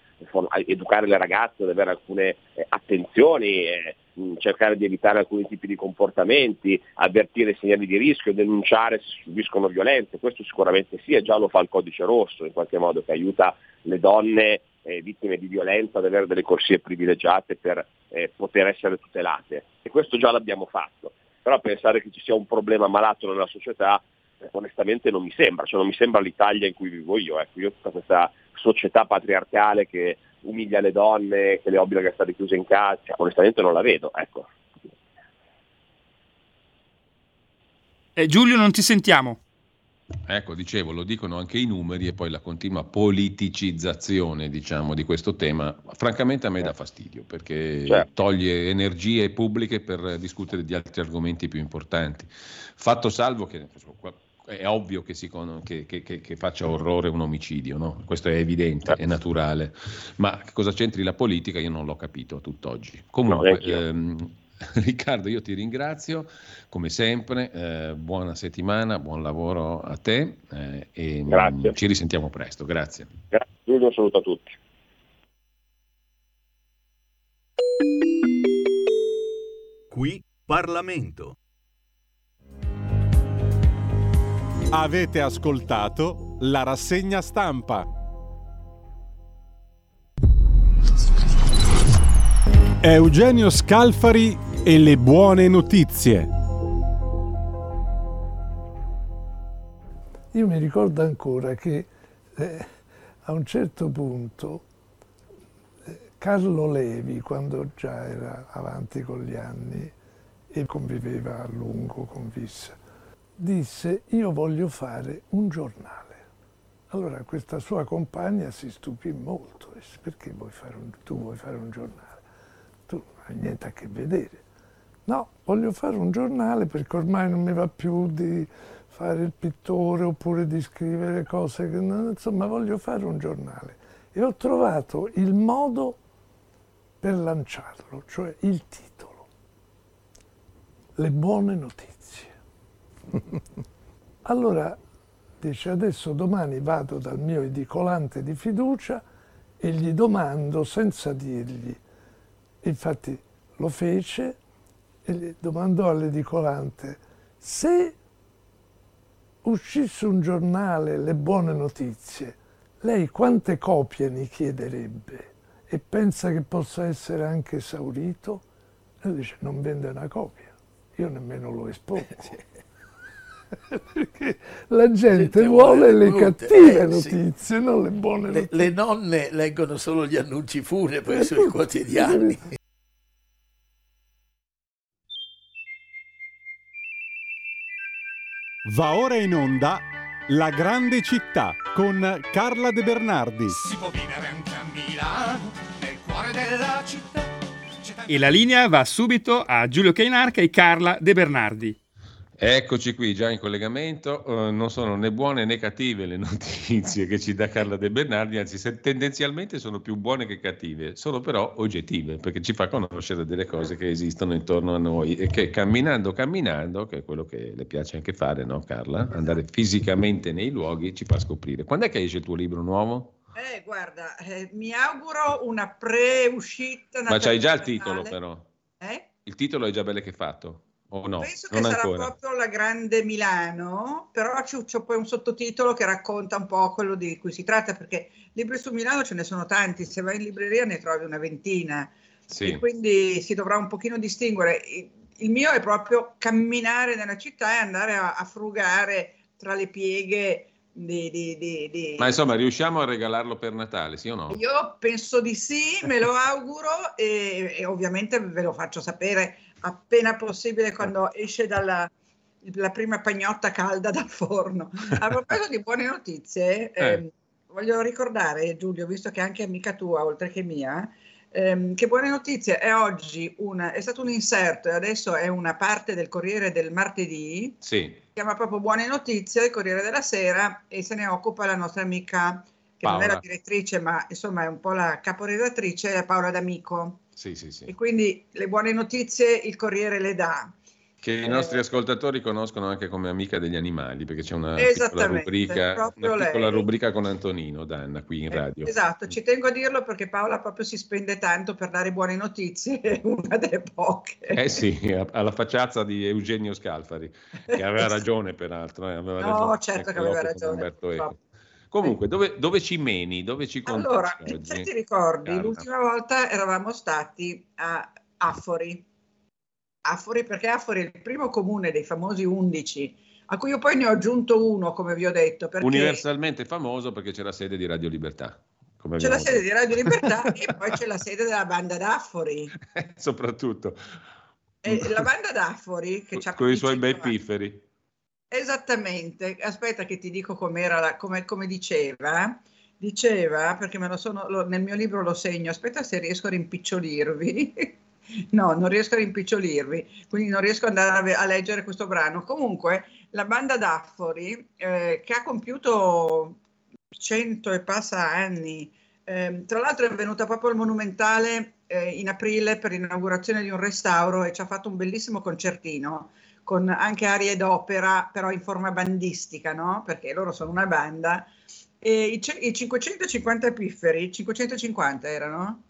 educare le ragazze ad avere alcune eh, attenzioni, eh, mm, cercare di evitare alcuni tipi di comportamenti, avvertire segnali di rischio, denunciare se subiscono violenze, questo sicuramente sì, e già lo fa il codice rosso in qualche modo che aiuta le donne eh, vittime di violenza ad avere delle corsie privilegiate per eh, poter essere tutelate. E questo già l'abbiamo fatto, però pensare che ci sia un problema malato nella società eh, onestamente non mi sembra, cioè non mi sembra l'Italia in cui vivo io, ecco, io tutta questa società patriarcale che umilia le donne, che le obbliga a stare chiuse in casa, cioè, onestamente non la vedo, ecco. Eh, Giulio non ti sentiamo. Ecco, dicevo, lo dicono anche i numeri e poi la continua politicizzazione, diciamo, di questo tema, francamente a me dà fastidio perché certo. toglie energie pubbliche per discutere di altri argomenti più importanti. Fatto salvo che è ovvio che, si, che, che, che, faccia orrore un omicidio, no? questo è evidente, è naturale, ma cosa c'entri la politica io non l'ho capito a tutt'oggi. Comunque, no, ehm, [LAUGHS] Riccardo, io ti ringrazio come sempre, eh, buona settimana, buon lavoro a te eh, e mh, ci risentiamo presto. Grazie. Grazie, un saluto a tutti. Qui Parlamento. Avete ascoltato la rassegna stampa. Eugenio Scalfari e le buone notizie. Io mi ricordo ancora che eh, a un certo punto eh, Carlo Levi, quando già era avanti con gli anni e conviveva a lungo con Vissa, disse io voglio fare un giornale. Allora questa sua compagna si stupì molto, disse perché vuoi un, tu vuoi fare un giornale? Tu non hai niente a che vedere. No, voglio fare un giornale perché ormai non mi va più di fare il pittore oppure di scrivere cose che non, insomma voglio fare un giornale. E ho trovato il modo per lanciarlo, cioè il titolo. Le buone notizie. allora dice adesso domani vado dal mio edicolante di fiducia e gli domando senza dirgli, infatti lo fece, e domandò all'edicolante se uscisse un giornale Le buone notizie, lei quante copie ne chiederebbe e pensa che possa essere anche esaurito? E dice non vende una copia, io nemmeno lo espongo. [LAUGHS] [LAUGHS] Perché la gente, vuole, le cattive eh, notizie, sì. non le buone le, notizie. Le nonne leggono solo gli annunci funebri eh, sui quotidiani. [LAUGHS] Va ora in onda La grande città con Carla De Bernardi. Si può vivere anche a Milano, nel cuore della città. E la linea va subito a Giulio Cainarca e Carla De Bernardi. Eccoci qui già in collegamento, uh, non sono né buone né cattive le [LAUGHS] notizie che ci dà Carla De Bernardi, anzi se, tendenzialmente sono più buone che cattive, sono però oggettive perché ci fa conoscere delle cose che esistono intorno a noi e che camminando, camminando, che è quello che le piace anche fare, no Carla? Andare fisicamente nei luoghi ci fa scoprire. Quando è che esce il tuo libro nuovo? Eh, guarda, eh, mi auguro una pre-uscita. Ma c'hai già il titolo però. Eh? Il titolo è già belle che fatto. O no? Penso che sarà ancora. proprio la Grande Milano, però c'è, c'è, poi un sottotitolo che racconta un po' quello di cui si tratta, perché libri su Milano ce ne sono tanti, se vai in libreria ne trovi una ventina, sì. quindi si dovrà un pochino distinguere. Il mio è proprio camminare nella città e andare a, a frugare tra le pieghe di, di, di, di- Ma insomma, riusciamo a regalarlo per Natale, sì o no? Io penso di sì, me lo auguro e, e ovviamente ve lo faccio sapere appena possibile quando esce dalla la prima pagnotta calda dal forno. [LAUGHS] A proposito di buone notizie, Eh. ehm, voglio ricordare, Giulio, visto che è anche amica tua, oltre che mia, ehm, che buone notizie è oggi un, è stato un inserto e adesso è una parte del Corriere del martedì, Sì, si chiama proprio Buone notizie, il Corriere della Sera e se ne occupa la nostra amica, che non è Paola. la direttrice, ma insomma è un po' la caporedattrice, Paola D'Amico. Sì, sì, sì. E quindi le buone notizie il Corriere le dà. Che i nostri ascoltatori conoscono anche come amica degli animali, perché c'è una piccola rubrica, una piccola rubrica con Antonino Danna qui in radio. Esatto, ci tengo a dirlo perché Paola proprio si spende tanto per dare buone notizie, [LAUGHS] è una delle poche. Eh sì, alla facciazza di Eugenio Scalfari, che aveva [LAUGHS] ragione peraltro. eh, aveva No, ragione, certo che aveva dopo con ragione. Comunque, dove, dove ci meni? Dove ci Allora, oggi? se ti ricordi, Carla? l'ultima volta eravamo stati a Affori. Affori perché Affori è il primo comune dei famosi 11, a cui io poi ne ho aggiunto uno, come vi ho detto, Universalmente famoso perché c'è la sede di Radio Libertà. Come c'è la abbiamo sede di Radio Libertà [LAUGHS] e poi c'è la sede della banda d'Affori. detto. Soprattutto E la banda d'Affori che ha con i suoi bei pifferi. Esattamente, aspetta che ti dico la- come, come diceva, diceva, perché sono, lo- nel mio libro lo segno, aspetta se riesco a rimpicciolirvi, [LAUGHS] no, non riesco a rimpicciolirvi, quindi non riesco ad andare a, a leggere questo brano. Comunque, la banda d'Affori, eh, che ha compiuto cento e passa anni, ehm, tra l'altro è venuta proprio al Monumentale eh, in aprile per l'inaugurazione di un restauro e ci ha fatto un bellissimo concertino con anche arie d'opera, però in forma bandistica, no? Perché loro sono una banda. E i, i 550 pifferi, 550 erano?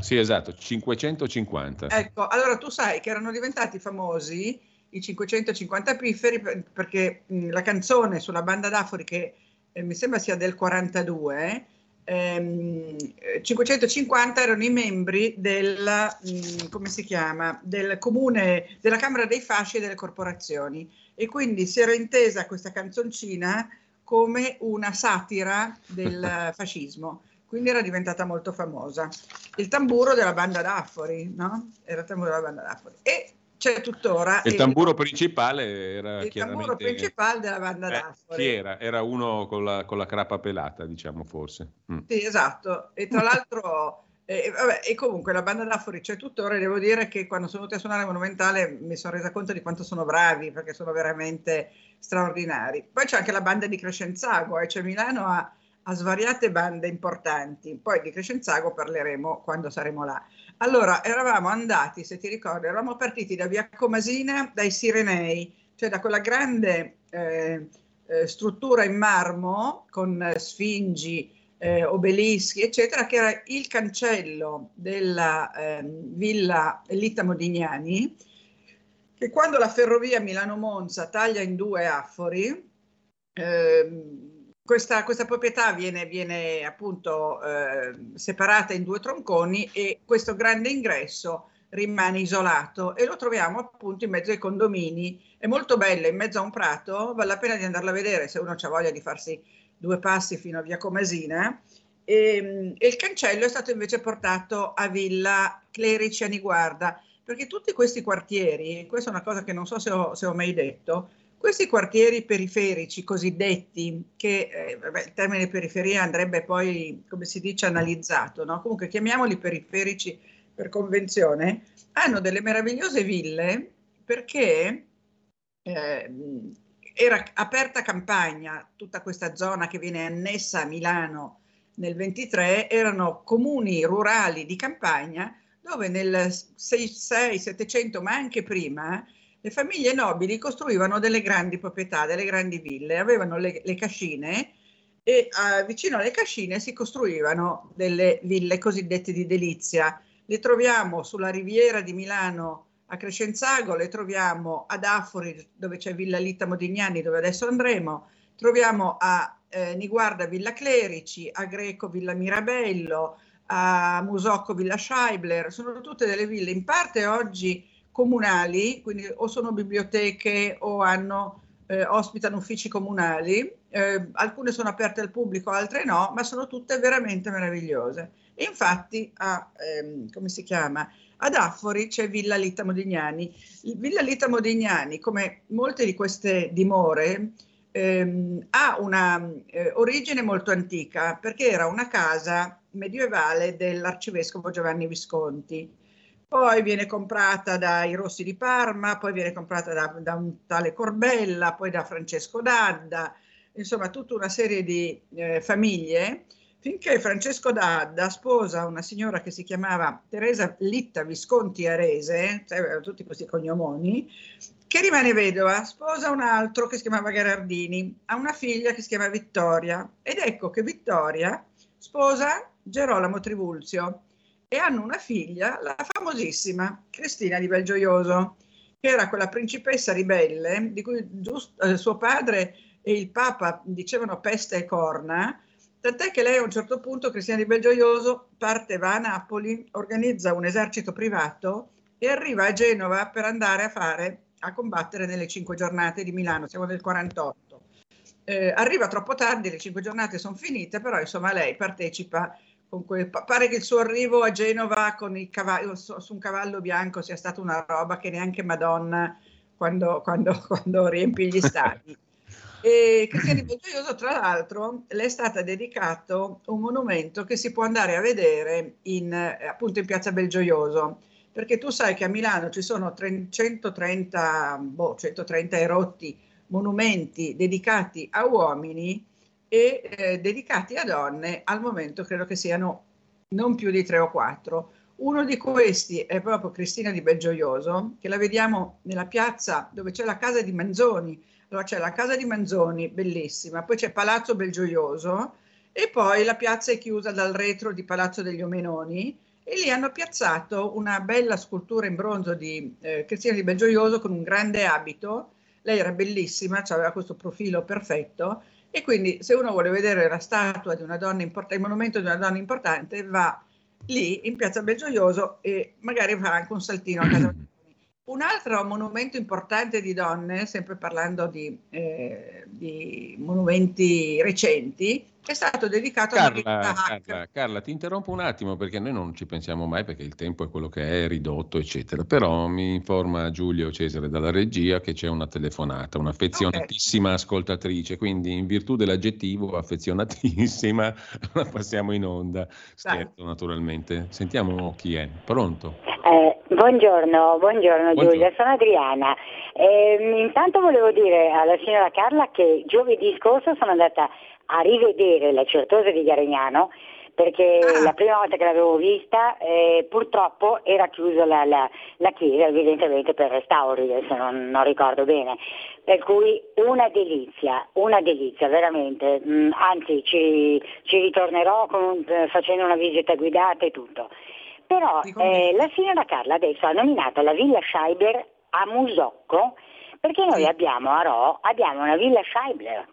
Sì, esatto, 550. Ecco, allora tu sai che erano diventati famosi i 550 pifferi per- perché la canzone sulla banda d'Afori che eh, mi sembra sia del 42, ehm, eh, 550 erano i membri del, si chiama, del comune, della Camera dei Fasci e delle corporazioni e quindi si era intesa questa canzoncina come una satira del [LAUGHS] fascismo. Quindi era diventata molto famosa. Il tamburo della banda d'Affori, no? Era il tamburo della banda d'Affori. E c'è tuttora Il tamburo principale era il tamburo principale della banda Eh, d'Affori. chi era? Era uno con la, con la crapa pelata, diciamo forse. Mm. Sì, esatto. E tra l'altro, eh, vabbè, e comunque la banda d'Affori c'è tuttora e devo dire che quando sono venuti a suonare al Monumentale mi sono resa conto di quanto sono bravi, perché sono veramente straordinari. Poi c'è anche la banda di Crescenzago, eh, cioè Milano ha, ha svariate bande importanti. Poi di Crescenzago parleremo quando saremo là. Allora, eravamo andati, se ti ricordi, eravamo partiti da Via Comasina, dai Sirenei, cioè da quella grande eh, eh, struttura in marmo con eh, sfingi, eh, obelischi, eccetera, che era il cancello della ehm, villa Elita Modignani, che quando la ferrovia Milano-Monza taglia in due affori, ehm, questa, questa proprietà viene, viene appunto eh, separata in due tronconi e questo grande ingresso rimane isolato e lo troviamo appunto in mezzo ai condomini. È molto bello, in mezzo a un prato, vale la pena di andarla a vedere se uno ha voglia di farsi due passi fino a via Comasina. E, e il cancello è stato invece portato a Villa Clerici a Niguarda, perché tutti questi quartieri, questa è una cosa che non so se ho, se ho mai detto, questi quartieri periferici cosiddetti, che eh, vabbè, il termine periferia andrebbe poi, come si dice, analizzato, no? comunque chiamiamoli periferici per convenzione, hanno delle meravigliose ville perché eh, era aperta campagna, tutta questa zona che viene annessa a Milano nel 23, erano comuni rurali di campagna dove nel 600-700, ma anche prima, le famiglie nobili costruivano delle grandi proprietà, delle grandi ville, avevano le, le cascine e uh, vicino alle cascine si costruivano delle ville cosiddette di delizia. Le troviamo sulla riviera di Milano a Crescenzago, le troviamo ad Afori dove c'è Villa Lita Modignani dove adesso andremo, troviamo a eh, Niguarda Villa Clerici, a Greco Villa Mirabello, a Musocco Villa Scheibler, sono tutte delle ville. In parte oggi comunali, quindi o sono biblioteche o hanno eh, ospitano uffici comunali, eh, alcune sono aperte al pubblico, altre no, ma sono tutte veramente meravigliose. E infatti, a, ehm, come si chiama? Ad Affori c'è Villa Lita Modignani. Il Villa Lita Modignani, come molte di queste dimore, ehm, ha una eh, origine molto antica perché era una casa medievale dell'arcivescovo Giovanni Visconti. Poi viene comprata dai Rossi di Parma, poi viene comprata da, da un tale Corbella, poi da Francesco D'Adda, insomma tutta una serie di eh, famiglie, finché Francesco D'Adda sposa una signora che si chiamava Teresa Litta Visconti Arese, cioè tutti questi cognomoni, che rimane vedova, sposa un altro che si chiamava Gherardini, ha una figlia che si chiama Vittoria ed ecco che Vittoria sposa Gerolamo Trivulzio e hanno una figlia, la famosissima Cristina di Belgioioso, che era quella principessa ribelle di cui giusto, eh, suo padre e il Papa dicevano peste e corna, tant'è che lei a un certo punto, Cristina di Belgioioso, parte, va a Napoli, organizza un esercito privato e arriva a Genova per andare a fare a combattere nelle cinque giornate di Milano, siamo nel 48. Eh, arriva troppo tardi, le cinque giornate sono finite, però insomma lei partecipa quel, pare che il suo arrivo a Genova con il cavallo, su, un cavallo bianco sia stata una roba che neanche Madonna quando, quando, [LAUGHS] quando riempì gli stadi. [LAUGHS] E Cristiani Belgioioso, tra l'altro, le è stato dedicato un monumento che si può andare a vedere in, appunto in piazza Belgioioso perché tu sai che a Milano ci sono 130, boh, 130 erotti monumenti dedicati a uomini e eh, dedicati a donne, al momento credo che siano non più di tre o quattro. Uno di questi è proprio Cristina di Belgioioso, che la vediamo nella piazza dove c'è la casa di Manzoni. Allora c'è la casa di Manzoni, bellissima, poi c'è Palazzo Belgioioso e poi la piazza è chiusa dal retro di Palazzo degli Omenoni e lì hanno piazzato una bella scultura in bronzo di eh, Cristina di Belgioioso con un grande abito. Lei era bellissima, aveva questo profilo perfetto e quindi se uno vuole vedere la statua di una donna importante, il monumento di una donna importante, va lì in piazza Belgioioso e magari fa anche un saltino a casa. [CLEARS THROAT] Un altro monumento importante di donne, sempre parlando di, eh, di monumenti recenti, è stato dedicato Carla, a Carla, Carla, ti interrompo un attimo perché noi non ci pensiamo mai perché il tempo è quello che è, ridotto, eccetera. Però mi informa Giulio Cesare dalla regia che c'è una telefonata, un'affezionatissima okay. ascoltatrice, quindi in virtù dell'aggettivo affezionatissima [LAUGHS] la passiamo in onda. Scherzo Dai. naturalmente. Sentiamo chi è. Pronto? Eh, buongiorno, buongiorno, buongiorno, Giulia, sono Adriana. Eh, intanto volevo dire alla signora Carla che giovedì scorso sono andata a rivedere la Certosa di Garegnano perché ah. la prima volta che l'avevo vista eh, purtroppo era chiusa la, la, la, chiesa evidentemente per restauri, adesso non, non, ricordo bene, per cui una delizia, una delizia veramente, mm, anzi ci, ci ritornerò con, eh, facendo una visita guidata e tutto. Però eh, la signora Carla adesso ha nominato la Villa Scheibler a Musocco perché noi abbiamo a Ro abbiamo una Villa Scheibler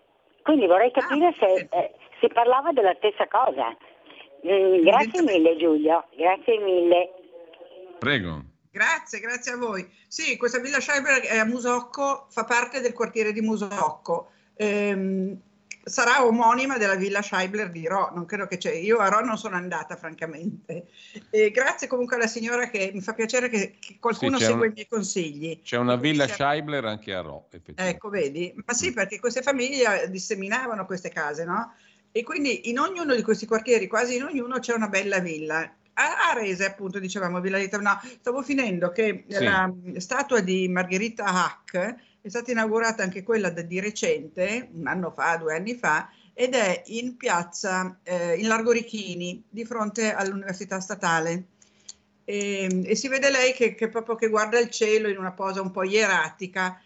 quindi vorrei ah, capire se eh, si parlava della stessa cosa. Mm, grazie mille Giulio, grazie mille. Prego. Grazie, grazie a voi. Sì, questa Villa Scheiber è a Musocco, fa parte del quartiere di Musocco. Ehm, sarà omonima della Villa Scheibler di Ro, non credo che c'è. Io a Ro non sono andata, francamente. E grazie comunque alla signora che mi fa piacere che, che qualcuno sì, segue un, i miei consigli. C'è una Villa Scheibler anche a Ro, Ecco, vedi? Ma sì, perché queste famiglie disseminavano queste case, no? E quindi in ognuno di questi quartieri, quasi in ognuno, c'è una bella villa. A Arese, appunto, dicevamo Villa Lita. No, stavo finendo che sì. la statua di Margherita Hack è stata inaugurata anche quella di recente, un anno fa, due anni fa, ed è in piazza, eh, in Largo Richini, di fronte all'Università Statale. E, e si vede lei che, che, proprio che guarda il cielo in una posa un po' ieratica.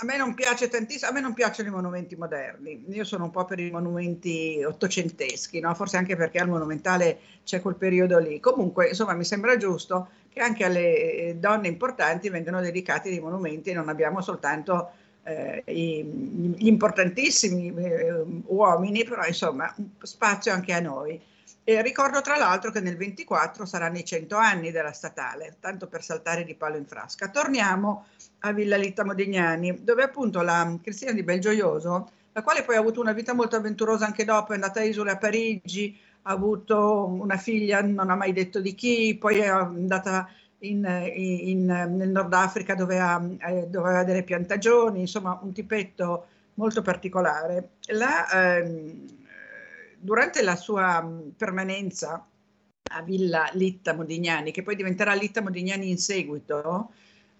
A me non piace tantissimo, a me non piacciono i monumenti moderni, io sono un po' per i monumenti ottocenteschi, no? forse anche perché al monumentale c'è quel periodo lì. Comunque, insomma, mi sembra giusto che anche alle eh, donne importanti vengano dedicati dei monumenti non abbiamo soltanto eh, gli importantissimi eh, uomini, però insomma spazio anche a noi. E ricordo tra l'altro che nel 24 saranno i 100 anni della statale, tanto per saltare di palo in frasca. Torniamo a Villa Litta Modignani, dove appunto la Cristina di Belgioioso, la quale poi ha avuto una vita molto avventurosa anche dopo, è andata a Isole a Parigi, ha avuto una figlia, non ha mai detto di chi, poi è andata in, in, nel Nord Africa dove, ha, eh, dove aveva delle piantagioni, insomma un tipetto molto particolare. La, ehm, durante la sua mm, permanenza a Villa Litta Modignani, che poi diventerà Litta Modignani in seguito,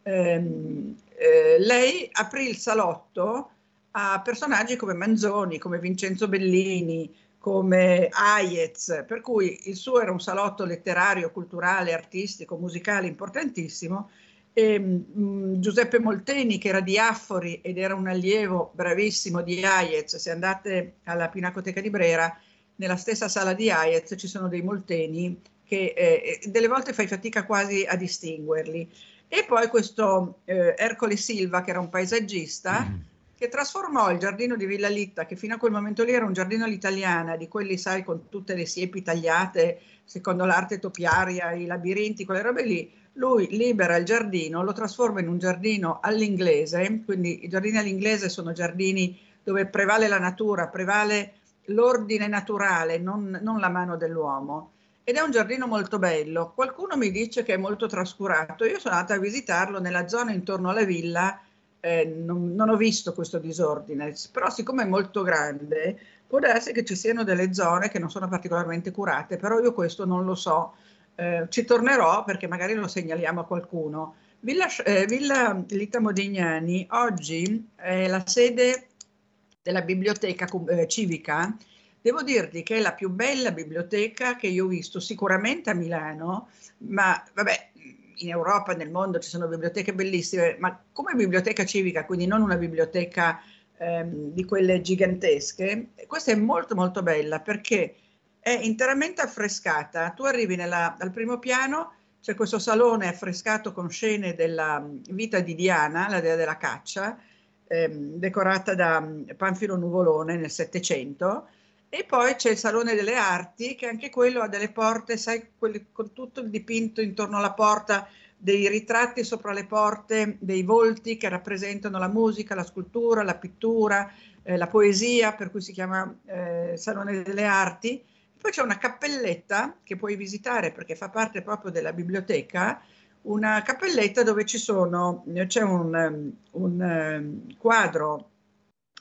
ehm, eh, lei aprì il salotto a personaggi come Manzoni, come Vincenzo Bellini, come Hayez, per cui il suo era un salotto letterario, culturale, artistico, musicale importantissimo. E, mh, mm, Giuseppe Molteni, che era di Affori ed era un allievo bravissimo di Hayez, se andate alla Pinacoteca di Brera, nella stessa sala di Hayez ci sono dei molteni che eh, delle volte fai fatica quasi a distinguerli. E poi questo eh, Ercole Silva, che era un paesaggista, mm. Che trasformò il giardino di Villa Litta, che fino a quel momento lì era un giardino all'italiana, di quelli, sai, con tutte le siepi tagliate, secondo l'arte topiaria, i labirinti, quelle robe lì, lui libera il giardino, lo trasforma in un giardino all'inglese, quindi i giardini all'inglese sono giardini dove prevale la natura, prevale l'ordine naturale, non, non la mano dell'uomo. Ed è un giardino molto bello. Qualcuno mi dice che è molto trascurato. Io sono andata a visitarlo nella zona intorno alla villa, eh, non, non, ho visto questo disordine, però siccome è molto grande, può darsi che ci siano delle zone che non sono particolarmente curate, però io questo non lo so. Eh, ci tornerò perché magari lo segnaliamo a qualcuno. Villa, eh, Villa Lita Modignani oggi è la sede della biblioteca eh, civica, devo dirti che è la più bella biblioteca che io ho visto sicuramente a Milano, ma vabbè, in Europa, nel mondo ci sono biblioteche bellissime, ma come biblioteca civica, quindi non una biblioteca ehm, di quelle gigantesche, questa è molto molto bella perché è interamente affrescata. Tu arrivi nella, al primo piano, c'è questo salone affrescato con scene della vita di Diana, la dea della caccia, ehm, decorata da mm, Panfilo Nuvolone nel Settecento. E poi c'è il Salone delle Arti, che anche quello ha delle porte, sai, quelli, con tutto il dipinto intorno alla porta, dei ritratti sopra le porte, dei volti che rappresentano la musica, la scultura, la pittura, eh, la poesia, per cui si chiama eh, Salone delle Arti. Poi c'è una cappelletta che puoi visitare perché fa parte proprio della biblioteca, una cappelletta dove ci sono, c'è un, un um, quadro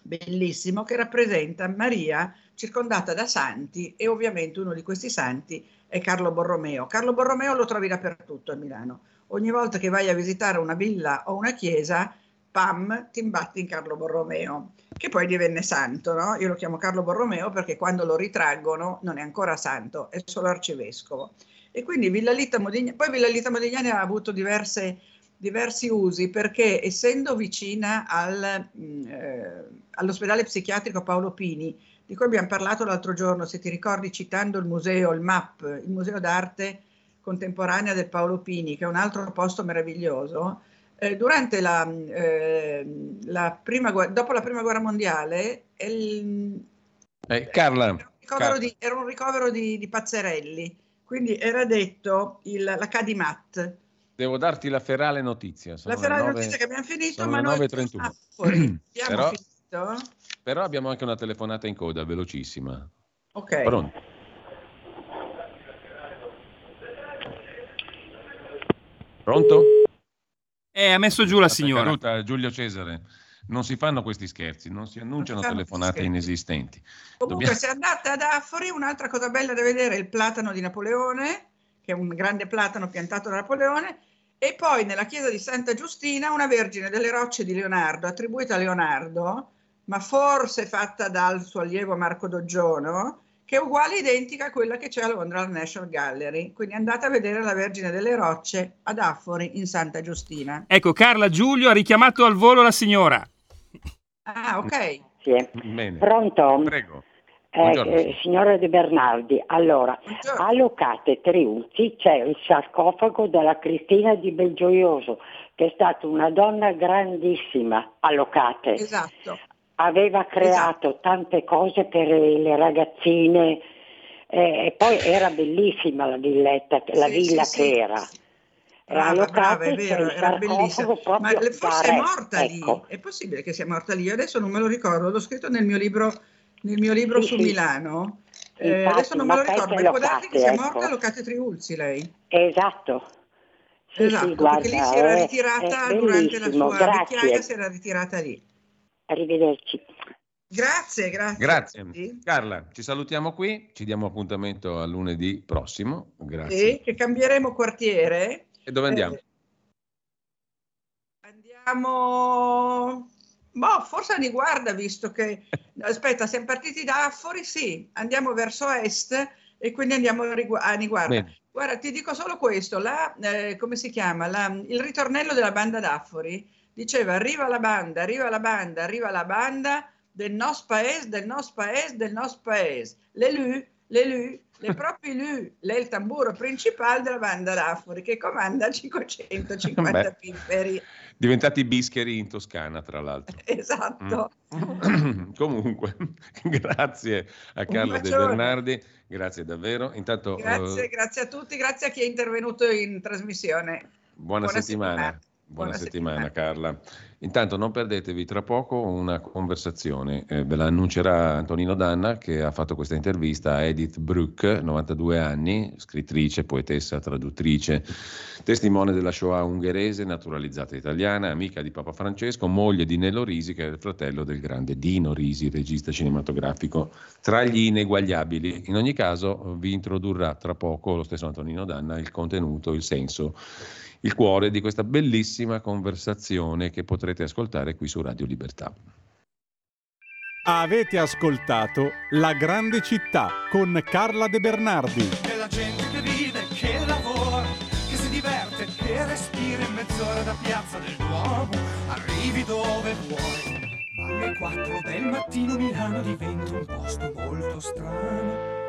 bellissimo che rappresenta Maria circondata da santi e ovviamente uno di questi santi è Carlo Borromeo. Carlo Borromeo lo trovi dappertutto a Milano. Ogni volta che vai a visitare una villa o una chiesa, pam, ti imbatti in Carlo Borromeo, che poi divenne santo, no? Io lo chiamo Carlo Borromeo perché quando lo ritraggono non è ancora santo, è solo arcivescovo. E quindi Villa Lita Modignani, poi Villa Lita Modignani ha avuto diverse, diversi usi perché essendo vicina al, mm, eh, all'ospedale psichiatrico Paolo Pini, di cui abbiamo parlato l'altro giorno, se ti ricordi citando il museo, il MAP, il Museo d'arte contemporanea del Paolo Pini, che è un altro posto meraviglioso, eh, durante la, eh, la prima, dopo la prima guerra mondiale, il, eh, Carla, era un ricovero. Di, era un ricovero di, di Pazzerelli quindi era detto il, la Cadimat. Devo darti la ferale notizia. Sono la ferale 9, notizia che abbiamo finito, ma noi 9.31. Ah, abbiamo però, finito. Però abbiamo anche una telefonata in coda, velocissima. Ok. Pronto? Pronto? Eh, ha messo giù la signora. Caduta, Giulio Cesare non si fanno questi scherzi, non si annunciano non telefonate inesistenti. Comunque, Dobbiamo... se andate ad Affori, un'altra cosa bella da vedere è il platano di Napoleone, che è un grande platano piantato da Napoleone, e poi nella chiesa di Santa Giustina una Vergine delle Rocce di Leonardo, attribuita a Leonardo, ma forse fatta dal suo allievo Marco Doggiono, che è uguale identica a quella che c'è a Londra alla National Gallery. Quindi andate a vedere la Vergine delle Rocce ad Affori in Santa Giustina. Ecco, Carla Giulio ha richiamato al volo la signora. Ah, ok. Sì. Pronto? Prego. Eh, eh, signora De Bernardi, allora, Buongiorno. a Locate Triuzzi c'è il sarcofago della Cristina di Belgioioso, che è stata una donna grandissima a Locate. Esatto. Aveva creato esatto. tante cose per le ragazzine Eh, e poi era bellissima la villetta, la Sì, villa sì, che era. Brava, brava, è vero, il era bellissima. Ma forse è morta ecco. lì. È possibile che sia morta lì? Io adesso non me lo ricordo, l'ho scritto nel mio libro, nel mio libro Sì, su. Milano. Eh, Infatti, adesso non me lo ricordo, ma può darsi che sia morta ecco. a Locate Triulzi lei. Esatto. Sì, esatto, sì, guarda, perché lì si era è- ritirata è durante la sua grazie. vecchiaia, si era ritirata lì. Arrivederci. Grazie, grazie. Grazie. Carla, ci salutiamo qui, ci diamo appuntamento a lunedì prossimo. Grazie. Sì, che cambieremo quartiere. E dove andiamo? Eh, andiamo... Boh, forse a Niguarda, visto che... [LAUGHS] Aspetta, siamo partiti da Affori, sì, andiamo verso est e quindi andiamo a Niguarda. Bene. Guarda, ti dico solo questo, la, eh, come si chiama? La- il ritornello della banda d'Affori diceva arriva la banda, arriva la banda, arriva la banda del nostro paese, del nostro paese, del nostro paese. Le lu, le proprie lu, lei [LAUGHS] è il tamburo principale della banda d'Affori che comanda 550 Beh. pifferi. Diventati bischeri in Toscana, tra l'altro. [LAUGHS] Esatto. Mm. [CLEARS THROAT] Comunque, [LAUGHS] grazie a Carlo De. Bernardi, grazie davvero. Intanto, Grazie, eh, grazie a tutti, grazie a chi è intervenuto in trasmissione. buona, buona settimana. settimana. Buona, Buona settimana, Carla. Intanto non perdetevi tra poco una conversazione, eh, ve la annuncerà Antonino Danna che ha fatto questa intervista a Edith Bruck, 92 anni, scrittrice, poetessa, traduttrice, testimone della Shoah ungherese, naturalizzata italiana, amica di Papa Francesco, moglie di Nello Risi che è il fratello del grande Dino Risi, regista cinematografico tra gli ineguagliabili. In ogni caso vi introdurrà tra poco lo stesso Antonino Danna il contenuto, il senso il cuore di questa bellissima conversazione che potrete ascoltare qui su Radio Libertà. Avete ascoltato La grande città con Carla De Bernardi. Della gente che vive, che lavora, che si diverte, che respira in mezz'ora da piazza del Duomo, arrivi dove vuoi. Alle 4 del mattino Milano diventa un posto molto strano.